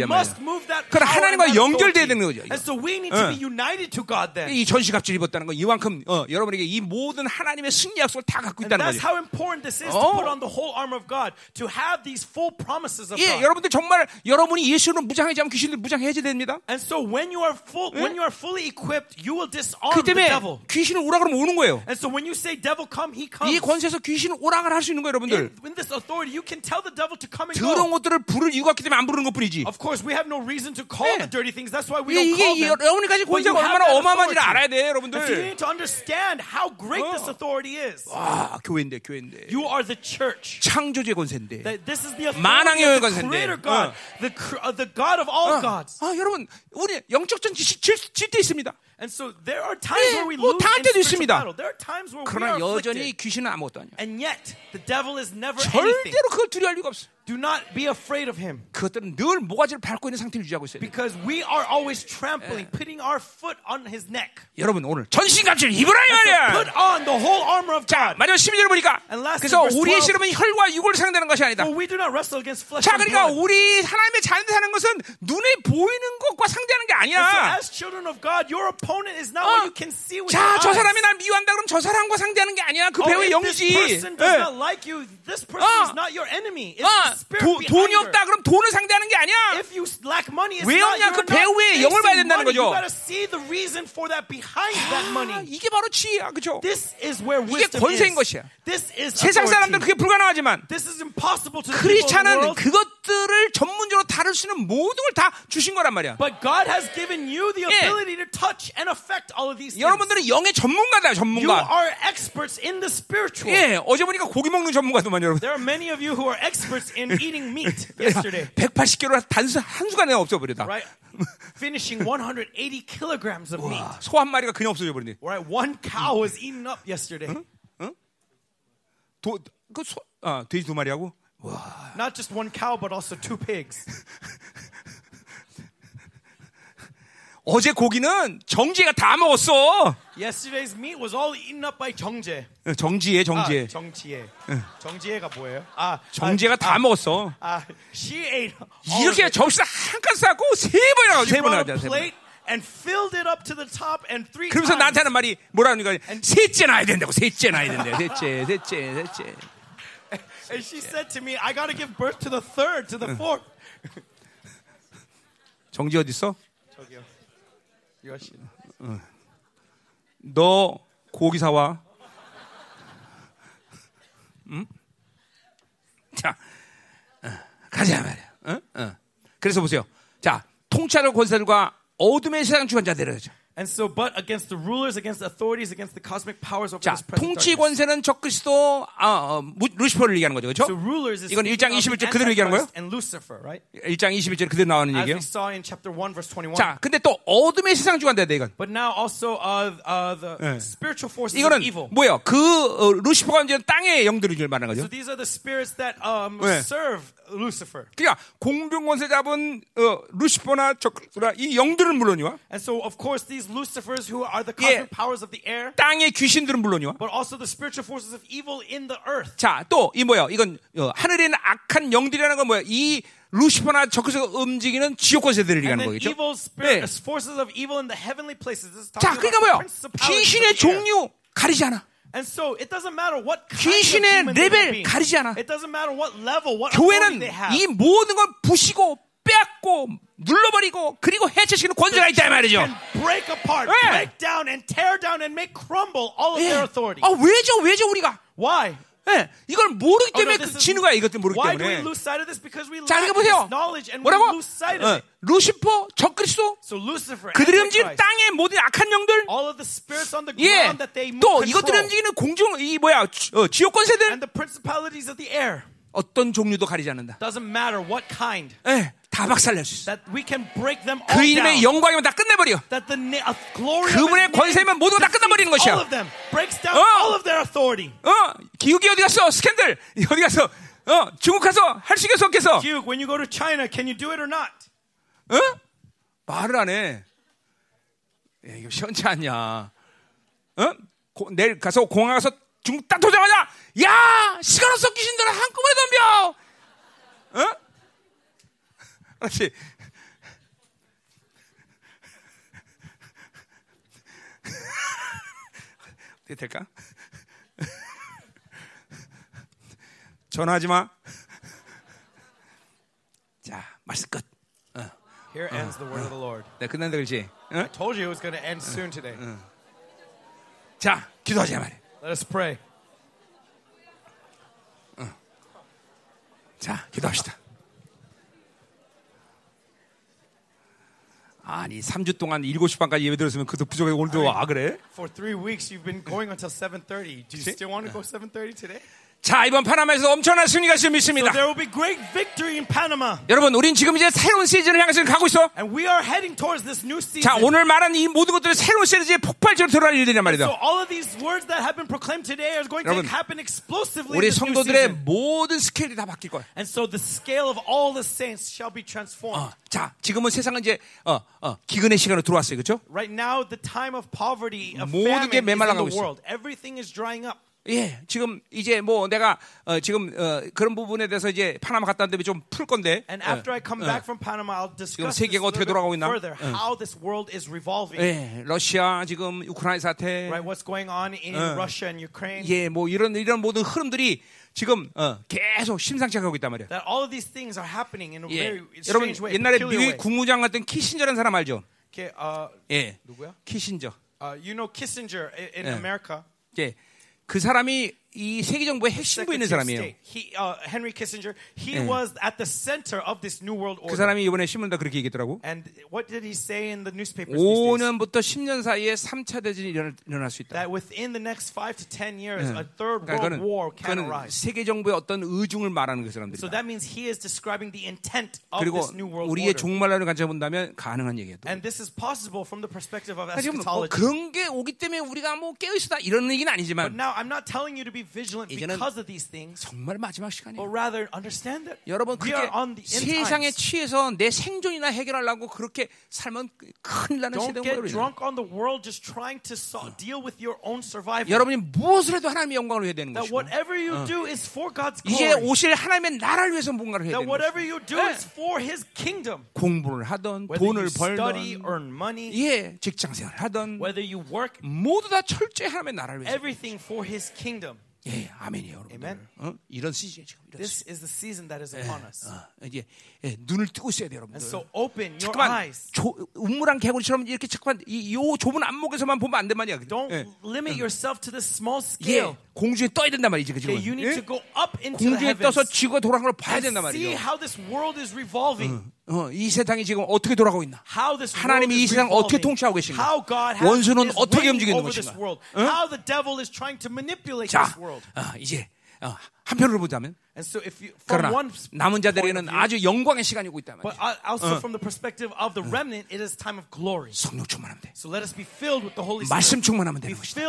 power 하나님과 연결돼야. 되는 거죠, so we need to 응. be united to God then. 이 전시 갑질 입었다는 건 이만큼 어, 여러분에게 이 모든 하나님의 승리 약속을 다 갖고 있다는 that's 거죠. how important this is to 어. put on the whole armor of God, to have these full promises of 예, God. 여러분들 정말 여러분이 예수로 무장하지 않으면 귀신들 무장해야지 됩니다. And so when you are full, when you are fully equipped, you will disarm 그 the 때문에 devil. 귀신을 오라 그러면 오는 거예요. And so when you say devil come, he 이 comes. 권세에서 귀신 오락을 할 수 있는 거예요, 여러분들. In, in this authority, you can tell the devil to come and 더러운. 것들을 부를 이유가 없기 때문에 안 부르는 것뿐이지. Of course, we have no reason to call 네. the dirty things. That's why we 이게, don't call 이게 them. 여러분까지 권세가 얼마나 어마어마한지를. 알아야 돼, And so you 여러분들. need to understand how great this 어. authority is. 아, 교회인데, 교회인데. You are the church. 창조주의 권세인데. That this is the 만왕의 권세인데. creator God, the, uh, the God of all gods. 아, 여러분, 우리 영적 전지 질때 있습니다. And so there are times 네, where we 뭐 lose 당할 때도 있습니다. battle. There are times where we 그러나 are 여전히 afflicted. 귀신은 아무것도 아니야. And yet, the devil is never anything. 절대로 그걸 두려워할 리가 없어. Do not be afraid of him. 그것들은 늘 모가지를 밟고 있는 상태를 유지하고 있어요. Because we are always trampling, putting our foot on his neck. 여러분 오늘 전신 갑주를 입으라 이 Put 말이야. on the whole armor of 자, God. 마지막 12절을 보니까 And 그래서 우리의 12. 씨름은 혈과 육을 상대하는 것이 아니다. For we do not wrestle against flesh 자, and 그러니까 blood. 우리 하나님의 자녀들 사는 것은 눈에 보이는 것과 상대하는 게 And so 아니야. as children of God, your opponent is not 어. what you can see with 자, your 저 eyes. 사람이 날 미워한다 그럼 저 사람과 상대하는 게 아니야. 그 Oh, 배우의 영이지. this person does 예. not like you, this person 어. is not your enemy. It's 어, 도, 돈이. 없다 그럼 돈을 상대하는 게 아니야. Money, 왜 없냐? 그 배우의 영을 봐야 된다는. 거죠. 아. 이게 바로 지혜야, 그죠? Where 이게 권세인. 것이야. 세상 사람들은. 그게 불가능하지만 크리스찬은. 그것들을 전문적으로 다룰 수 있는 모든 걸 다 주신 거란 말이야. But God has given you the 예. ability to touch and affect all of these things. 여러분들은 영의 전문가다, You 전문가. are experts in the spiritual. 예, 어제 보니까 고기 먹는 전문가도만 여러분. There are many of you who are experts in eating meat yesterday. 180kg 단수 한 순간에 없어버리다. Right? Finishing 180 kilograms of meat. 소 한 마리가 그냥 없어져 버리네. Right? One cow was eaten up yesterday. 도, 그 소, 아, 돼지 두 마리하고. Not just one cow, but also two pigs. 어제 고기는 정지가 다 먹었어. Yesterday's meat was all eaten up by 정재. 정지에, 정지에. 아, 정지혜. 정지혜가 뭐예요? 아, 정지가 다 먹었어. 아, she ate 이렇게. 접시를 한칸 쌓고 세 번이나 가고 She 세 a 가자. 세 번. and filled it up to the top and three 그러면서 times. 나한테 하는 말이 뭐라는 거야? 셋째 낳아야 된다고. 셋째 낳아야 된다. 셋째, 셋째, 셋째. And she said to me, I got to give birth to the third, to the fourth. 정지 어디 있어? 저기요. 유아씨. 너 고기 사와. 응? 자, 어, 가자 말이야. 어? 어. 그래서 보세요. 자, 통찰의 권세들과 어둠의 세상 주관자들이죠. And so, but against the rulers, against the authorities, against the cosmic powers over 자, this present 통치 darkness. 권세는 적그리스도 아, 어, 무- 루시퍼를 얘기하는 거죠. So 그렇죠? rulers is 이건 1장 speaking of 21절 the 그대로 얘기하는 거예요? Antichrist and Lucifer, right? 1장 21절 그대로 나오는 As 얘기예요. we saw in chapter 1, verse 21. 자, 근데 또 어둠의 세상 주관자들 이건. But now also uh, uh, the 예. spiritual forces 이거는 of evil. 뭐예요? 그 어, 루시퍼가 이제 땅의 영들을 말하는 거죠. So these are the spirits that um, 예. serve Lucifer. 그러니까 공병 권세 잡은 어, 루시퍼나 적그리스도나 이 영들은 물론이와 And so, of course, these Lucifers who are the 예. cosmic powers of the air, 땅의 귀신들은 물론이와 but also the spiritual forces of evil in the earth. 자, 또 이 뭐야? 이건 어, 하늘에 있는 악한 영들이라는 건 뭐야? 이 루시퍼나 적그리스도가 움직이는 지옥 권세들을 얘기하는 거겠죠. 네. 자, 그러니까 principalities 귀신의. 종류 가리지 않아. And so it doesn't matter what kind 귀신의 레벨. 가리지 않아. It doesn't matter what level, what 교회는 they have. 이 모든 걸 부시고 빼앗고 눌러버리고 그리고 해체시키는 권세가 있다 이 말이죠. Break apart, 예. break down, and tear down, and make crumble all of 예. their authority. 아, 왜죠? 왜죠 우리가? Why? 예. 이걸 모르기 Oh, no, 때문에 그 is- 지는 거야. 이것들 모르기 Why do we 때문에. lose sight of this? Because we 자, 그러니까 보세요. 뭐라고? lose sight of 어, it. 루시퍼, 적그리스도, So Lucifer, 그들이 움직이는 땅의 모든 악한 영들, all of the spirits on the 예, ground that they 또 이것들이 움직이는 공중 이 뭐야 지- 어, 지옥 권세들 and the principalities of the air. 어떤 종류도 가리지 않는다. Doesn't matter what kind. 예, 다 박살낼 수 있어. That we can break them 그 이름의. 영광이면 다 끝내버려. Uh, 그분의 권세면 모두가 다 defeats 것이야. 어. 어, 기욱이 어디 갔어? 스캔들 어디 갔어? 어, 중국 가서 할 수 있겠어 없겠어? Hugh, when you go to China, can you do it or not? 어? 말을 안 해. 야, 이거 시원치 않냐? 어? 고- 내일 가서 공항 가서 중국 딱 도자마자 야 시간 없어 귀신들아 한꺼번에 덤벼. 어? 그렇지. 어떻게 될까? 전화하지 마. 자, 말씀 끝. Here ends the word of the Lord. 네, 끝난다 그렇지. 어? Told you it was going to end soon today. 자, 기도하자 말이야. Let us pray. 아니, 3주 동안 7시 반까지 예배 들었으면 그도 부족해 오늘도 와 그래? For three weeks, you've been going until 7:30. Do you still want to go 7:30 today? 자, 이번 파나마에서 엄청난 승리가 있을 So 믿습니다. there will be great victory in Panama, 여러분, 우린 지금 이제 새로운 시즌을 향해서 가고 있어. and we are heading towards this new season. 자, 오늘 말한 이 모든 것들은 새로운 시리즈의 폭발적으로 들어갈 일들이란 So 말이다. all of these words that have been proclaimed today are going to 여러분, happen explosively 우리 성도들의. 모든 스케일이 다 바뀔 거야. And so the scale of all the saints shall be transformed. 어, 자, 지금은 세상은 이제 어, 어, 기근의 시간으로 들어왔어요, 그렇죠? Right now, the time of poverty, of 모든 게 메말라가고 있어. 예, 지금 이제 뭐 내가 어, 지금 어, 그런 부분에 대해서 이제 파나마 갔다 왔는데 좀 풀 건데. And 어, after I come 어. back from Panama, I'll discuss 세계가 어떻게 돌아가고 있나? further, 응. how this world is revolving. 예, 러시아 지금 우크라이나 사태. Right, what's going on in 응. Russia and Ukraine? 예, 뭐 이런 이런 모든 흐름들이 지금 어, 계속 심상치 않게 하고 있단 말이야. That all of these things are happening in a 예. very 여러분 strange way, 옛날에 way. 국무장 같은 키신저라는 사람 알죠? Okay, uh, 예. 누구야? 키신저. Uh, you know Kissinger in 예. America. 예. 그 사람이 이 세계 정부의 핵심부에 있는 사람이에요. He, uh, Henry Kissinger, he was at the center of this new world 그 order. 사람이 이번에 신문다 그렇게 얘기했더라고. And what did he say in the newspapers these days? 5년부터 10년 사이에 3차 대전이 일어날, 일어날 수 있다. That within the next five to ten years, a third 그러니까 world 그거는, war can arise. 세계 정부의 어떤 의중을 말하는 그 So 사람들이다. that means he is describing the intent of 그리고 this new world 우리의 order. 종말론을 관점 본다면 가능한 얘기예요. 또. And this is possible from the perspective of 지금 뭐 eschatology. 그런 게 오기 때문에 우리가 뭐 깨어 있다 이런 얘기는 But 아니지만 now I'm not telling you to be vigilant 이제는 because of these things, 정말 마지막 시간이에요. but rather understand that 여러분 we 그렇게 are on the end 세상에. 취해서 내 생존이나 해결하려고 그렇게 살면 큰일 나는 Don't 시대인 get 거예요. 우리는. drunk on the world just trying to deal with your own survival. 여러분이 무엇을 해도 하나님의 영광을 해야 되는 That 것이고 whatever you do is for God's 이제 glory. 오실 하나님의 나라를 위해서 뭔가를 해야 That 되는 whatever 것이고 you do 네. is for His kingdom. 공부를 하던 Whether 돈을 벌던 earn money, 예 직장 생활 하던 whether you work, 모두 다 철저히 하나님의 나라를 위해서 everything for His kingdom. 예 아멘이에요 여러분 Amen. 어? 이런 시즌 지금 이런 This is the season that is upon us. 어, 이제 예, 눈을 뜨고 있어야 돼요 And 여러분들 so open your 잠깐만 eyes. 조, 우물한 개구리처럼 이렇게 잠깐만 이, 요 좁은 안목에서만 보면 안 된 말이야 Don't 예. limit yourself to this small 예, scale. 공중에 떠야 된단 말이지 그 지금 Okay, you need 예? to go up into the 공중에 떠서 heavens 지구가 돌아가는 걸 봐야 and 된단 see 말이죠 how this world is revolving. 어, 이 세상이 지금 어떻게 돌아가고 있나 하나님이 이 세상 어떻게. 통치하고 계신가 원수는 어떻게 움직이는 것인가. 응? 자. 어, 이제 어, 한편으로 보자면 And so if you from 그러나 one 남은 자들에게는 view, 아주 영광의 시간이 오고 있단 but 말이야 uh, also from the perspective of the remnant, it is time of glory. 성령 충만하면 돼 So let us be filled with the Holy Spirit. 말씀 충만하면 되는 것이다.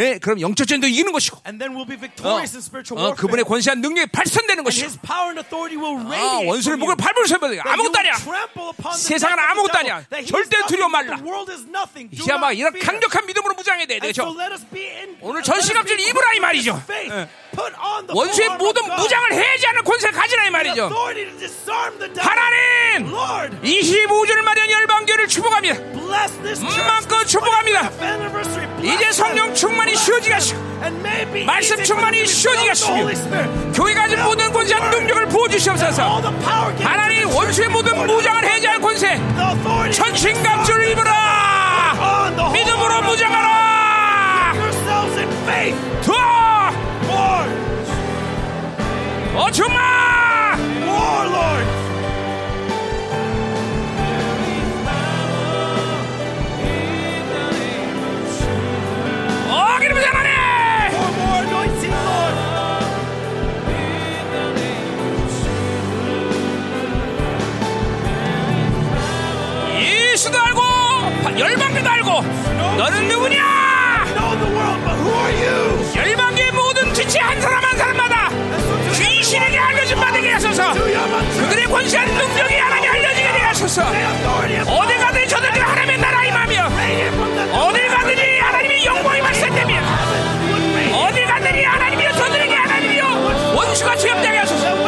예, 그럼 영적 전도 이기는 것이고 And then we'll be 어, victorious in spiritual 어. 그분의 권세한 능력이 발산되는 것이고 His power and authority will 아, 원수를 목을. 밟을 That 아무것도 아니야 세상은 아무것도. 아니야. 절대 두려워 말라. 막 이런. 강력한 믿음으로 무장해야 돼 And so 되죠 let us be in, 오늘 be 입으라 이 말이죠. faith. 예. 원수의 모든. 무장을 해제하는 권세를 가지라 이 말이죠. 하나님 Lord, 25주를 맞이한 열방교를 축복합니다 this 축복합니다. 25th anniversary. Bless 이제 성령. 충만이 쉬어지게. 하시고 말씀 충만이 the 하시고 Holy Spirit. 교회 가진 모든 권세한 능력을 All 부어주시옵소서 하나님. 원수의 모든 무장을 해제할 권세 천신갑주를 입으라 믿음으로 무장하라. 더! 어. 어 기름 More, anointing, Lord. 예수도 알고 너는 누구냐 Know the world, but who are you? 열방교의 모든 지체 한 사람 신에게 알려진 바 되게 하소서. 그들의 권세한 능력이 하나님 알려지게 되게 하소서. 어디 가든지 저들이 하나님의 나라 임하며 어딜 가든지 하나님의 영광이 발산되며 어딜 가든지 하나님이여 저들에게 하나님이여 원수가 취업되게 하소서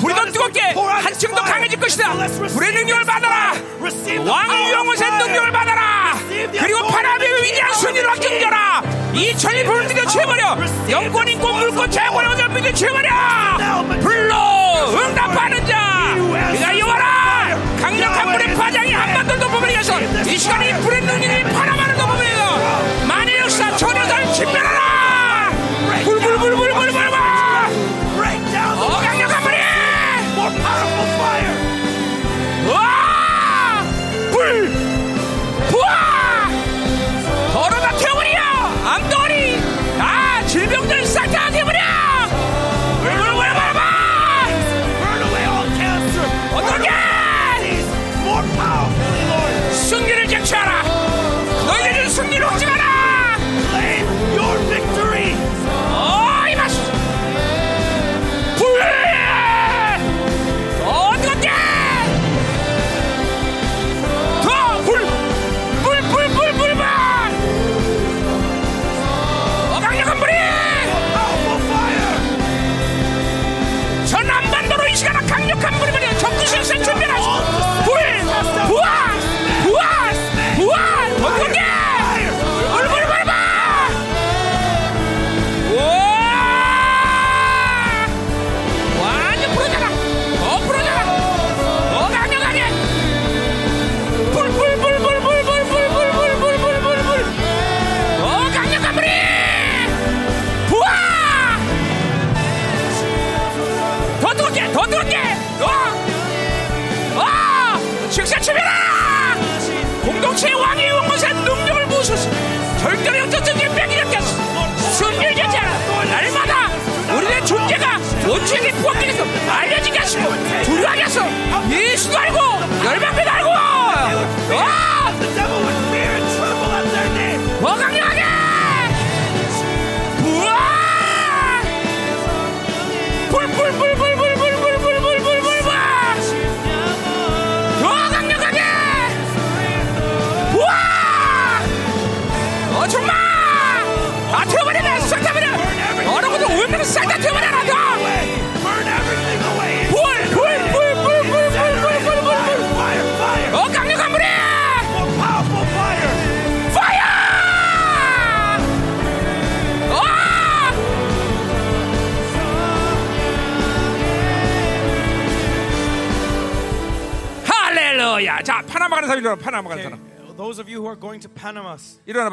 불이 더 뜨겁게 한층 더 강해질 것이다. 불의 능력을 받아라. 왕의 영원의 능력을 받아라. 그리고 파라비의 위대한 순위를 확증져라. 이 천리 불을 믿어 채워버려. 영권 인권 물권 재권을 얻어 믿어 채워버려. 불로 응답하는 자. 네가 여와라. 강력한 불의 파장이 한 번도 덮어버리겠어 이 시간에 이 불의 능력이 파라마를 덮어버려 만의 역사 전여들 침멸하라 불불불불불불불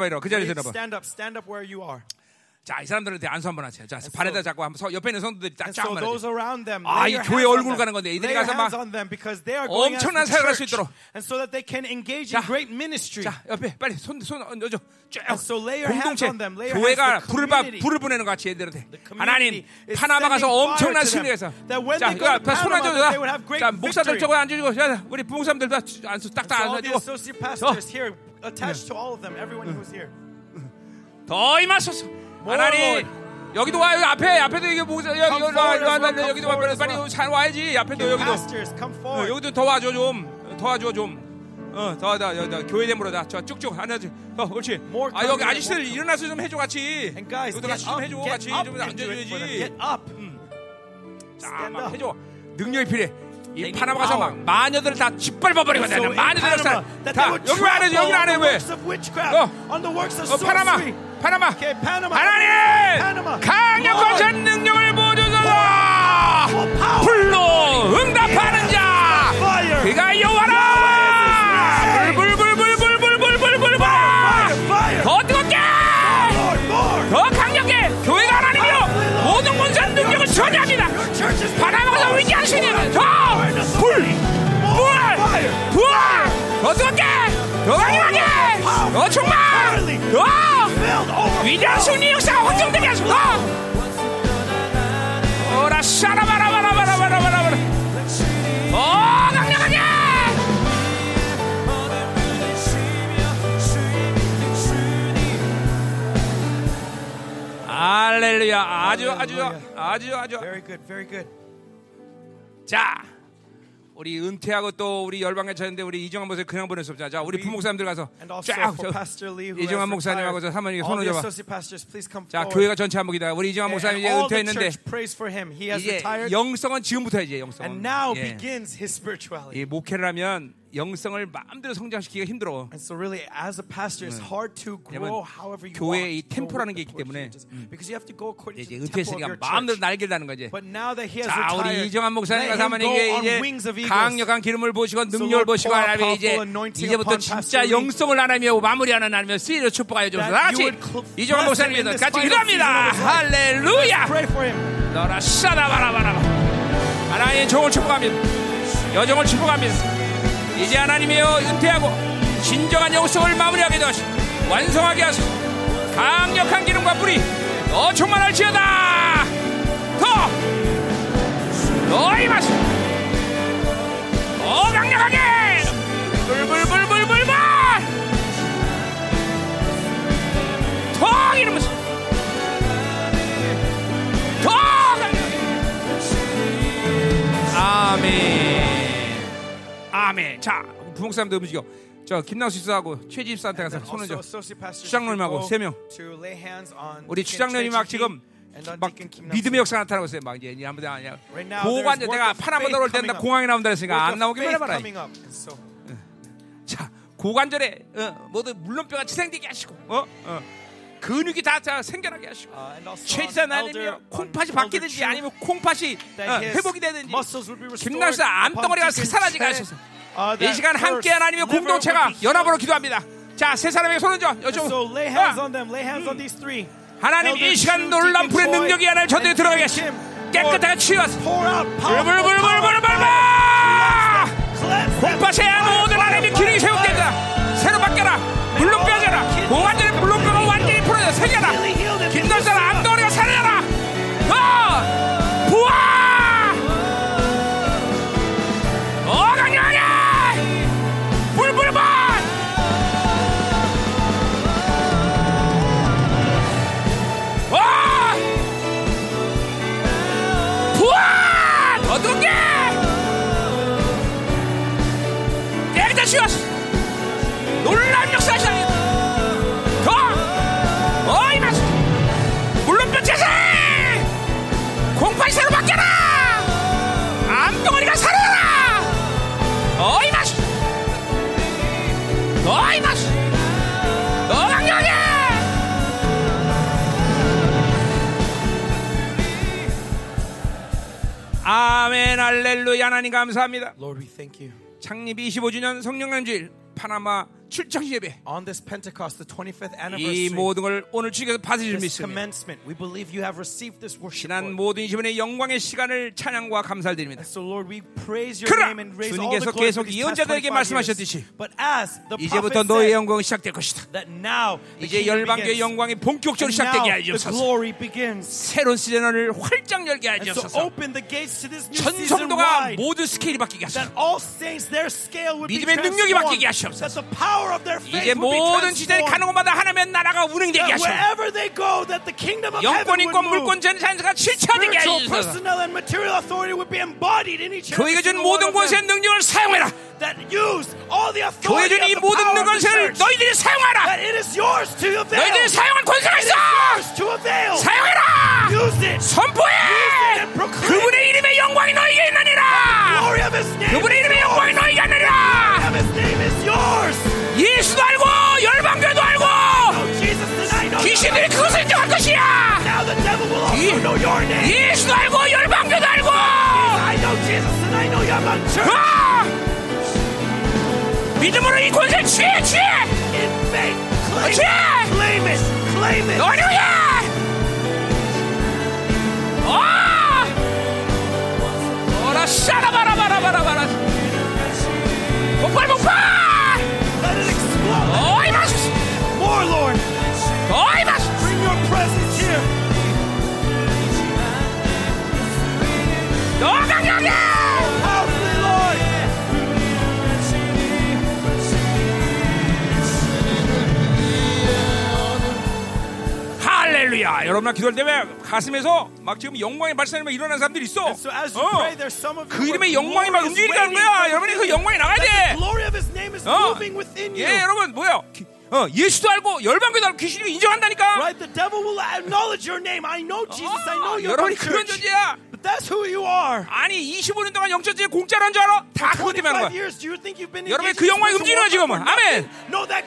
일어나봐 일어나 그 자리에서 일어나봐 stand up, stand up where you are. 자 이 사람들한테 안수 한번 하세요 자 발에다 잡고 한번 서, 옆에 있는 성도들이 so 한번 하세요 around them, 아, 이 교회 얼굴 them. 가는 건데 이들이 가서 막 엄청난 사역을 할수 있도록. and so that they can engage 자, in great ministry. 자 옆에 빨리 손 손 얹어줘 쭉 And so lay your hands 공동체 on them, lay your 교회가 불을 봐 community. 불을 보내는 것 같이 community 하나님 파나마 가서 엄청난 when 자 to 손 얹어줘 that they would have great 자 목사들. 저거 앉아주고 야, 우리 부흥사람들 다 안수 딱딱 앉아주고 associate pastors here, attached to all of them, everyone who's here. 더 임하소서 하나님 여기도 와 여기 앞에 앞에도 여기 목사 여기 여기 여기 여기도 와 forward 빨리 잘 와야지 앞에도 여기도 pastors, come 어, forward. 여기도 도와줘 좀 도와줘 좀 어더더 여기 교회됨으로 다저 쭉쭉 하나지 어 그렇지 아 여기 아저씨들 일어나서 좀 해줘 같이 여기도 get 같이 좀 해줘 같이 좀 앉아줘야지. 자, 막. 해줘 능력이 필요해 이 파나마 가서 막 power. 마녀들을 다 짓밟아 버리거든 So in 마녀들을 다 여기 왜안 여기 안해 on the 왜 어. 어, 파나마. 파나마 Okay. 하나님. 강력한. 전 능력을 보여줘서 불로 응답하는 자. 그가 여호와라 더 뜨겁게! 더 강력하게! 더 충만 더. 위대한 승리 역사가 확정되게 하소서 오라 샤라바라바라바라바라바라 더 강력하게! 할렐루야. 아주 아주 아주 아주. Very good, very good. 자 우리 은퇴하고 또 우리 열방에 쳤는데 우리 이정환 목사님 그냥 보낼 수 없잖아. 자, 우리 부목사님들 가서 And also 쫙 이정환 목사님하고 저 All 손을 잡아. 자. 교회가 전체 한복이다. 우리 이정환 목사님 이제 은퇴했는데 이제 영성은 지금부터 이제 영성. and now 예. 이 목회를 하면 영성을 마음대로 성장시키기가 힘들어. And so really, as a pastor, it's hard to grow however you 교회의 want. 이 템포라는 게 있기 때문에, because you have to go according to the tempo of your 마음대로 church. 날개를 다는 거지. But now that he has 자, retired, 우리 이정환 목사님 let 가서 him 하면 go 이게 on 이제 wings of eagles. 강력한 기름을 부으시고 능력을 out 하나님 이제 이제부터 진짜. 영성을 하나님이 마무리하는 하나님의 쓰리로 축복하여 주옵소서. 다 That 같이 you would cl- 이정환 bless him 목사님 in 위해서 this 같이 기도합니다. 할렐루야. Pray for him. 너라 싸다바라바라바 하나님의 종을 축복합니다 여정을 축복합니다 이제 하나님이여 은퇴하고 진정한 영성을 마무리하게 도하시고 완성하게 하소서 강력한 기름과 불이 너 충만할지어다. 더 너희 맛더 강력하게. 불불불불불불. 더 부으소서. 더 강력하게. 아멘. 아멘. 자, 부목사님도 움직여. 저 김남수 집사하고 최 집사한테 가서 손을 줘. should 세 명. to lay hands on 우리 추장로님 막 지금 막 믿음의. 역사 나타나고 있어요. 막 이제 아무데나 아니야. Right now, 보관 there's 내가 때나 coming up. 공항에 나온다 했으니까 안 나오기만 해봐라. 자, 고관절에 어, 모두 물론뼈가 치생되게 하시고, 어, 어. 근육이 다, 다 생겨나게 하시고. Uh, 나님이 elder- 콩팥이 바뀌든지 아니면 콩팥이 어, 회복이 되든지 muscles would be restored 김남수 암덩어리가 사라지게. 하소서. Uh, 이 시간 함께 하나님의 공동체가 연합으로. 기도합니다. 자, 세 사람에게 손을 줘. 여쭤. so lay hands on them. Lay hands on these three. 하나님 이 시간 놀란 불의 능력이 하나님 하시고 Kim. 깨끗하게 power. 불불불불불불불. 콩팥에 모든 하나님의 기능이 세우된다. 새로 바뀌어라. 물론 빼져라. 고관절의 물론뼈가 완전히 풀어져. 김남수 암덩어리가 살아나라. 깨끗이 왔어. 놀라운 역사 시작이다. 더! 어이 마스! 물론뼈! 콩팥이 새로 바뀌어라! 암덩어리가 살아나라! 어이 마스! 어이 마스! 더 강력하게! 아멘 할렐루야 하나님 감사합니다. Lord, we thank you. 창립 25주년 성령연주일 파나마 출장 예배 On this Pentecost, the 25th 이 anniversary, 모든 걸 오늘 주께서 받으실 믿습니다. commencement, we believe you have received this worship. 지난. 모든 20년의 영광의 시간을 찬양과 감사를 드립니다. So Lord, we praise your name and raise all the 주님께서 glory 계속 예언자들에게 25 말씀하셨듯이. But as the 이제부터 너의 영광이 시작될 것이다. that now 이제 열방교의. 영광이 본격적으로 시작되게 begins. 새로운 시즌을 활짝 열게 하여 And so 주옵소서. open the gates to this new 전 성도가. 모든 스케일이 바뀌게 하소서. That all saints, their scale would be 믿음의 능력이. 바뀌게 하시옵소서. 이제 모든 지대에. 가는 곳마다 하나님의 나라가 운행되게 That 하소서. wherever they go, that the kingdom of heaven 영권, 인권. 물권, 전 잔세가 실체되게 하여 Spiritual, 주옵소서. personal, and material authority would be embodied in each and every 교회가 준 모든 권세의. 능력을 사용해라. That use all the 교회 authority 준이 of the 모든 church. 너희들이 사용하라. That it is yours to avail. 너희들이 사용할 권세가 있어. 사용해라. Use it. 선포해. and proclaim 그분의 이름의 영광이 너에게 있느니라. Glory of His name. 그분의 is 이름의 영광이 yours. 너에게 있느니라. 예수도 알고 열방교도 알고 Oh 귀신들이 그것을 인정할 것이야. 예-. 예수도 알고 열방교도 알고. 아! 믿음으로 이 권세 취해 취해. 너를 위해. 아! 어라 샤라바라바라바라바라. 폭발 폭발. More, Lord. Bring your presence here. Powerfully, Lord. 할렐루야. 얼마나 기도할 때면 가슴에서 막 지금 영광의 발산이 막 일어나는 사람들이 있어. And so as you 어. pray, there's some of you 그 where 이름의 영광이 막 glory is 움직이니까 waiting 거야. for 여러분이 you. 그 영광이 나가야 That 돼. the glory of His name is 어. moving within you. 예, 여러분 뭐야? 기- 어, 예수도 알고 열방교도 알고 귀신이 인정한다니까. Right? The devil will acknowledge your name. I know Jesus. I know 아, you're 여러분이 그런. 존재야. But that's who you are. 아니 25년 동안 영적지 공짜라는 줄 알아? 다 그것 때문에 하는 25 거야. engaged 그 영광이 움직이는 지금은. 아멘. No, that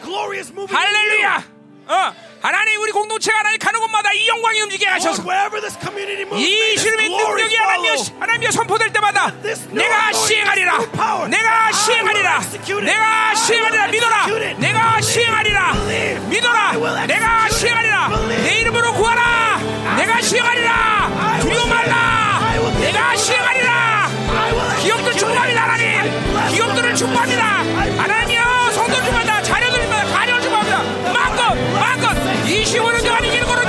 in you. 할렐루야. 어, 하나님 우리 공동체가 하나님 가는 곳마다 이 영광이 Lord, 하셔서 wherever this community moves, 이 glory 능력이 follow. 하나님의 선포될 때마다 내가 시행하리라. 내가 시행하리라. 내가 시행하리라. 믿어라. 내가. 시행하리라. 믿어라. 내가. 시행하리라. 내 이름으로 구하라. 내가 시행하리라. 두려워 말라. 내가 시행하리라. 기업들 축복합니다. 하나님 기업들을. 축복합니다 하나님이여 성도 축복 She would have gone. You gotta go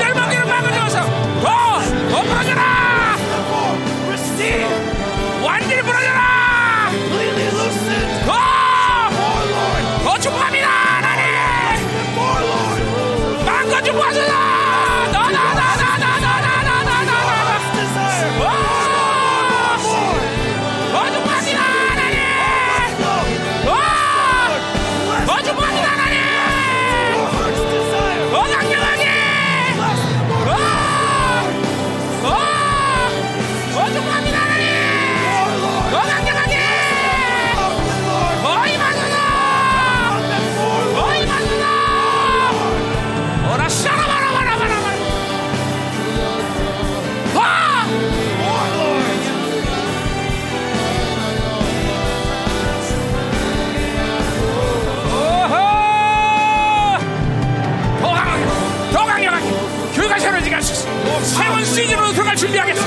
준비하겠소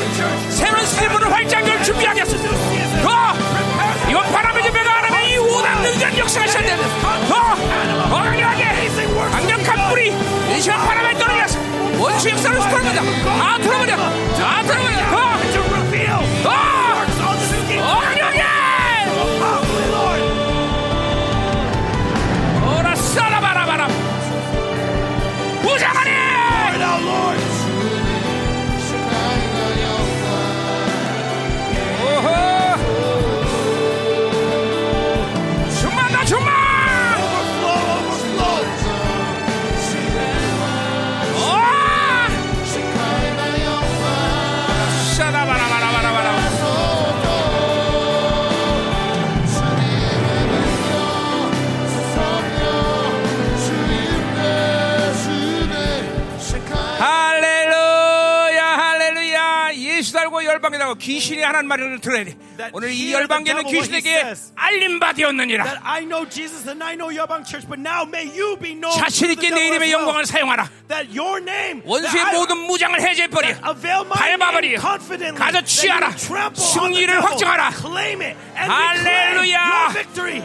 새로운 시즌으로 활짝 열 준비하겠소 더! 이번 바람의 집회가 하나면 이 오단 능전 역사가 시작된다. 더, 더 강력하게 강력한 뿌리! 이 시간 바람에 떨어져서 원수 역사를 틀어보자 다. 틀어보자. 다 틀어보자 달고 귀신이 하나님 말을 들어야 돼 오늘 이 열방계는 귀신에게 says. 알림 바 되었느니라 That I know Jesus and I know Yabang Church, but now may you be known 자신 있게 내 이름의. 영광을 사용하라 That your name, 원수의 모든 무장을 해제해 버려 avail my 밟아 버려 name confidently. 가져 that 취하라 승리를. 확정하라 할렐루야.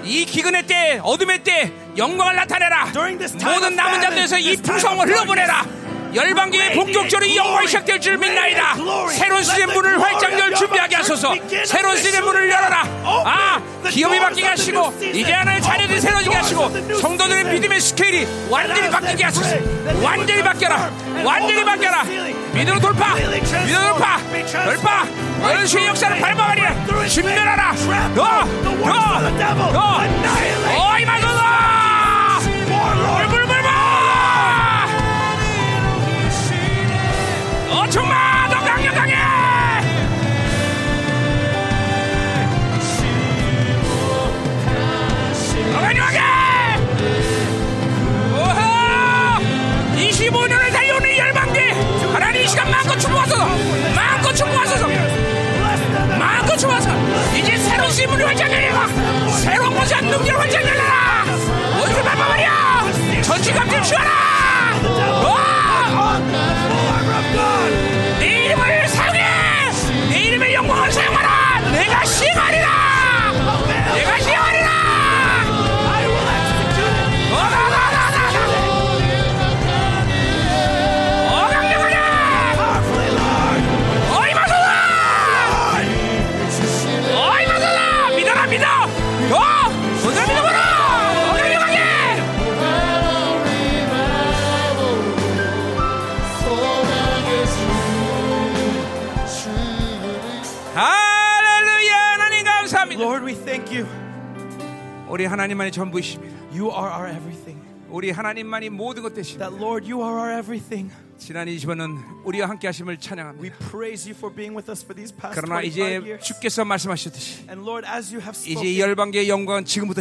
이 기근의 때 어둠의 때 영광을 나타내라 During this time 모든 남은 자들에서 이 풍성을 of 흘러보내라 열방교회 본격적으로 이 영광이 시작될 줄 믿나이다. 새로운 시즌 문을 활짝 열 준비하게 하소서. 새로운 시즌 문을 열어라. 아 기업이 바뀌게 하시고 이제 하나의 자녀들이 새로지게 하시고 성도들의 믿음의 스케일이 완전히 바뀌게 하소서. 완전히 바뀌어라. 완전히 바뀌어라. 믿음으로 돌파. 믿음으로 돌파. 돌파. 원수의 역사를 밟아버리라. 신멸하라. 너 너 너. 어이 마소 어 정말 더 강력하게! 더 강력하게! 오호 25년을 달려오는 이 열방계 하나님 이 시간 마음껏 축복하소서! 마음껏 축복하소서! 마음껏 축복하소서! 이제 새로운 시문을 활짝 열리라 새로운 것이 능력을 활짝 열리라 원수 밟아버려 전지감들 취하라! 와! 내 이름을 사용해! 내 이름의 영광을 사용하라! 내가 내가 우리 하나님만이 전부이십니다. You are our everything. 우리 하나님만이 모든 것 되십니다. That, Lord, you are our everything. 지난 20년은 우리와 함께 하심을 We 찬양합니다. praise you for being with us for these past 그러나 25 이제 years. 주께서 말씀하셨듯이 And Lord, as you have 이제 이 spoken, 열방계의 영광은 지금부터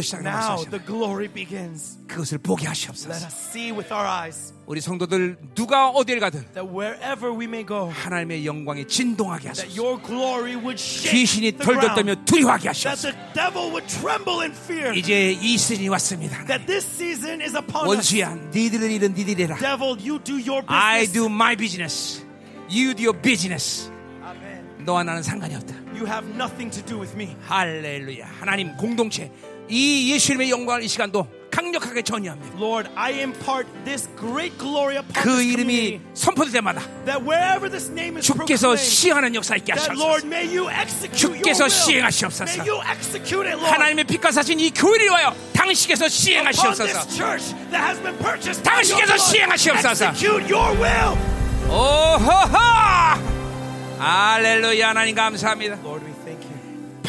begins. 그것을 보게 Let 하시옵소서. us see with our eyes 우리 성도들 누가 어디를 가든 that wherever we may go, 하나님의 영광이 진동하게 하소서. your glory would shake 귀신이 덜덜 떨며 두려워하게 that 하소서. the devil would tremble in fear, 이제 이 시즌이 왔습니다. that this season is upon us. 원수야, 니들은 일은 니들이 해라. Devil, you do your I business. Do my business. You do your business. Amen. 너와 나는 상관이 없다. You have nothing to do with me. 할렐루야. 하나님 공동체 이 예수님의 영광을 이 시간도 강력하게 전이합니다. Lord, I impart this great glory upon 그 이름이. 선포될 때마다 That wherever this name is 주께서 시행하는 역사 있게 하시옵소서. may you execute 주께서. 시행하시옵소서. May you execute it, Lord. 하나님의 빛과 사신 이 교회를 위하여 당신께서 시행하시옵소서. 당신께서. 시행하시옵소서. Execute your will. 오호호! 할렐루야 하나님 감사합니다. Lord.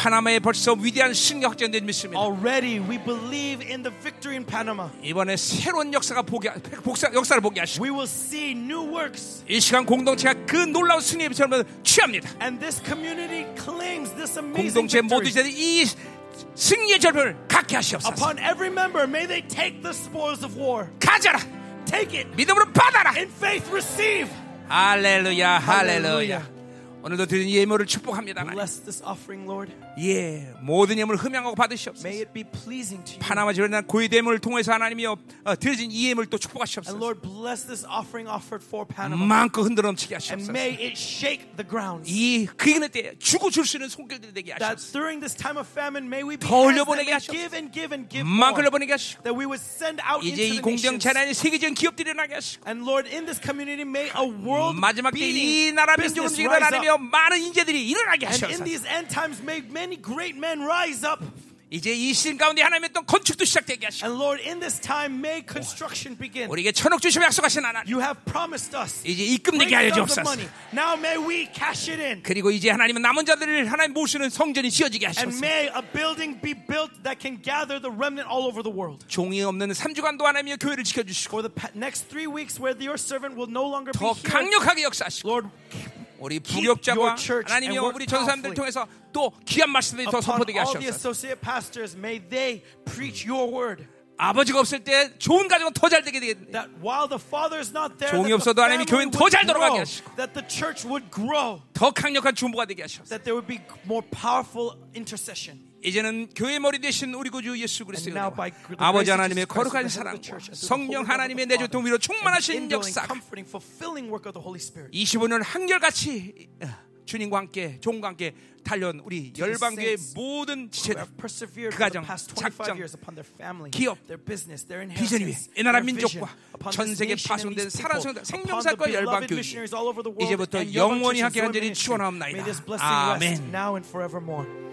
파나마에 벌써 위대한 승리 확정된 믿습니다. Already we believe in the victory in Panama. 이번에 새로운 역사가 보게 복사, 역사를 보게 하시고 We will see new works. 이 시간 공동체가 그 놀라운 승리의 비전을 취합니다. And this community claims this amazing 공동체 모두 victory. 이제 이 승리의 절편을 갖게 하시옵소서. Upon every member, may they take the spoils of war. 가져라. Take it. 믿음으로 받아라. In faith, receive. 할렐루야, 할렐루야. 오늘도 드린 예물을 축복합니다. Bless this offering, Lord. 예, 모든 예물을 흠양하고 May 받으시옵소서. it be pleasing to you. 파나마 지원한 고위 대물을 통해서 하나님이여 어, 드려진 이 예물 또 And 축복하시옵소서. Lord, bless this offering offered for Panama. 마음껏 흔들어 넘치게 And 하시옵소서. may it shake the grounds. 이 그이는 때 주고 줄 수 있는 손길들이 되게 That 하시옵소서. during this time of famine, may we be 더 that 올려보내게 may 하시옵소서. give and give and give 만큼. 흘려보내게 하시고 That we would send out into 이제 이 공동체. 하나님 세계적인 기업들이 일어나게 하시고 And Lord, in this community, may a world 마지막 때이 beating 나라 민족 움직이는 하나님이여. 많은 인재들이 일어나게 And in 하시옵소서. these end times, may many great men rise up. 이제 이 시즌 가운데 하나님의 또 건축도 시작되게 하시고 And Lord, in this time, may construction begin. 우리에게 천억 주시며 약속하신 하나님 You have promised us 이제 입금되게 great 하여 sums of 주옵소서. money. Now may we cash it in. 그리고 이제 하나님은 남은 자들을 하나님 모시는 성전이 지어지게 And 하시옵소서. may a building be built that can gather the remnant all over the world. 종이 없는 3주간도 하나님의 교회를 지켜주시고 For the pa- next three weeks, where your servant will no longer be 더 here, 강력하게 역사하시고 Lord, 우리 and work 우리 powerfully. 통해서 또 귀한 말씀들이 더 선포되게 all the 하시옵소서. associate pastors, may they preach your word. 아버지가 없을 때 좋은 가정은 더 잘 되게 되겠네. That while the father is not there, 종이 없어도 하나님이 교회는 would 더잘 돌아가게 grow, 하시고. 더 강력한 중보가 되게 하시옵소 이제는 교회 머리 되신 우리 구주 예수 그리스도의 아버지 하나님의 거룩한 the 성령 하나님의 위로 Father, 충만하신 역사 comforting, fulfilling work of the Holy Spirit. 25년 한결같이 어, 주님과 함께 종과 함께 달려온 우리 열방교의 모든 지체들 그 가정, past 25 작정, 기업, their business, their 비전 위에 inheritance, 이 나라 민족과 전 세계 파송된 사랑 upon 생명사과 the 열방 beloved 교회 missionaries all over the world, 이제부터 영원히 함께 간절히 rest 아멘. now and forevermore.